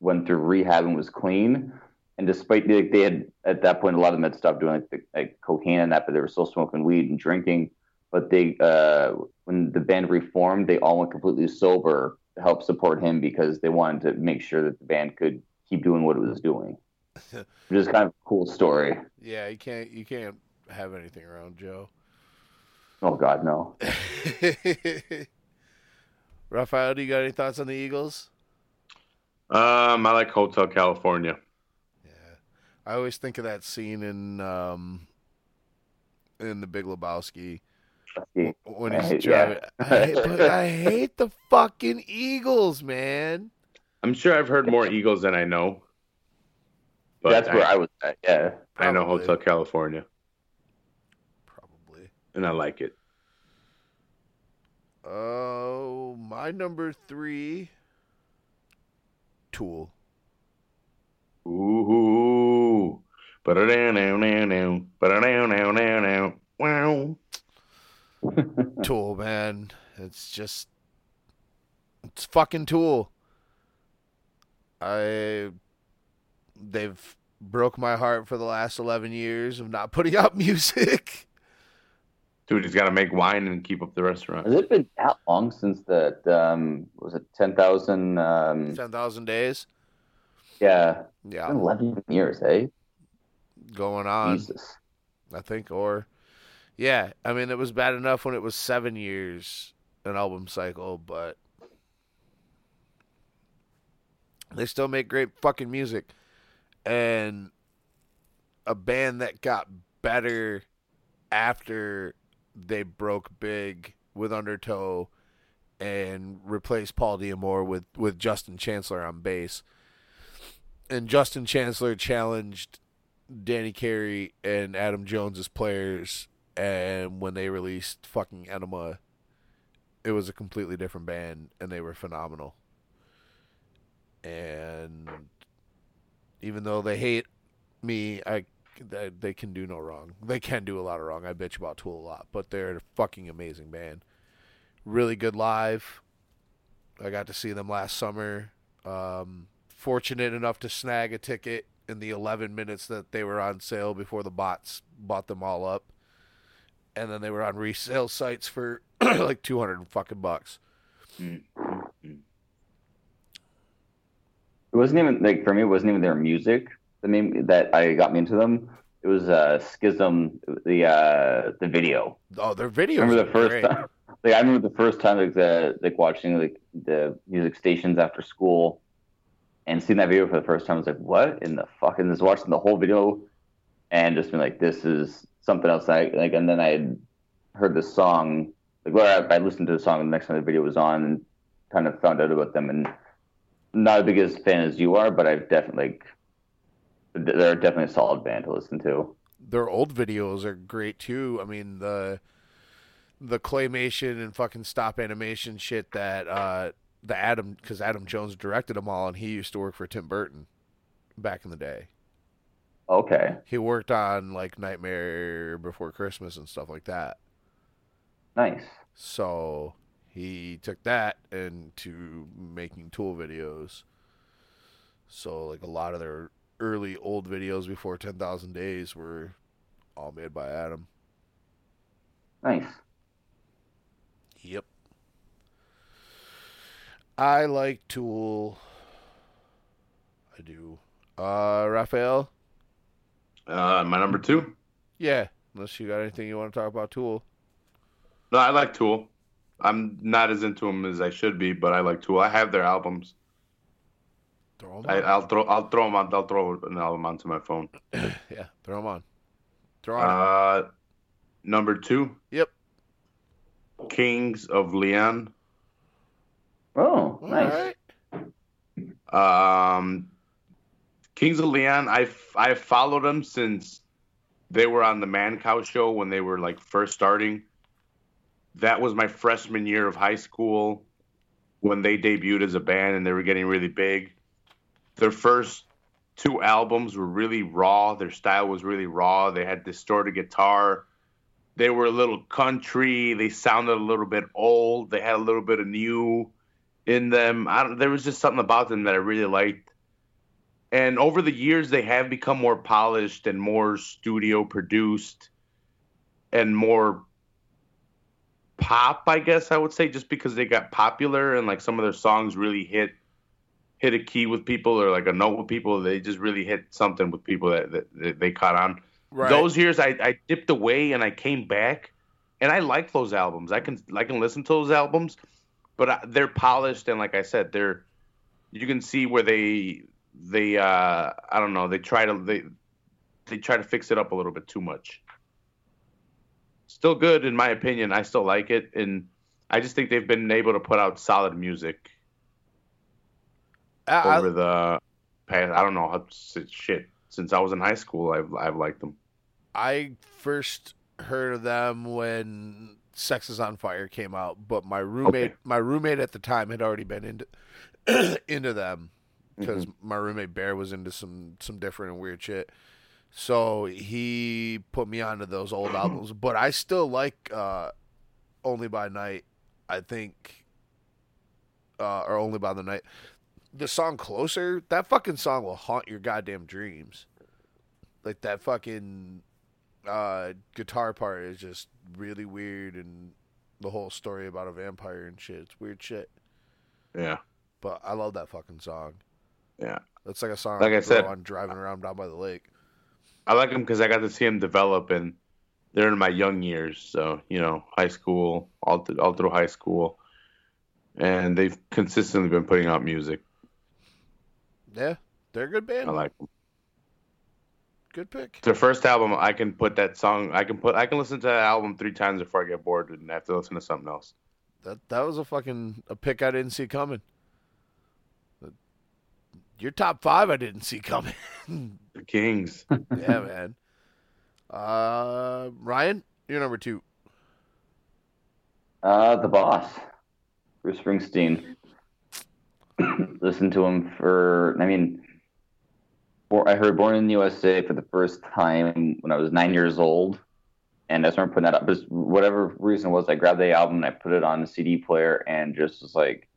went through rehab and was clean. And despite like, they had at that point a lot of them had stopped doing like, the, like cocaine and that, but they were still smoking weed and drinking. But they uh, when the band reformed, they all went completely sober to help support him because they wanted to make sure that the band could keep doing what it was doing. Which is kind of a cool story. yeah, you can't you can't have anything around Joe. Oh God, no. Raphael, do you got any thoughts on the Eagles? Um, I like Hotel California. Yeah. I always think of that scene in um in the Big Lebowski Yeah. when I he's hate- driving. yeah. I, but I hate the fucking Eagles, man. I'm sure I've heard more Eagles than I know. But That's where I was at. Yeah. I know Hotel California, Probably. and I like it. Oh, my number three. Tool. Ooh. Ba-da-down-down-down-down. Ba-da-down-down-down-down. Wow. Tool, man. It's just it's fucking Tool. I they've broke my heart for the last 11 years of not putting out music. Dude, he's got to make wine and keep up the restaurant. Has it been that long since that? Um, was it ten thousand? Um, 10,000 days. yeah, it's Yeah, been eleven years, eh? going on. Jesus. I think, or yeah, I mean, it was bad enough when it was seven years an album cycle, but they still make great fucking music, and a band that got better after they broke big with Undertow and replaced Paul D'Amour with with Justin Chancellor on bass. And Justin Chancellor challenged Danny Carey and Adam Jones as players, and when they released fucking Enema, it was a completely different band, and they were phenomenal. And even though they hate me, I they, they can do no wrong. They can do a lot of wrong. I bitch about Tool a lot, but they're a fucking amazing band. Really good live. I got to see them last summer. Um, fortunate enough to snag a ticket in the 11 minutes that they were on sale before the bots bought them all up. And then they were on resale sites for like 200 fucking bucks. It wasn't even like for me. It wasn't even their music that made that I got me into them. It was uh, Schism, the uh, the video. Oh, their videos remember the first great. time? Like I remember the first time like the like watching like the music stations after school, and seeing that video for the first time. I was like, "What in the fuck?" And just watching the whole video, and just being like, "This is something else." I like, and then I heard the song. Like, well, I, I listened to the song the next time the video was on, and kind of found out about them. And not as big as fan as you are, but I've definitely like they're definitely a solid band to listen to. Their old videos are great too. I mean the the claymation and fucking stop animation shit that uh the Adam because Adam Jones directed them all, and he used to work for Tim Burton back in the day. Okay, He worked on like Nightmare Before Christmas and stuff like that. nice. So he took that into making Tool videos. So like a lot of their early old videos before Ten Thousand Days were all made by Adam. Nice. Yep. I like Tool. I do. Uh, Raphael. Uh, my number two. Yeah. Unless you got anything you want to talk about Tool. No, I like Tool. I'm not as into them as I should be, but I like Tool. I have their albums. Throw 'em I, on. I'll throw. I'll throw them on. I'll throw an album onto my phone. yeah, throw 'em on. Throw 'em on. Uh, number two. Yep. Kings of Leon. Oh, nice. right. Um, Kings of Leon. I I followed them since they were on the Mancow show when they were like first starting. That was my freshman year of high school when they debuted as a band and they were getting really big. Their first two albums were really raw. Their style was really raw. They had distorted guitar. They were a little country. They sounded a little bit old. They had a little bit of new in them. I don't, there was just something about them that I really liked. And over the years, they have become more polished and more studio produced and more pop, I guess I would say, just because they got popular and like some of their songs really hit hit a key with people or like a note with people. They just really hit something with people that, that, that they caught on. Right. Those years, I, I dipped away and I came back, and I like those albums. I can I can listen to those albums, but I, they're polished and like I said, they're you can see where they they uh I don't know they try to they they try to fix it up a little bit too much. Still good in my opinion. I still like it, and I just think they've been able to put out solid music I, over the past. I don't know how shit since I was in high school. I've I've liked them. I first heard of them when Sex is on Fire came out, but my roommate Okay. my roommate at the time had already been into into them because my roommate Bear was into some some different and weird shit. So he put me onto those old albums, but I still like uh, Only by Night. I think, uh, or Only by the Night. The song Closer, that fucking song will haunt your goddamn dreams. Like that fucking uh, guitar part is just really weird, and the whole story about a vampire and shit. It's weird shit. Yeah. But I love that fucking song. Yeah. That's like a song Like I I'd said- on driving around down by the lake. I like them because I got to see them develop, and they're in my young years. So you know, high school, all th- all through high school, and they've consistently been putting out music. Yeah, they're a good band. I like them. good pick. Their first album, I can put that song. I can put. I can listen to that album three times before I get bored and have to listen to something else. That that was a fucking a pick I didn't see coming. Your top five I didn't see coming. The Kings. yeah, man. Uh, Ryan, you're number two. Uh, the boss, Bruce Springsteen. Listened to him for, I mean, for, I heard Born in the USA for the first time when I was nine years old. And I started putting that up. Just whatever reason was, I grabbed the album and I put it on the CD player and just was like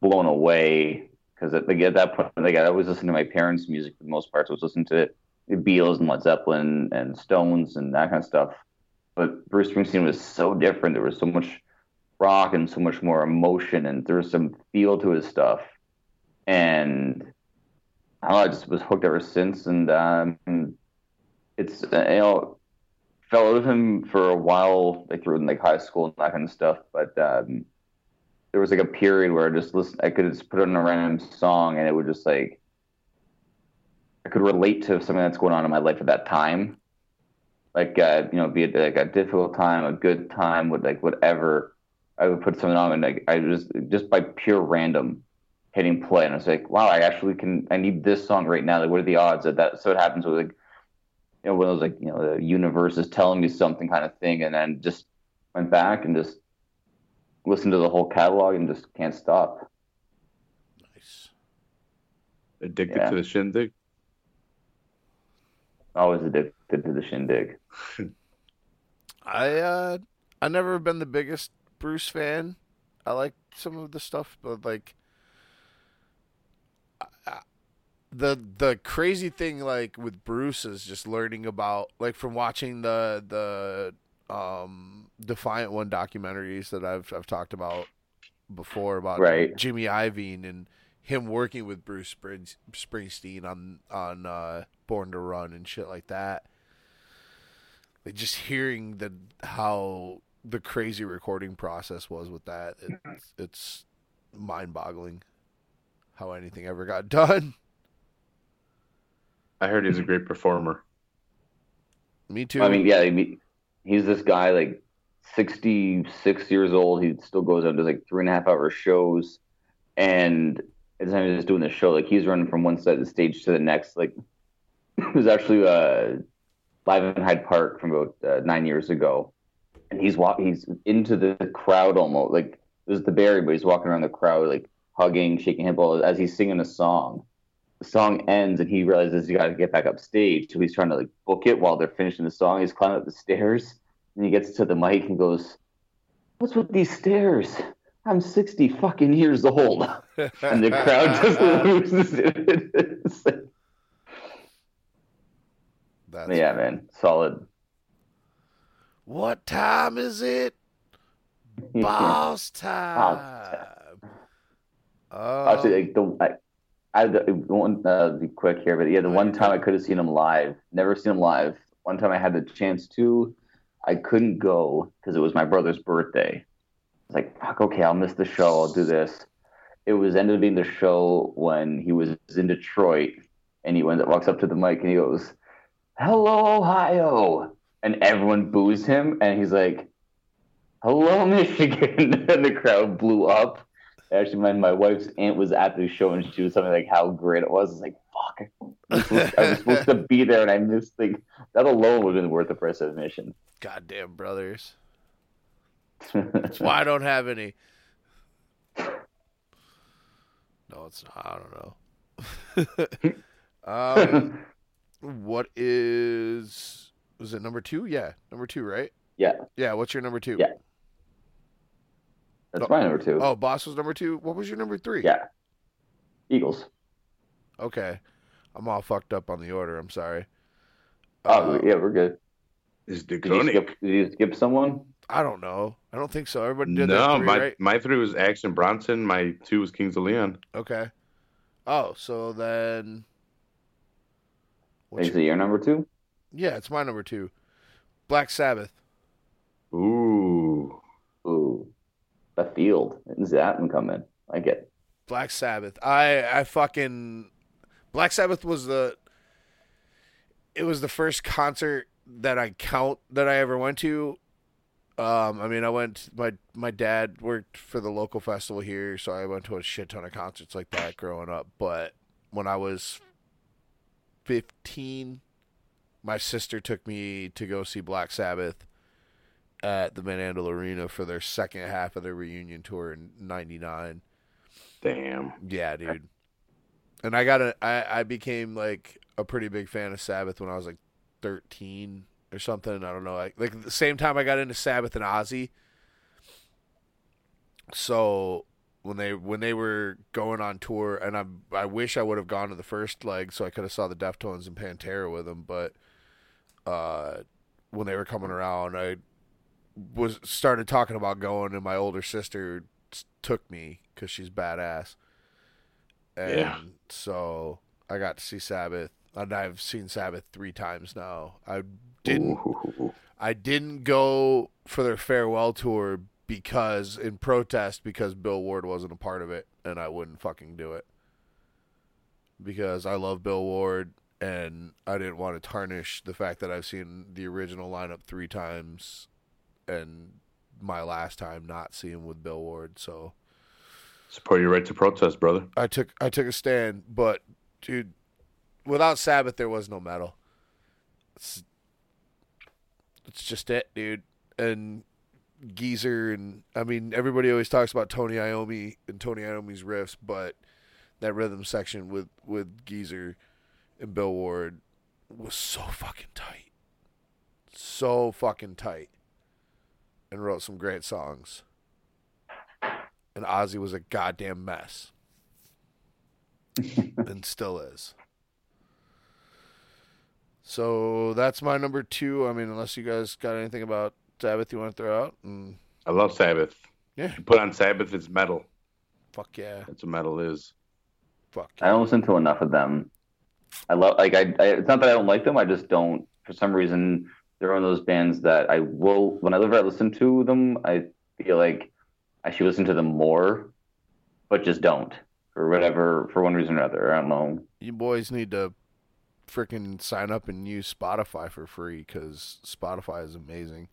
blown away. Because at, like, at that point, like, I was listening to my parents' music for the most part. So I was listening to Beatles and Led Zeppelin and Stones and that kind of stuff. But Bruce Springsteen was so different. There was so much rock and so much more emotion and there was some feel to his stuff and I know, I just was hooked ever since. And um, it's uh, you know fell out of him for a while like through like high school and that kind of stuff. But um, there was like a period where I just listen I could just put on a random song and it would just like I could relate to something that's going on in my life at that time. Like uh, you know be it like a difficult time a good time with like whatever I would put something on and like I just just by pure random hitting play and I was like, wow, I actually can I need this song right now. Like what are the odds that that so it happens with like you know, when it was like, you know, the universe is telling me something kind of thing and then just went back and just listened to the whole catalog and just can't stop. Nice. Addicted Yeah. to the shindig. Always addicted to the shindig. I uh, I never been the biggest Bruce fan. I like some of the stuff, but like I- I- the the crazy thing like with Bruce is just learning about like from watching the the um Defiant One documentaries that I've I've talked about before about Right. Jimmy Iovine and him working with Bruce Springs, Springsteen on on uh, Born to Run and shit like that. Like just hearing the how the crazy recording process was with that, it's, it's mind boggling how anything ever got done. I heard he's a great performer. Me too. I mean, yeah, I mean, he's this guy like 66 years old. He still goes out and does like three and a half hour shows. And at the time he's doing the show, like he's running from one side of the stage to the next. Like it was actually uh, live in Hyde Park from about uh, nine years ago. And he's walk, he's into the crowd almost like it was the Barry, but he's walking around the crowd like hugging, shaking hand ball as he's singing a song. The song ends and he realizes you got to get back up stage. So he's trying to like book it while they're finishing the song. He's climbing up the stairs and he gets to the mic and goes, "What's with these stairs? I'm 60 fucking years old." And the crowd just loses it. That's yeah, man, solid. What time is it? Boss time. Oh, Actually, like the I, I the one uh, be quick here, but yeah, the one time I could have seen him live, never seen him live. One time I had the chance to, I couldn't go because it was my brother's birthday. I was like, fuck, okay, I'll miss the show. I'll do this. It was ended up being the show when he was in Detroit, and he went walks up to the mic and he goes, "Hello, Ohio," and everyone boos him, and he's like, "Hello, Michigan," and the crowd blew up. Actually, my, my wife's aunt was at the show and she was telling me like how great it was. I was like, fuck, I was supposed, I was supposed to be there and I missed like that alone would have been worth the price of admission. goddamn brothers. That's why I don't have any. No, it's not. I don't know. um, what is was it number two? Yeah, number two, right? yeah, Yeah. What's your number two? Yeah. That's my number two. Oh, boss was number two. What was your number three? Yeah, Eagles. Okay. I'm all fucked up on the order. I'm sorry. Oh Uh, yeah, we're good. Is the Did you skip? Did you skip someone? I don't know. I don't think so. Everybody did No, their three, my right? my three was Action Bronson. My two was Kings of Leon. Okay. Oh, so then. what's Is your- it your number two? yeah, it's my number two. Black Sabbath. Ooh, Ooh, the field. When's that come in. I get. Black Sabbath. I I fucking Black Sabbath was the it was the first concert that I count that I ever went to. Um, I mean, I went. My my dad worked for the local festival here, so I went to a shit ton of concerts like that growing up. But when I was fifteen, my sister took me to go see Black Sabbath at the Van Andel Arena for their second half of their reunion tour in '99. damn. Yeah, dude. And I got a I, I became like a pretty big fan of Sabbath when I was like thirteen or something. I don't know. Like like the same time I got into Sabbath and Ozzy. So when they when they were going on tour and I I wish I would have gone to the first leg so I could have saw the Deftones and Pantera with them, but uh when they were coming around I was started talking about going and my older sister took me cuz she's badass. And Yeah. so I got to see Sabbath and I've seen Sabbath 3 times now. I didn't Ooh. I didn't go for their farewell tour because in protest because Bill Ward wasn't a part of it and I wouldn't fucking do it. Because I love Bill Ward and I didn't want to tarnish the fact that I've seen the original lineup 3 times and my last time not seeing with Bill Ward. So Support your right to protest, brother. I took I took a stand, but dude, without Sabbath there was no metal. It's, it's just it, dude. And Geezer and I mean everybody always talks about Tony Iommi and Tony Iommi's riffs, but that rhythm section with with Geezer and Bill Ward was so fucking tight. So fucking tight. And wrote some great songs. And Ozzy was a goddamn mess. and still is. So that's my number two. I mean, unless you guys got anything about Sabbath you want to throw out, and I love Sabbath. Yeah. You put on Sabbath, it's metal. fuck yeah, That's what metal is. fuck I don't listen to enough of them. I love like I, I. It's not that I don't like them. I just don't. For some reason, they're one of those bands that I will. Whenever I listen to them, I feel like I should listen to them more, but just don't for whatever for one reason or another. I don't know. You boys need to freaking sign up and use Spotify for free because Spotify is amazing.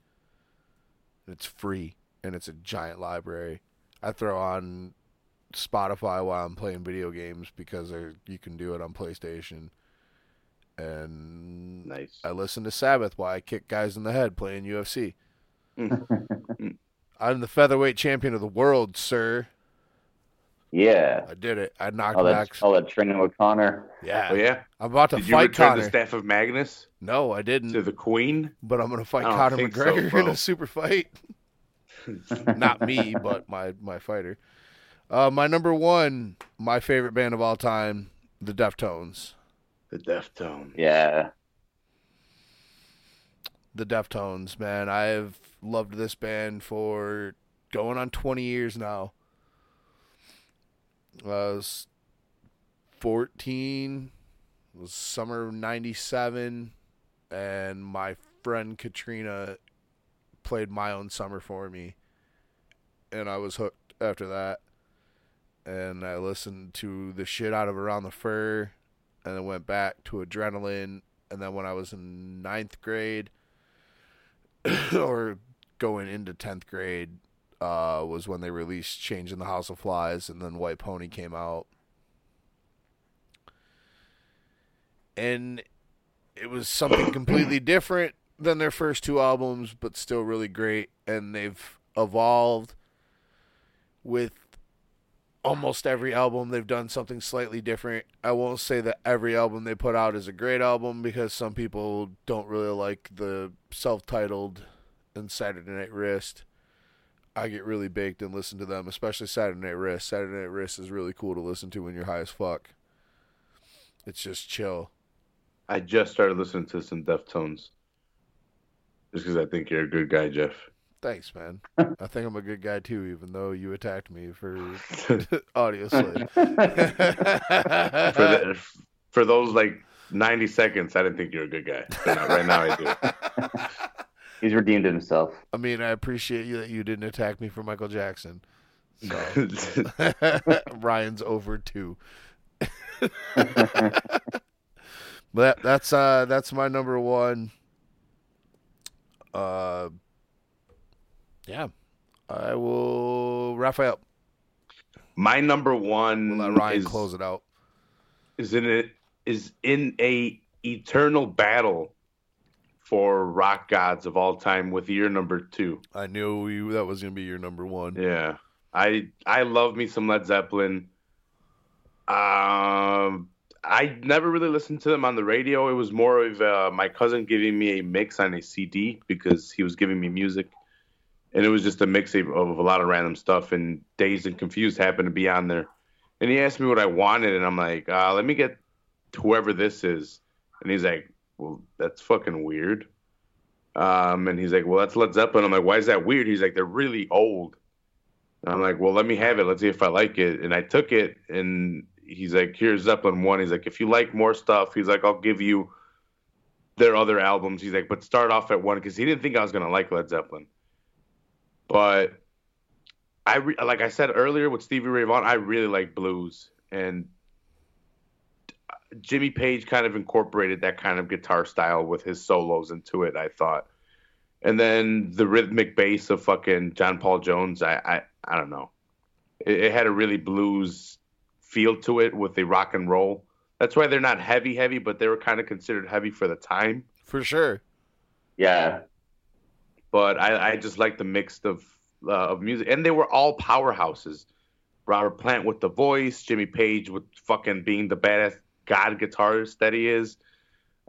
It's free and it's a giant library. I throw on Spotify while I'm playing video games because you can do it on PlayStation. And Nice. I listen to Sabbath while I kick guys in the head playing UFC. I'm the featherweight champion of the world, sir. Yeah. I did it. I knocked All that, Max. all that training with Conor. Yeah. Oh yeah. I'm about to Did you fight return Conor. the staff of Magnus No, I didn't. to the Queen? but I'm gonna fight I don't Conor think so, McGregor in a super fight. Not me, but my my fighter. Uh, my number one, my favorite band of all time, the Deftones. The Deftones. Yeah. The Deftones, man. I've loved this band for going on 20 years now. I was 14, it was summer of 97, and my friend Katrina played my own summer for me. And I was hooked after that. And I listened to the shit out of Around the Fur, and then went back to Adrenaline. And then when I was in ninth grade, or going into 10th grade uh, was when they released Change in the House of Flies, and then White Pony came out. And it was something completely different than their first two albums, but still really great. And they've evolved with almost every album. They've done something slightly different. I won't say that every album they put out is a great album because some people don't really like the self-titled and Saturday Night Wrist. I get really baked and listen to them, especially Saturday Night Wrist. Saturday Night Wrist is really cool to listen to when you're high as fuck. It's just chill. I just started listening to some Deftones. Just because I think you're a good guy, Jeff. Thanks, man. I think I'm a good guy too, even though you attacked me for Audioslave. for, the, for those like 90 seconds, I didn't think you're a good guy. But right now, I do. He's redeemed himself. I mean, I appreciate you that you didn't attack me for Michael Jackson. So Ryan's over too. But that, that's uh that's my number one. Uh, yeah, I will Raphael. My number one We'll let Ryan is, close it out. is in it is in a eternal battle for rock gods of all time with your number two. I knew you that was gonna be your number one. Yeah, I I love me some Led Zeppelin. Um, I never really listened to them on the radio. It was more of uh, my cousin giving me a mix on a CD because he was giving me music, and it was just a mix of, of a lot of random stuff. And Dazed and Confused happened to be on there, and he asked me what I wanted, and I'm like, uh, let me get whoever this is, and he's like, well, that's fucking weird. Um, and he's like, well, that's Led Zeppelin. I'm like, why is that weird? He's like, they're really old. And I'm like, well, let me have it. Let's see if I like it. And I took it, and he's like, here's Zeppelin one. He's like, if you like more stuff, he's like, I'll give you their other albums. He's like, but start off at one because he didn't think I was gonna like Led Zeppelin. But I re- like I said earlier with Stevie Ray Vaughan, I really like blues, and Jimmy Page kind of incorporated that kind of guitar style with his solos into it. I thought, and then the rhythmic bass of fucking John Paul Jones. I I, I don't know. It, it had a really blues feel to it with the rock and roll. That's why they're not heavy, heavy, but they were kind of considered heavy for the time. For sure. Yeah, But I, I just like the mix of uh, of music, and they were all powerhouses. Robert Plant with the voice, Jimmy Page with fucking being the badass god guitarist that he is.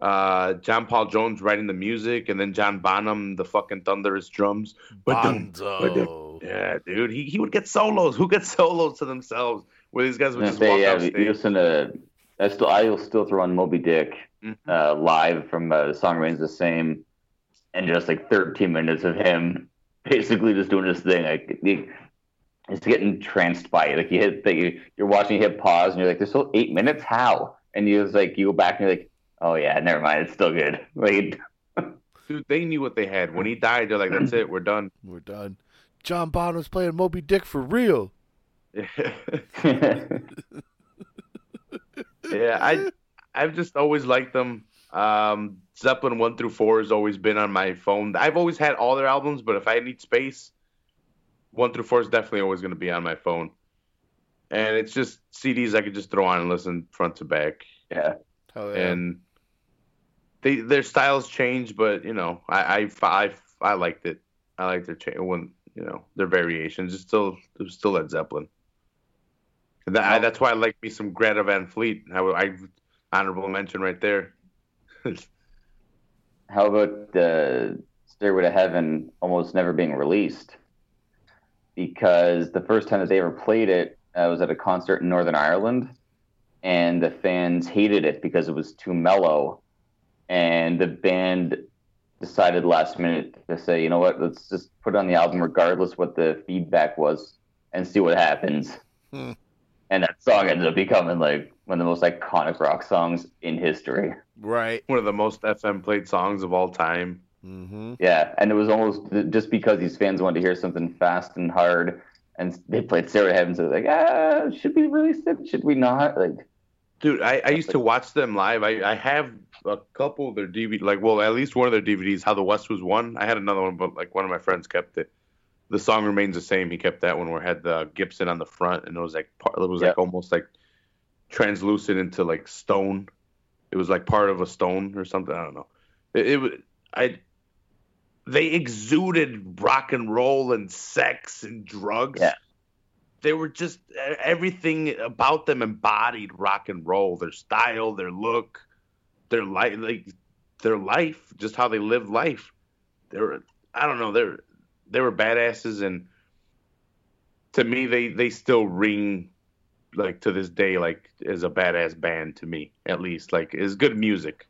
Uh, John Paul Jones writing the music, and then John Bonham the fucking thunderous drums. Bonzo. Yeah, dude, he, he would get solos. Who gets solos to themselves? Where these guys would I just say, walk yeah, off stage. listen to. I still, I will still throw on Moby Dick Mhm. uh, live from uh, the song remains the same, and just like 13 minutes of him basically just doing this thing. Like he, it's getting tranced by it. Like you hit that you you're watching, you hit pause, and you're like, "There's still eight minutes. How?" And you was like, you go back and you're like, "Oh yeah, never mind. It's still good." Like, Dude, they knew what they had. When he died, they're like, "That's it, we're done." We're done. John Bonham's playing Moby Dick for real. yeah, I I've just always liked them. Um, Zeppelin one through four has always been on my phone. I've always had all their albums, but if I need space, one through four is definitely always going to be on my phone. And it's just CDs I could just throw on and listen front to back. yeah, yeah. And they their styles change, but you know, I I I, I liked it. I liked their change when you know their variations. It's still it was still Led Zeppelin. That, I, that's why I like me some Greta Van Fleet. I, I honorable mention right there. How about the Stairway to Heaven almost never being released? Because the first time that they ever played it uh, was at a concert in Northern Ireland, and the fans hated it because it was too mellow. And the band decided last minute to say, you know what, let's just put it on the album regardless what the feedback was and see what happens. Hmm. And that song ended up becoming like one of the most iconic rock songs in history. right. One of the most FM played songs of all time. Mm-hmm. Yeah, and it was almost just because these fans wanted to hear something fast and hard, and they played Sarah Heaven, so they're like, ah, should we release it? Should we not? Like, Dude, I, I used to watch them live. I, I have a couple of their DVD, like, well, at least one of their DVDs, How the West Was Won. I had another one, but like one of my friends kept it. The song remains the same. He kept that one where it had the Gibson on the front, and it was like part, it was like Yeah. almost like translucent into like stone. It was like part of a stone or something. I don't know. It, it was I. They exuded rock and roll and sex and drugs. Yeah. They were just everything about them embodied rock and roll. Their style, their look, their life, like their life, just how they lived life. They were, I don't know, they're they were badasses, and to me, they they still ring like to this day like is a badass band to me at least like is good music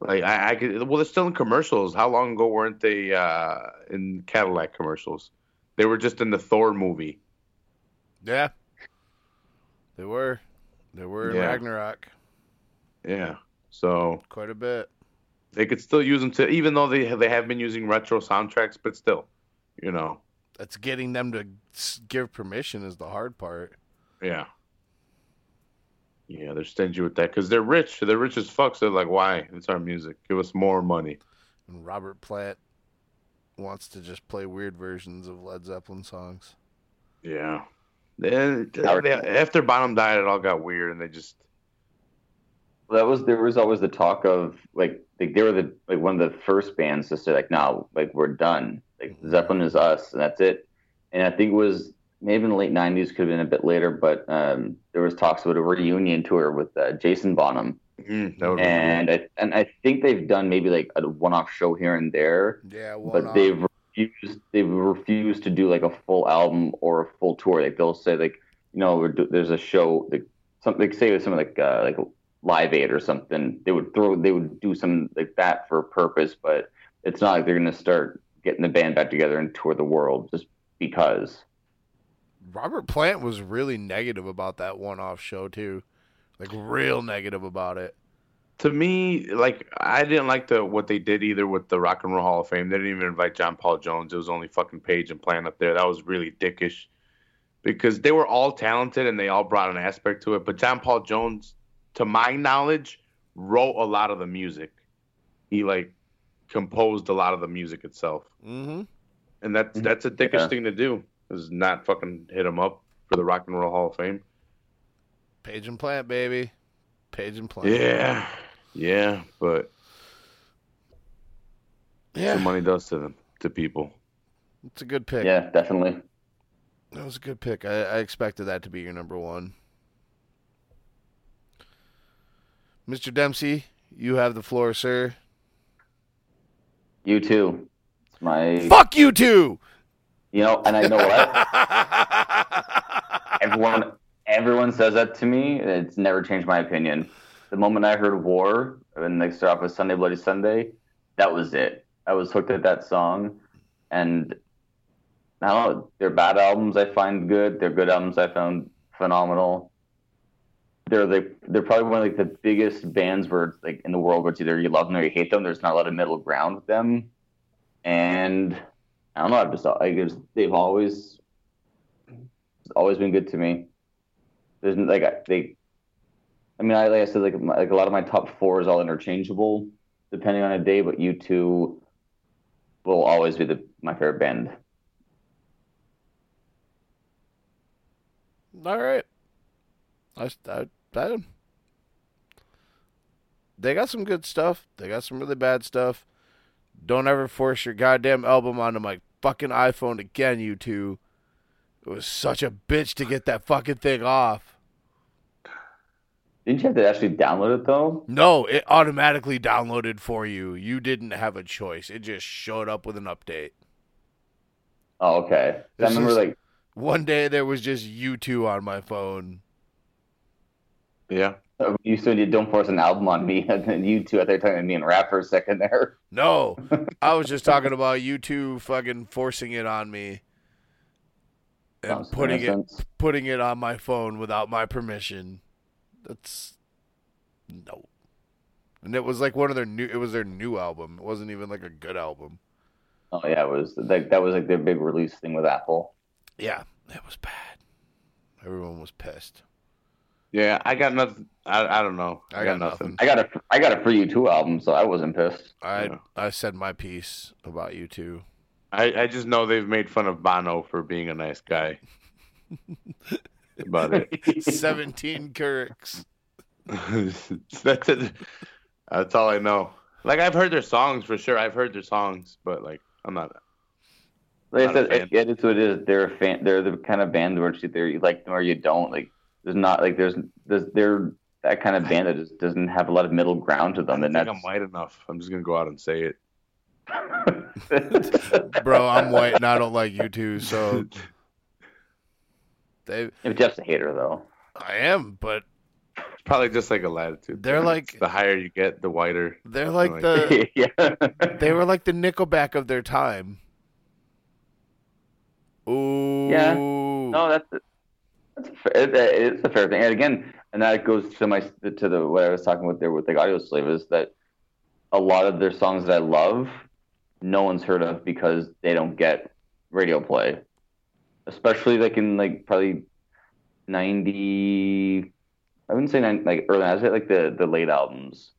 Like I, I could. Well, they're still in commercials. How long ago weren't they uh, in Cadillac commercials? They were just in the Thor movie. Yeah. They were. They were in Yeah. Ragnarok Yeah. So quite a bit. they could still use them to, even though they they have been using retro soundtracks, but still, you know, That's getting them to give permission is the hard part. Yeah. Yeah, they're stingy with that because they're rich. They're rich as fuck. So they're like, why? It's our music. Give us more money. And Robert Plant wants to just play weird versions of Led Zeppelin songs. Yeah. Then they, after Bonham died, it all got weird, and they just That was there was always the talk of like like they were the like one of the first bands to say like no like we're done like mm-hmm. Zeppelin is us and that's it and I think it was maybe in the late '90s could have been a bit later but um, there was talks about a reunion tour with uh, Jason Bonham mm, and I and I think they've done maybe like a one-off show here and there Yeah, one but they've refused they've refused to do like a full album or a full tour. Like they'll say like you know we're do, there's a show like something like say something like uh, like Live Aid or something. They would throw they would do something like that for a purpose, but it's not like they're gonna start getting the band back together and tour the world just because. Robert Plant was really negative about that one off show too. Like real negative about it. to me, like I didn't like the what they did either with the Rock and Roll Hall of Fame. They didn't even invite John Paul Jones. It was only fucking Page and Plant up there. That was really dickish because they were all talented and they all brought an aspect to it. But John Paul Jones, to my knowledge, wrote a lot of the music. He like composed a lot of the music itself, Mm-hmm. and that's that's a dickish Yeah. thing to do. Is not fucking hit him up for the Rock and Roll Hall of Fame. Page and Plant, baby. Page and Plant. Yeah, yeah, but Yeah. what money does to them to people. It's a good pick. Yeah, definitely. That was a good pick. I, I expected that to be your number one. Mr. Dempsey, you have the floor, sir. You too. My Fuck you too. You know, and I know what everyone everyone says that to me. It's never changed my opinion. The moment I heard "War" and they start off with "Sunday Bloody Sunday," that was it. I was hooked at that song, and I don't know. They're bad albums. I find good. They're good albums. I found phenomenal. They're the they're probably one of like the biggest bands where like in the world where it's either you love them or you hate them. There's not a lot of middle ground with them, and I don't know. I've just they've always always been good to me. There's like I- they, I mean, I like I said, like my, like a lot of my top four is all interchangeable depending on a day, but U2 will always be the my favorite band. All right. I, I, I, they got some good stuff. They got some really bad stuff. Don't ever force your goddamn album onto my fucking iPhone again, U2. It was such a bitch to get that fucking thing off. Didn't you have to actually download it though? No, it automatically downloaded for you. You didn't have a choice. It just showed up with an update. Oh, okay. I remember like One day there was just U2 on my phone. Yeah. You said you don't force an album on me, and then you two, I thought you were talking to me and rap for a second there. No, I was just talking about U2 fucking forcing it on me and Sounds putting it putting it on my phone without my permission. That's no. And it was like one of their new. It was their new album. It wasn't even like a good album. Oh yeah, it was like that was like their big release thing with Apple. Yeah, it was bad. Everyone was pissed. Yeah, I got nothing. I, I don't know. I got nothing. I got a I got a free U2 album, so I wasn't pissed. I Yeah. I said my piece about U2. I, I just know they've made fun of Bono for being a nice guy. About it. Seventeen Kirks. That's it. That's all I know. Like I've heard their songs for sure. I've heard their songs, but like I'm not. Like I said, it, it is what it is. They're a fan. They're the kind of band where it's either you like them or you don't. Like there's not like there's there's they're that kind of band that just doesn't have a lot of middle ground to them, don't and think that's I'm white enough. I'm just gonna go out and say it. Bro, I'm white and I don't like U2, so they If Jeff's a hater though. I am, but It's probably just like a latitude. They're thing. like- It's the higher you get, the whiter. They're like Like- the yeah. they were like the Nickelback of their time. Ooh. Yeah. No, that's that's a fair, it, it's a fair thing. And again, and that goes to my to the what I was talking about there with the Audioslave is that a lot of their songs that I love, no one's heard of because they don't get radio play, especially like in like probably ninety. I wouldn't say 90, like early. I say like the the late albums,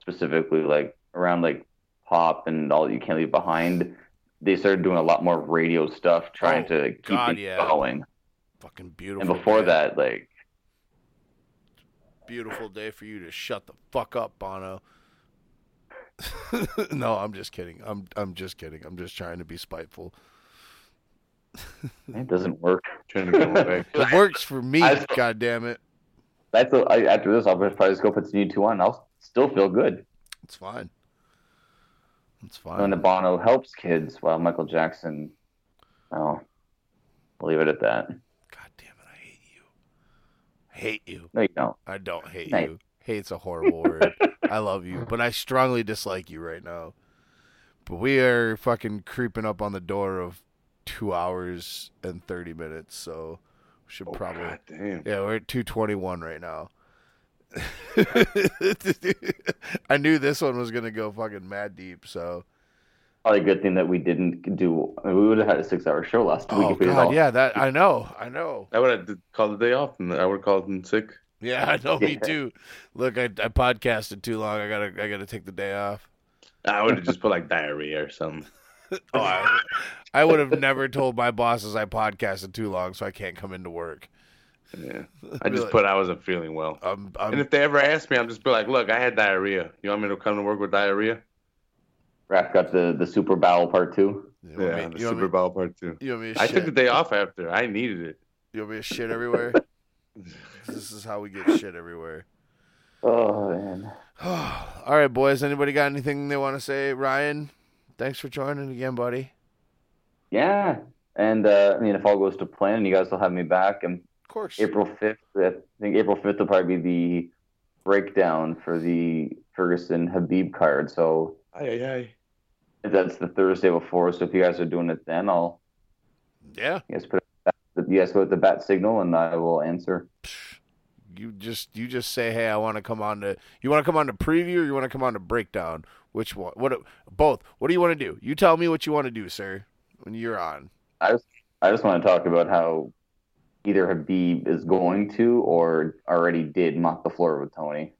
specifically like around like pop and all that you can't leave behind. They started doing a lot more radio stuff, trying Oh, to keep God, yeah. going. Fucking beautiful. And before day. that, like beautiful day for you to shut the fuck up, Bono. no, I'm just kidding. I'm I'm just kidding. I'm just trying to be spiteful. it doesn't work. Trying to get away. It works for me. I- God damn it. That's a, I, after this, I'll probably just go put some U2 on. I'll still feel good. It's fine. It's fine. When fine. the Bono helps kids, while Michael Jackson, well, I'll leave it at that. God damn it, I hate you. Hate you. No, you don't. I don't hate Hey. you. Hate's a horrible word. I love you, but I strongly dislike you right now. But we are fucking creeping up on the door of two hours and thirty minutes, so we should Oh, probably God damn. Yeah, we're at 221 right now. I knew this one was going to go fucking mad deep, so. Probably a good thing that we didn't do. I mean, we would have had a six-hour show last week Oh if god, all- yeah, that I know. I know. I would have called the day off, and I would have called in sick. Yeah, I know me too. Look, I I podcasted too long. I got to I got to take the day off. I would have just put like diarrhea or something. Oh, I, I would have never told my bosses I podcasted too long so I can't come into work. Yeah, I just Really? put I wasn't feeling well. I'm And I'm if they ever ask me, I'm just be like, look, I had diarrhea. You want me to come to work with diarrhea? Raph got the the Super Bowl part two. you want Yeah, me, the Super me, Bowl part two. you want me to I shit? took the day off after. I needed it. You want me to shit everywhere? this is how we get shit everywhere. Oh man. All right, boys. Anybody got anything they want to say? Ryan, thanks for joining again, buddy. Yeah. And uh, I mean, if all goes to plan, you guys will have me back. And Of course. April fifth, I think April fifth will probably be the breakdown for the Ferguson Khabib card. So Aye, aye, aye. That's the Thursday before. So if you guys are doing it then, I'll Yeah. you guys put you guys put the bat signal, and I will answer. You just you just say, hey, I want to come on to. You want to come on to preview, or you want to come on to breakdown? Which one? What? Both. What do you want to do? You tell me what you want to do, sir. When you're on. I just I just want to talk about how either Khabib is going to or already did mop the floor with Tony.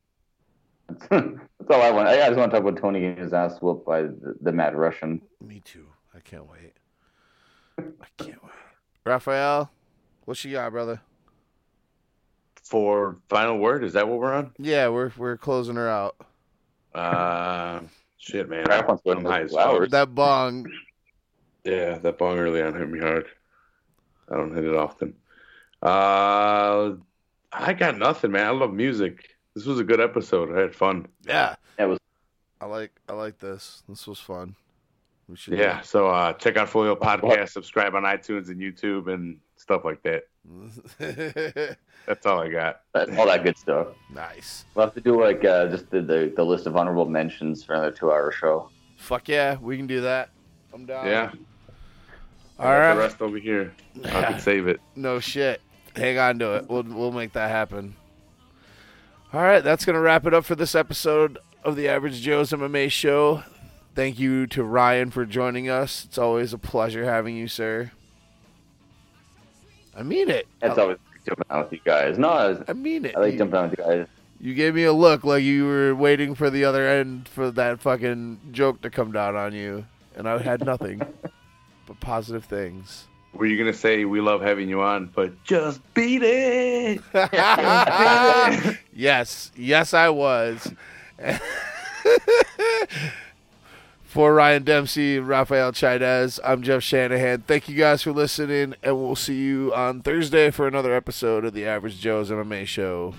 That's, that's all I want. I just want to talk about Tony getting his ass whooped by the, the Mad Russian. Me too. I can't wait. I can't wait. Raphael, what you got, brother? For final word, is that what we're on? Yeah, we're we're closing her out. Uh, shit, man. Crap wants to I'm to high two as fuck. hours. That bong. Yeah, that bong early on hit me hard. I don't hit it often. Uh, I got nothing, man. I love music. This was a good episode. I had fun. Yeah. That was I like I like this. This was fun. We should Yeah, so uh, check out Folio Podcast, subscribe on iTunes and YouTube and stuff like that. That's all I got. that- all that good stuff. nice. We'll have to do like uh, just the, the the list of honorable mentions for another two hour show. Fuck yeah, we can do that. I'm down. Yeah. All I got right. The rest over here. I can save it. No shit. Hang on to it. We'll we'll make that happen. All right, that's gonna wrap it up for this episode of the Average Joe's MMA show. Thank you to Ryan for joining us. It's always a pleasure having you, sir. I mean it. That's I, always jumping out with you guys. No, I, was, I mean it. I like You- jumping out with you guys. You gave me a look like you were waiting for the other end for that fucking joke to come down on you, and I had nothing but positive things. Were you gonna say we love having you on, but just beat it? yes, yes, I was. For Ryan Dempsey, Rafael Chaidez, I'm Jeff Shanahan. Thank you guys for listening, and we'll see you on Thursday for another episode of the Average Joe's MMA Show.